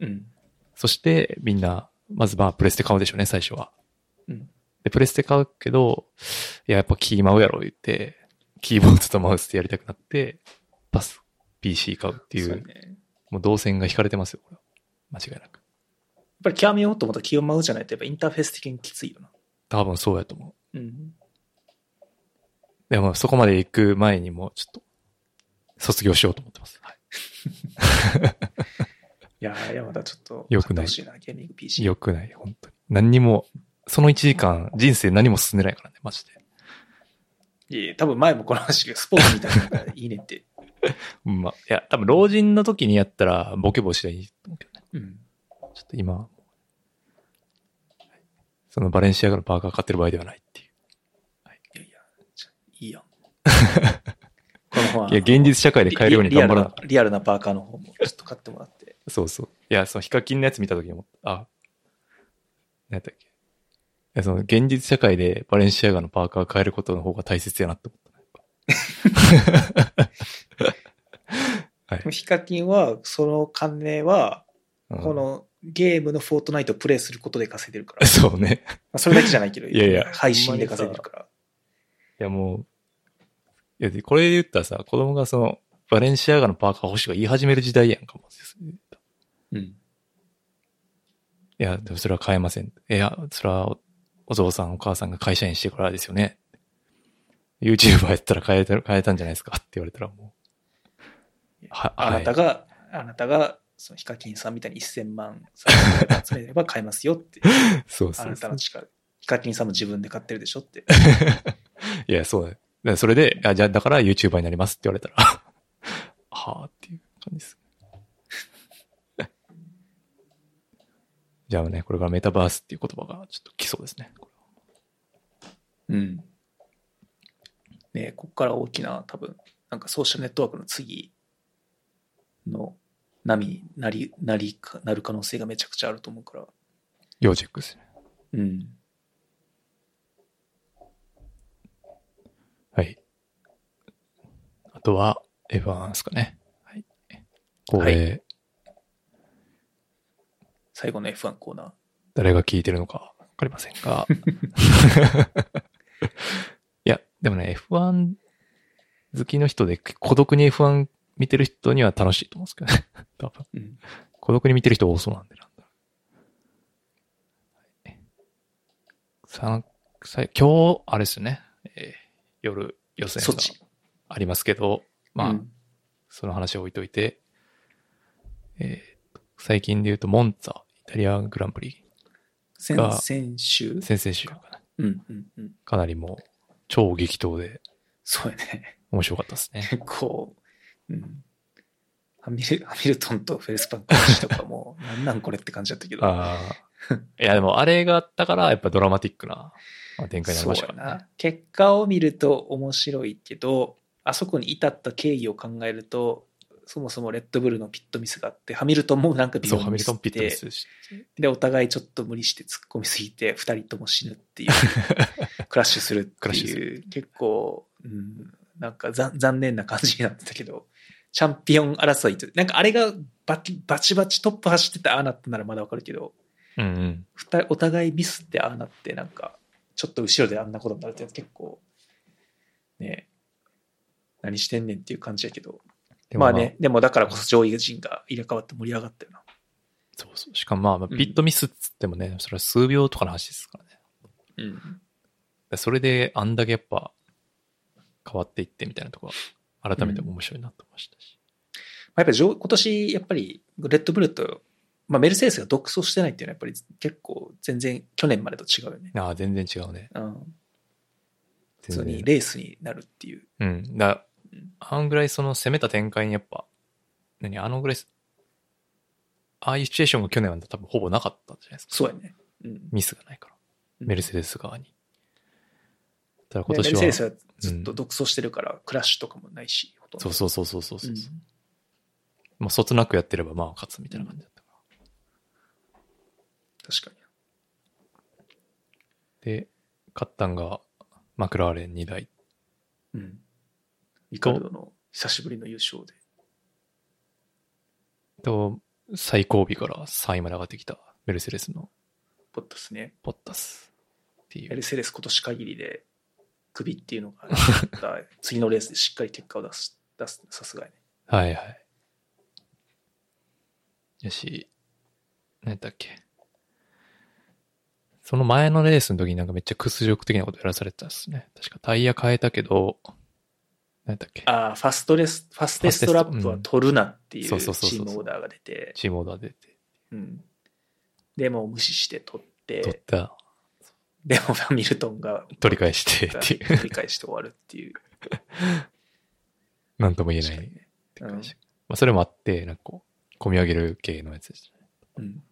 る。うん。そして、みんな、まずまあ、プレステ買うでしょうね、最初は。うん。で、プレステ買うけど、いや、やっぱキーマウやろ、言って、キーボードとマウスでやりたくなって、パス、PC 買うっていう、ね。やっもう動線が引かれてますよ、これは。間違いなく。ぱり極めようと思ったら気を舞うじゃないと、やっぱインターフェース的にきついよな。多分そうやと思う。うん。でも、そこまで行く前にも、ちょっと、卒業しようと思ってます。はい。いやー、山田ちょっと、よくないいな、ゲーミング PC。よくない、本当に。何にも、その1時間、人生何も進んでないからね、マジで。いやいや多分前もこの話がスポーツみたいないいねって。うんまあ、いや、多分老人の時にやったら、ボケ防止でいいと思うけどね。うん。ちょっと今そのバレンシアガのパーカー買ってる場合ではないっていう。いやいや、じゃいいやん。この本は。いや、現実社会で買えるように頑張らなリアルなリアルなパーカーの方もちょっと買ってもらって。そうそう。いや、そのヒカキンのやつ見た時に思った。あ、何やったっけ。いや、その現実社会でバレンシアガのパーカー買えることの方が大切やなって思ったね。はい。ヒカキンは、その金は、うんこのゲームのフォートナイトをプレイすることで稼いでるから。そうね。まあそれだけじゃないけど、いやいや配信で稼いでるから。いや、もう、いや、でこれで言ったらさ、子供がその、バレンシアガのパーカー欲しいとか言い始める時代やんかも。うん。いや、でもそれは買えません。いや、それはおお父さんお母さんが会社員してからですよね。YouTuber やったら買えた、買えたんじゃないですかって言われたらもう。は、あなたが、が、あなたが、そのヒカキンさんみたいに1000万集めれば買えますよって。そうそうあなたの。力。ヒカキンさんも自分で買ってるでしょって。いや、そうだよ。だそれで、あじゃあだから YouTuber になりますって言われたら、はあっていう感じです。じゃあね、これからメタバースっていう言葉がちょっと来そうですね。うん。ねここから大きな多分、なんかソーシャルネットワークの次の波になり、なりか、なる可能性がめちゃくちゃあると思うから。要チェックですね。うん。はい。あとは F1 ですかね。はい。これ、最後の F1 コーナー。誰が聞いてるのかわかりませんが。いや、でもね、F1 好きの人で孤独に F1 見てる人には楽しいと思うんですけどね。多分。うん。孤独に見てる人多そうなんでなんだ。はいささ今日、あれですよね。えー夜予選が。ありますけど、まあ、うんその話を置いといて、えーと最近で言うと、モンツァ、イタリアグランプリ、先が々週？先々週かな。うんうんうん。かなりもう、超激闘でそうやね。面白かったですね。結構、うん。ハミル、ハミルトンとフェルスパンクとかも、なんなんこれって感じだったけど。いや、でもあれがあったから、やっぱドラマティックなまあ展開になりましたからね。な。結果を見ると面白いけど、あそこに至った経緯を考えると、そもそもレッドブルのピットミスがあって、ハミルトンもなんか微そう、妙にミスっハミルトンピットミて、スしで、お互いちょっと無理して突っ込みすぎて、二人とも死ぬっていう、クラッシュするっていう、結構、うん、なんかざ残念な感じになってたけど、チャンピオン争いと、なんかあれがバチバチバチトップ走っててああなったならまだわかるけど、うんうん。お互いミスってああなって、なんか、ちょっと後ろであんなことになるって結構、ね何してんねんっていう感じやけど、でもまあね、でもだからこそ上位陣が入れ替わって盛り上がったよな。そうそう。しかもまあまあ、ピットミスっつってもね、それは数秒とかの話ですからね。うん。それであんだけやっぱ変わっていってみたいなところ改めて面白いなと思いましたし。まあ、やっぱり上今年、やっぱり、レッドブルと、まあ、メルセデスが独走してないっていうのは、やっぱり結構、全然、去年までと違うよね。ああ、全然違うね。うん。普通。にレースになるっていう。うん。だうんあんぐらいその攻めた展開にやっぱ、何、あのぐらい、ああいうシチュエーションが去年は多分ほぼなかったじゃないですか。そうやね。うん。ミスがないから。メルセデス側に。ただ今今年は、メルセデスはずっと独走してるから、クラッシュとかもないし、そうそうそうそうそうそう。うんもうそつなくやってればまあ勝つみたいな感じだったから。確かに。で、勝ったんがマクラーレン2台。うん。リカルドの久しぶりの優勝で。と、最後尾から3位まで上がってきたメルセデスのポッタスね。ポッタスっていう。メルセデス今年限りで、首っていうのが、次のレースでしっかり結果を出す、出す、さすがにね。はいはい。よし、何やったっけ？その前のレースの時になんかめっちゃ屈辱的なことやらされてたんですね。確かタイヤ変えたけど、何やったっけ？ああ、ファストレス、ファステストラップは取るなっていうチームオーダーが出て、チームオーダー出て、うん。でもう無視して取っ、取ってた、でもハミルトンが取り返してっていう、取り返して終わるっていう。なんとも言えないね展開でしたまあそれもあって、なんかこう、込み上げる系のやつでしたね。うん。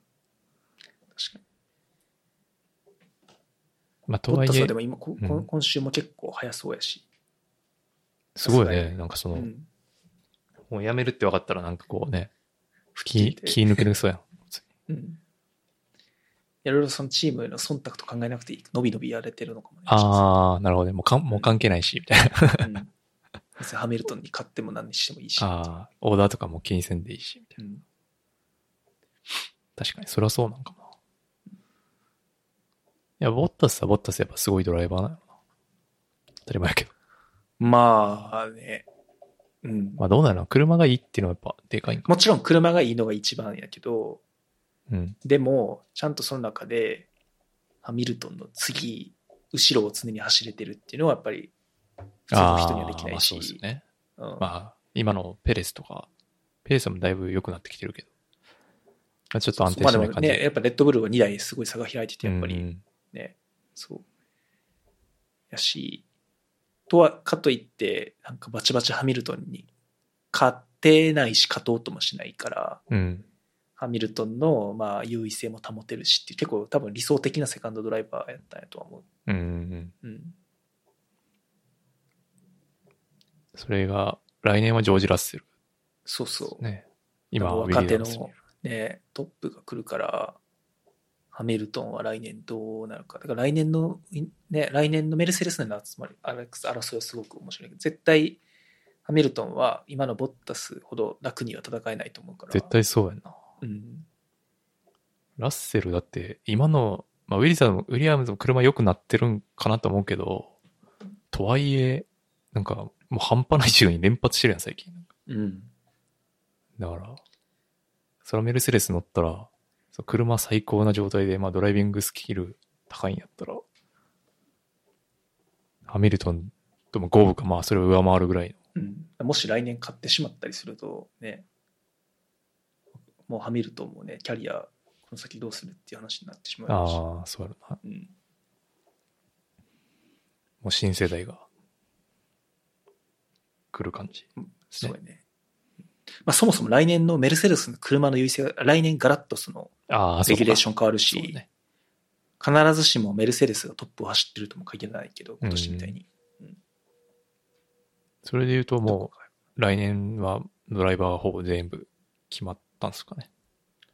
確かに。まあとはいえで、も今、こうん今週も結構早そうやし。すごいね。なんかそうの、ん。もうやめるって分かったらなんかこうね、気、吹き気抜け抜くそうやん。うん。いろいろそのチームへの忖度と考えなくていい。伸び伸びやれてるのかもね。ああ、なるほどね。もうかん、もう関係ないし、みたいな。うん。別にハミルトンに勝っても何にしてもいいし。ああ、オーダーとかも気にせんでいいし、みたいな。うん。確かに、それはそうなんかもな。いや、ボッタスはボッタスやっぱすごいドライバーなのな。当たり前やけど。まあね。うん。まあどうなの？車がいいっていうのはやっぱでかいんか。もちろん車がいいのが一番やけど、うん。でも、ちゃんとその中で、ハミルトンの次、後ろを常に走れてるっていうのはやっぱり、普通の人にはできないし。まあそうですよね。うんまあ、今のペレスとか、ペレスもだいぶ良くなってきてるけど。まあちょっと安定しない感じ。ね、やっぱレッドブルは2台すごい差が開いてて、やっぱりうんね、そう。やし、とは、かといって、なんかバチバチハミルトンに勝ってないし、勝とうともしないから、うん。ハミルトンのまあ優位性も保てるしっていう、結構多分理想的なセカンドドライバーやったんやとは思う。うんうん。それが、来年はジョージ・ラッセル。そうそう。ね。今若手のね、トップが来るから、ハミルトンは来年どうなるか。だから来年の、ね、来年のメルセデスの集まり、アレックス争いはすごく面白いけど、絶対、ハミルトンは今のボッタスほど楽には戦えないと思うから。絶対そうやんな。うん。ラッセルだって、今の、まあ、ウィリウィリアムズも車良くなってるんかなと思うけど、とはいえ、なんか、もう半端ない順位連発してるやん、最近。うん。だから、それはメルセデス乗ったら、そう車最高な状態で、まあドライビングスキル高いんやったら、ハミルトンとも五分か、まあそれを上回るぐらいうん。もし来年買ってしまったりすると、ね、もうハミルトンもね、キャリア、この先どうするっていう話になってしまの。うし。ああ、そうやろな。うん。もう新世代が来る感じですね。そうやね。まあ、そもそも来年のメルセデスの車の優位性が、来年ガラッとそのああ、レギュレーション変わるし、ね。必ずしもメルセデスがトップを走ってるとも限らないけど、今年みたいに。それで言うともかう、来年はドライバーがほぼ全部決まったんですかね。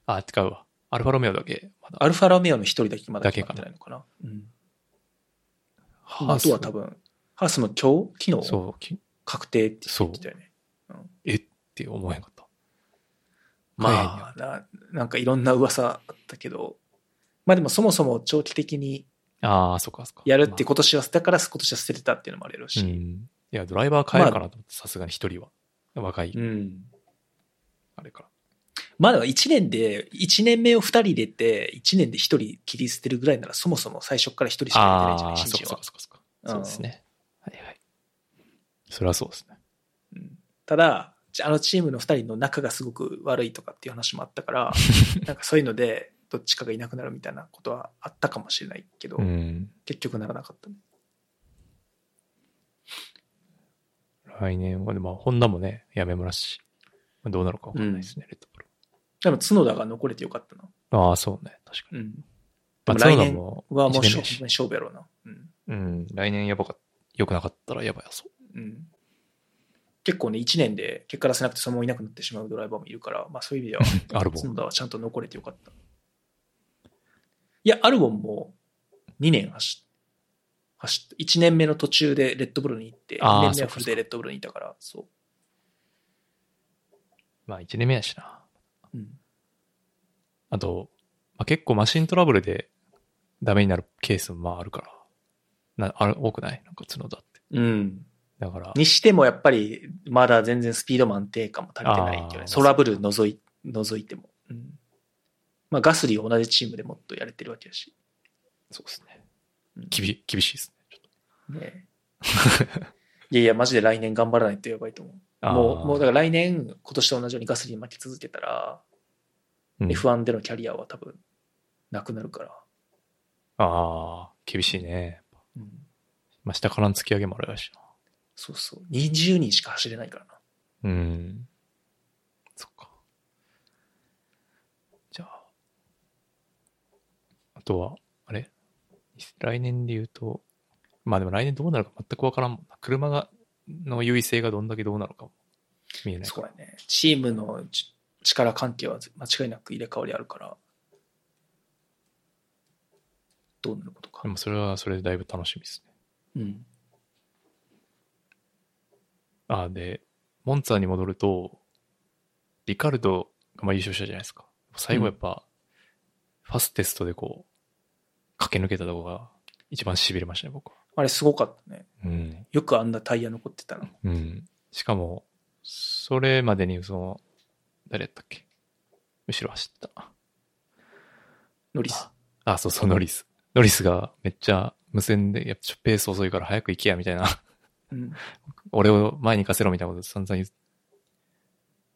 あ、違うわ。アルファロメオだけ、まだ。アルファロメオの一人だけまだ決まってないのかな。うん。ハあとは多分、ハースも今日、昨日、そう、き確定って言ってたよね。えって思わへんかった。まあな、なんかいろんな噂あったけど、まあでもそもそも長期的にああ、そっかそっか。やるってま今年は、だから今年は捨ててたっていうのもあるやろう。ん。いや、ドライバー変えるかなと思って、さすがに一人は。若い、うん。あれから。まあでも1年で、1年目を2人入れて、1年で1人切り捨てるぐらいなら、そもそも最初から1人しか入れてないんじゃない、ああー、そっ新人はかそっか。そそそうですね。はいはい。それはそうですね。うんただ、あのチームの2人の仲がすごく悪いとかっていう話もあったから、なんかそういうので、どっちかがいなくなるみたいなことはあったかもしれないけど、うん。結局ならなかったね。来年は、まあ、ホンダもね、やめますし、まあどうなるかわかんないですね、レッド。でも角田が残れてよかったな。ああ、そうね、確かに。うん。まあ、来年はもう勝負やろうな。うん。うん、来年やばか良くなかったらやばいやそう。うん。結構ね、1年で結果出せなくてそのままいなくなってしまうドライバーもいるから、まあそういう意味では、アルボン。角田はちゃんと残れてよかった。いや、アルボンも2年走っ走って、1年目の途中でレッドブルに行って、2あー年目はフルでレッドブルにいたから、そまあ、1年目やしな。あと、まあ、結構マシントラブルでダメになるケースもまああるから。な、あれ、多くない？なんか角田って。うん。だから、にしてもやっぱり、まだ全然スピードも安定感も足りてないけどね。あートラブル除い除いても。うん。まあガスリーは同じチームでもっとやれてるわけだし。そうですね。うん厳し厳しいですね。ちょっねえ いやいや、マジで来年頑張らないとやばいと思う。もう、もうだから来年、今年と同じようにガスリーに負け続けたら、とうん F1 でのキャリアは多分、なくなるから。ああ、厳しいね。うん。まあ、下からの突き上げもあるやしな。そうそう。20人しか走れないからな。うん。そっか。じゃあ、あとは、あれ？来年で言うと、まあでも来年どうなるか全くわからんもんな。車が、の優位性がどんだけどうなるかも見えないから。そうやね。チームのち力関係は間違いなく入れ替わりあるから、どうなることかで。もそれはそれでだいぶ楽しみですね。うん。あで、モンツァに戻ると、リカルドがまあ優勝したじゃないですか。最後やっぱ、ファステストでこう、駆け抜けたとこが一番痺れましたね、僕は。あれすごかったね。うん。よくあんなタイヤ残ってたな。うん。しかも、それまでにその、誰やったっけ？後ろ走った。ノリス。あ、そうそう、ノリス。ノリスがめっちゃ無線で、やっぱペース遅いから早く行けや、みたいな。うん。俺を前に行かせろみたいなこと散々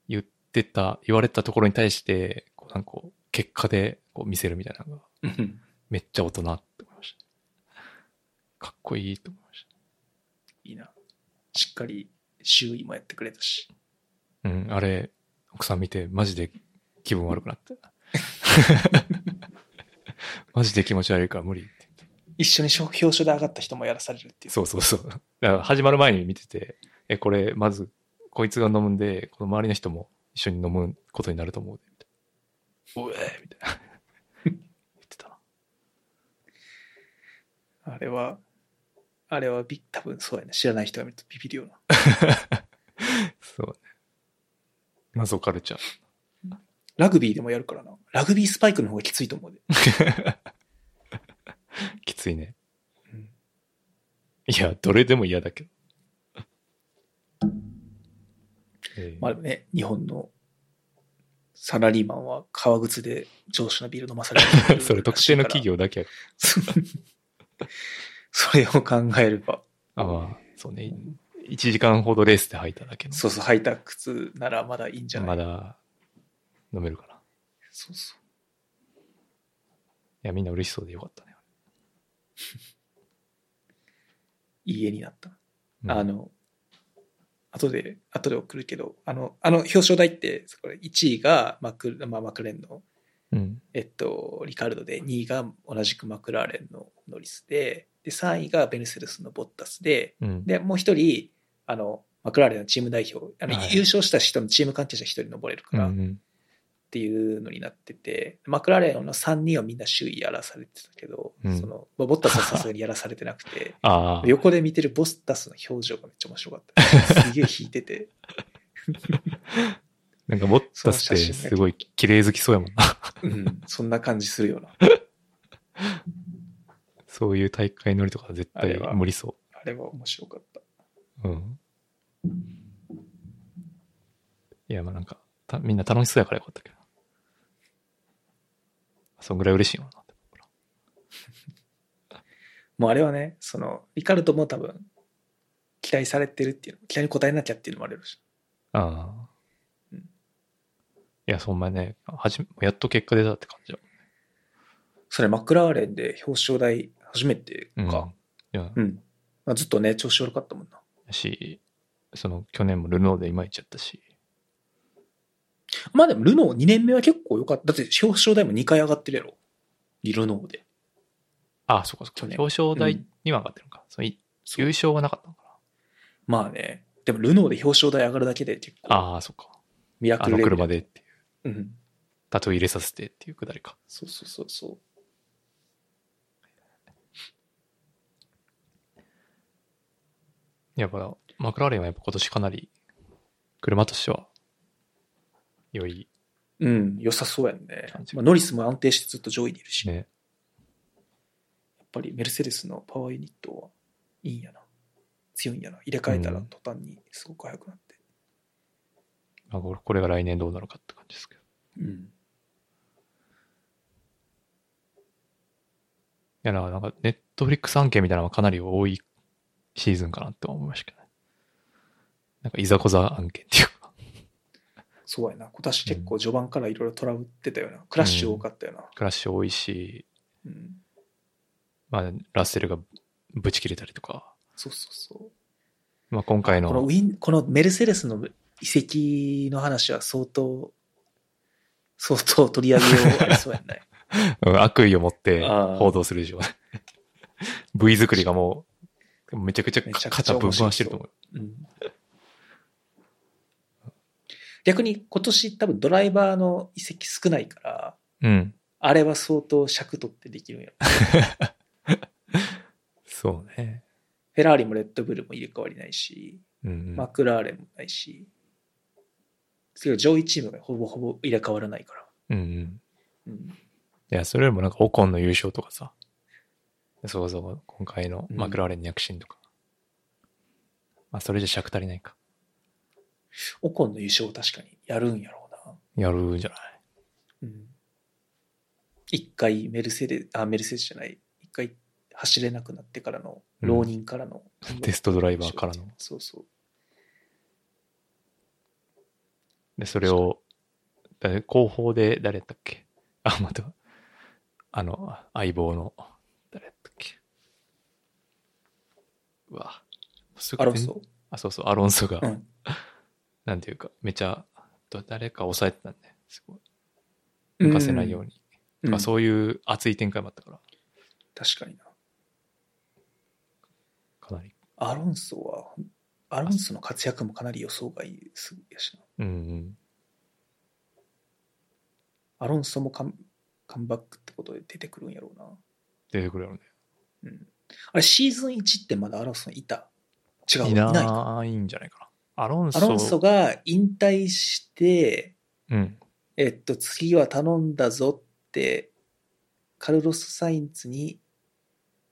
言ってた、言われたところに対して、こうなんかこう、結果でこう見せるみたいなのが、うんめっちゃ大人って思いました。かっこいいと思いましいいな。しっかり周囲もやってくれたし。た。うん、あれ、奥さん見て、マジで気分悪くなって。マジで気持ち悪いから無理って。一緒に表彰で上がった人もやらされるっていう。そうそうそう。だから始まる前に見てて、え、これ、まず、こいつが飲むんで、この周りの人も一緒に飲むことになると思う。みたいなおえみたいな。言ってたな。あれは、あれはび多分そうやね。知らない人が見るとビビるよな。そうね。謎カルチャー。ラグビーでもやるからな。ラグビースパイクの方がきついと思うで。きついね。うんいや、どれでも嫌だけど。えーまあでもね、日本のサラリーマンは革靴で上司のビール飲まされる それ特定の企業だけそれを考えれば、ら。あまあ、そうね。1時間ほどレースで履いただけの。そうそう、履いた靴ならまだいいんじゃない？まだ飲めるかな。いそうそう。や、みんな嬉しそうでよかったね。いい絵になった。うんあ、の、後で、後で送るけど、あの、あの表彰台って、これ1位がマク,、まあ、マクレーンの、うん。えっと、リカルドで、2位が同じくマクラーレンのノリスで、で、3位がベネセルスのボッタスで、うん。で、もう一人、あの、マクラーレンのチーム代表、あの、はい優勝した人のチーム関係者一人登れるから、っうんうんていうのになってて、マクラーレンの3人はみんな周囲やらされてたけど、うんその、まあボッタスはさすがにやらされてなくて。横で見てるボスタスの表情がめっちゃ面白かった。すげえ引いてて。なんかボッタスってすごい綺麗好きそうやもんな。うん、そんな感じするよな。そういう大会乗りとか絶対無理そあれは面白かった。う。うん。いや、まあなんか、たみんな楽しそうやからよかったけど。そんぐらい嬉しいもんな もうあれはね、その、リカルドも多分、期待されてるっていうの、期待に応えなきゃっていうのもあるし。ああ。うんいや、そんなね、はじめ、やっと結果出たって感じだ。それマクラーレンで表彰台初めてうん。か。いや、うん。まあ、ずっとね、調子悪かったもんな。し、その、去年もルノーでいまいちゃったし。まあでも、ルノー2年目は結構良かった。だって表彰台も2回上がってるやろ。リルノーで。ああ、そっかそっか。去年表彰台には上がってるのか。そのいそう優勝はなかったのかまあね。でも、ルノーで表彰台上がるだけで結構、な。ああ、そっか。ミラクあのルレベル車でっていう。うん。タトゥー入れさせてっていうくだりか。そうそうそうそう。やっぱ、マクラーレンはやっぱ今年かなり、車としては、良いうん、良さそうやんねまあ、ノリスも安定してずっと上位にいるし、やね。っぱりメルセデスのパワーユニットはいいんやな。強いんやな。入れ替えたらうん途端にすごく速くなって。まあ、これが来年どうなるかって感じですけど。うん。いや、ななんかネットフリックス案件みたいなのはかなり多いシーズンかなって思いましたけどね。なんか、いざこざ案件っていうか。そうやな。今年結構序盤からいろいろトラブってたよな。クラッシュ多かったよな。クラッシュ多いし、うん。まあ、ラッセルがブチ切れたりとか、そうそうそう。まあ、今回の、このウィン、このメルセデスの移籍の話は相当、相当取り上げようありそうやんね。うん悪意を持って報道するでしょうね。V 作りがもう、めちゃくちゃめちゃくちゃ肩ぶん回してると思う。うん逆に今年多分ドライバーの移籍少ないから、うん。あれは相当尺取ってできるんやろ。そうね。フェラーリもレッドブルも入れ替わりないし、うんうん。マクラーレンもないし、次は上位チームがほぼほぼ入れ替わらないから。うんうん。うんいや、それよりもなんかオコンの優勝とかさ、そうそう、今回のマクラーレン躍進とか。まあ、それじゃ尺足りないか。オコンの優勝確かにやるんやろうな。やるんじゃない？うん一回メルセデあ、メルセデスじゃない。一回走れなくなってからの、うん浪人からの、テストドライバーからの。そうそう。で、それを、誰後方で誰やったっけ？あ、また、あの、相棒の、誰やったっけ？うわ。アロンソ？あ、そうそう、アロンソが、うん。なんていうか、めちゃ、ど誰か抑えてたんで、すごい。抜かせないように。うん。とかそういう熱い展開もあったから、確かにな。かなり。アロンソは、アロンソの活躍もかなり予想外すやしな。うんうん。アロンソもカンカムバックってことで出てくるんやろうな。出てくるやろね。うん。あれ、シーズン1ってまだアロンソいた？違うわ、いいないか。ないんじゃないかな。アロンソ。アロンソが引退して、うん。えっと、次は頼んだぞって、カルロス・サインツに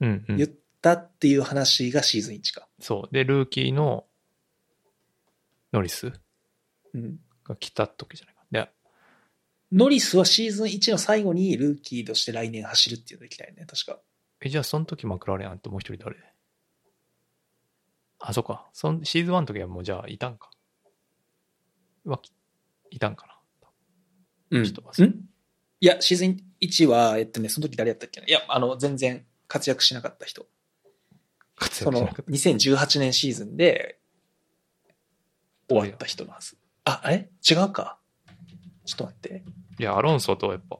うん、うん言ったっていう話がシーズン1か。そう。で、ルーキーのノリスうん。が来た時じゃない？ノリスはシーズン1の最後にルーキーとして来年走るっていうのできたよね、確か。え、じゃあその時マクラーレンあんてもう一人誰？あ、そっか。そんシーズン1の時はもうじゃあいたんか。は、いたんかな。うんちょっと忘れん？いや、シーズン1は、えっとね、その時誰やったっけな？いや、あの、全然活躍しなかった人。その活躍しなかっ2018年シーズンで終わった人のはず。あ、あれ違うか。ちょっと待って。た。いや、アロンソとやっぱ、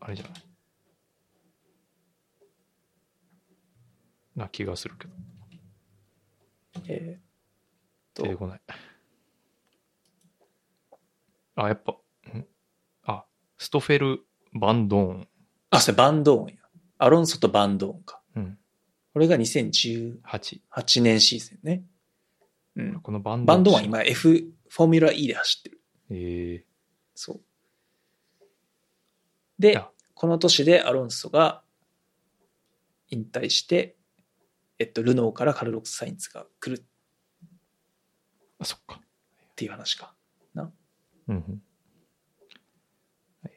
あれじゃない？な気がするけど。えーっと出てこない。あ、やっぱ、ん？あ、ストフェル・バンドーン。あ、それバンドーンや。アロンソとバンドーンか。うん。これが2018 8。年シーズンね。うん。このバンドバンドーンは今 F、フォーミュラ E で走ってる。えそう。であ、この年でアロンソが引退して、えっと、ルノーからカルロス・サインツが来るあ、そっか。ていう話か。うんうん。はいはい。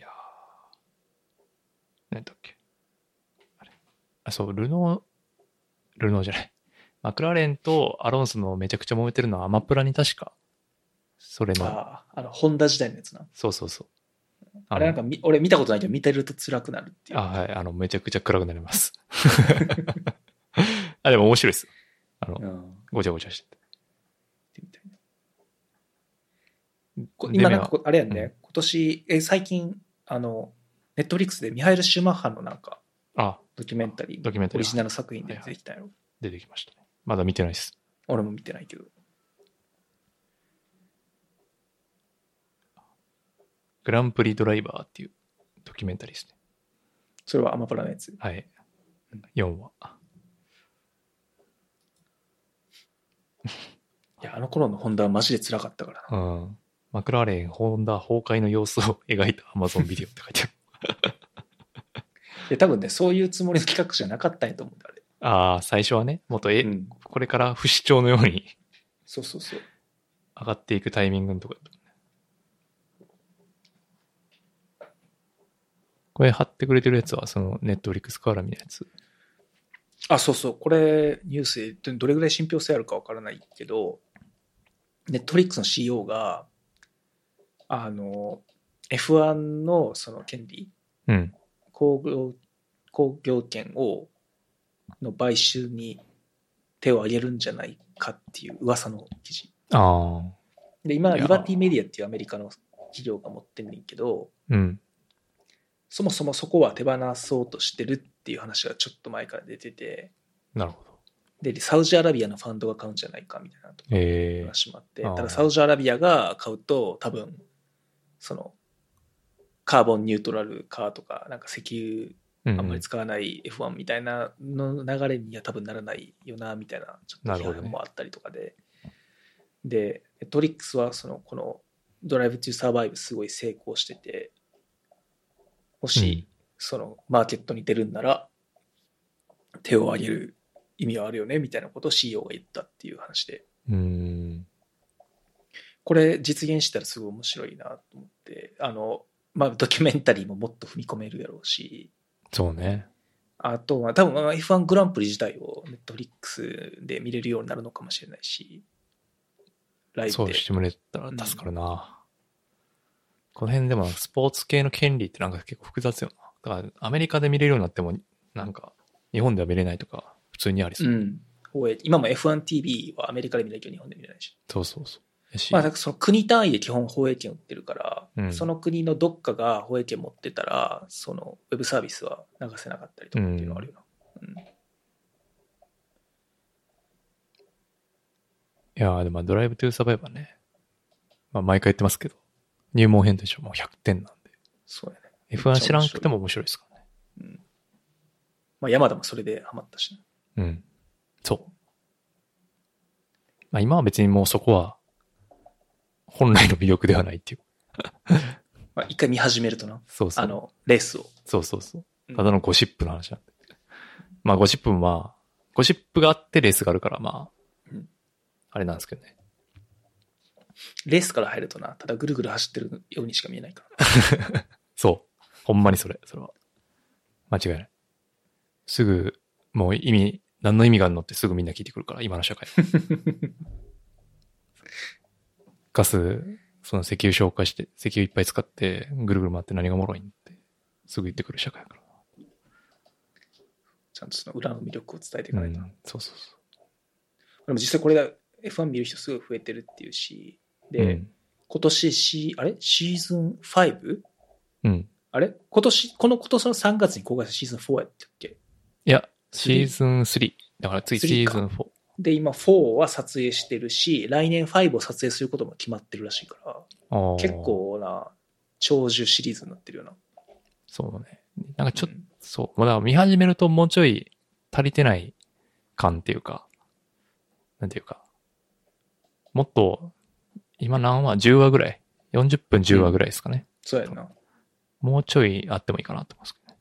い何だっけあれ。あ、そう、ルノー、ルノーじゃない。マクラーレンとアロンソのめちゃくちゃ揉めてるのはアマプラに確か、それの、ああ、あの、ホンダ時代のやつな。そうそうそう。あれなんかみ、俺見たことないけど、見てると辛くなるっていう。あ、はい、あの、めちゃくちゃ暗くなります。あ、でも面白いです。あの、うん。ごちゃごちゃして今なんかこ、あれやんね、うん今年、え、最近、あの、ネットフリックスでミハイル・シューマッハのなんか、あ、ドキュメンタリー、ドキュメンタリーオリジナル作品で出てきたよ。出てきましたね。まだ見てないです。俺も見てないけど。グランプリドライバーっていうドキュメンタリーですね。それはアマプラのやつ。はい。4話。いや、あの頃のホンダはマジで辛かったからな。うん。マクラーレン、ホンダ崩壊の様子を描いた Amazon ビデオって書いてある。で、多分ね、そういうつもりの企画じゃなかったんやと思うんだ、あれ。ああ、最初はね、もっとえ、うん。これから不死鳥のようにそうそうそう。上がっていくタイミングのとこだったねこれ貼ってくれてるやつは、そのネットフリックスから見のやつ。あ、そうそう。これ、ニュースでどれぐらい信憑性あるかわからないけど、ネットフリックスの CEO が、あの、F1 のその権利、うん。工業、工業権を、の買収に手を挙げるんじゃないかっていう噂の記事。ああ。で、今、リバティメディアっていうアメリカの企業が持ってんねんけど、うん。そもそもそこは手放そうとしてるっていう話がちょっと前から出てて、なるほど。で、サウジアラビアのファンドが買うんじゃないかみたいなと。かええ話もあって、あー。ただサウジアラビアが買うと多分、その、カーボンニュートラルカーとか、なんか石油うんあんまり使わない F1 みたいなの流れには多分ならないよな、みたいな、ちょっと批判もあったりとかで。で、ネットリックスはその、このドライブ・トゥ・サバイブすごい成功してて、もし、そのマーケットに出るんなら、手を挙げる意味はあるよね、みたいなことを CEO が言ったっていう話で。うん。うん。これ実現したらすごい面白いなと思って、あの、まあ、ドキュメンタリーももっと踏み込めるやろうし、そうね。あとは多分まあ F1 グランプリ自体をネットフリックスで見れるようになるのかもしれないし、ライブで。そうしてもらえたら助かるな。この辺でもスポーツ系の権利ってなんか結構複雑よな。だからアメリカで見れるようになっても、なんか日本では見れないとか普通にありそうう。ん。放映今も F1TV はアメリカで見ないけど日本で見れないし。そうそうそう。まあ、だからその国単位で基本放映権を売ってるから、うんその国のどっかが放映権持ってたら、そのウェブサービスは流せなかったりとかっていうのはあるよな。うんいやーでもドライブトゥーサバイバーね。まあ毎回言ってますけど、入門編でしょ、もう100点なんで。そうやね。F1 知らなくても面白いですからね。うん。まあ、山田もそれでハマったしな。うん。そう。まあ今は別にもうそこは、本来の魅力ではないっていう。まあ、一回見始めるとな。そうそう。あの、レースを。そうそうそうう。んただのゴシップの話なんで。まあゴシップもまあ、ゴシップがあってレースがあるからまあ、うんあれなんですけどね。レースから入るとな、ただぐるぐる走ってるようにしか見えないから。そう。ほんまにそれ、それは。間違いない。すぐ、もう意味、何の意味があるのってすぐみんな聞いてくるから、今の社会。ガス、その石油消化して、石油いっぱい使って、ぐるぐる回って何がおもろいんって、すぐ言ってくる社会だから。ちゃんとその裏の魅力を伝えていかないと。うん、そうそうそでも実際これだ、F1 見る人すごい増えてるっていうし、う。で、うん。今年シー、あれ？シーズン 5? うん。あれ？今年、この今年の3月に公開したシーズン4やったっけ？いや、シーズン3。だからついシ3かーズン4。で、今4は撮影してるし、来年5を撮影することも決まってるらしいから、結。構な長寿シリーズになってるよな。そうだね。なんかちょっと、うんそう。まあだから見始めるともうちょい足りてない感っていうか、なんていうか、もっと、今何話 ?10 話ぐらい ?40 分10話ぐらいですかね。そうやな。もうちょいあってもいいかなと思いますけどね。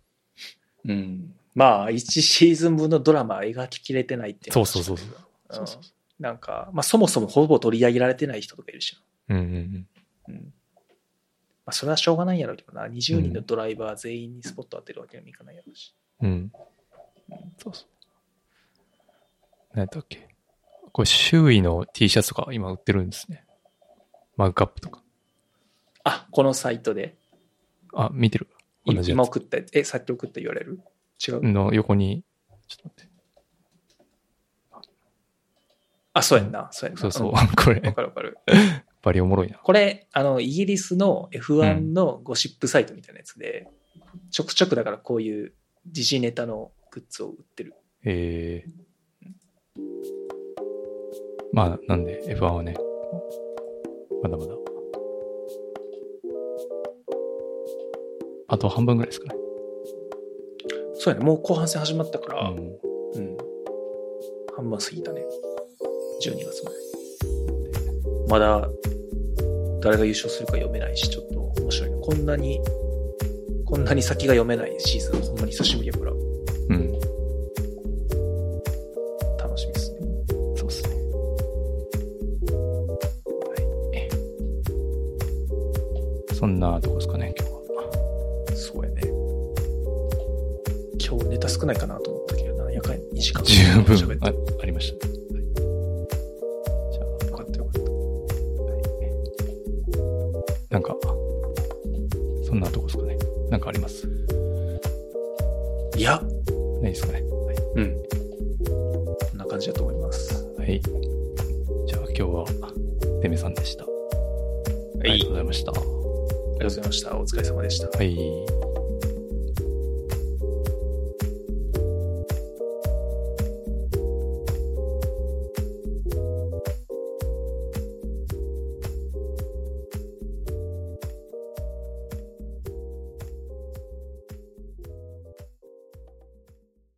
うん。まあ、1シーズン分のドラマ描ききれてないっていうのそうそうそうそうそうんなんか、まあそもそもほぼ取り上げられてない人とかいるしう。うんうんうん。な。うん。まあそれはしょうがないんやろうけどな。20人のドライバー全員にスポット当てるわけにもいかないやろうし。うん。そうそう。何やったっけ？これ周囲の T シャツとか今売ってるんですね。マグカップとか。あ、このサイトで。あ、見てる同じやつ今送ったやつ。え、さっき送った URL? 違う、の横に、ちょっと待って。あ、そうやんな。そうやんな。そうそう、ん こわれ、かるわかる。バリおもろいな。これ、あの、イギリスの F1 のゴシップサイトみたいなやつで、ちょくちょくだからこういう時事ネタのグッズを売ってる。えー。まあ、なんで F1 はね、まだまだ。あと半分ぐらいですかね。そうやね。もう後半戦始まったから、うん。うん。半分過ぎたね。12月まで。まだ、誰が優勝するか読めないし、ちょっと面白いね。こんなに、こんなに先が読めないシーズン、ほんまに久しぶりやから、そんなとこですかね、今日は。そうやね。今日ネタ少ないかなと思ったけどな、やかん2時間。十分。あありました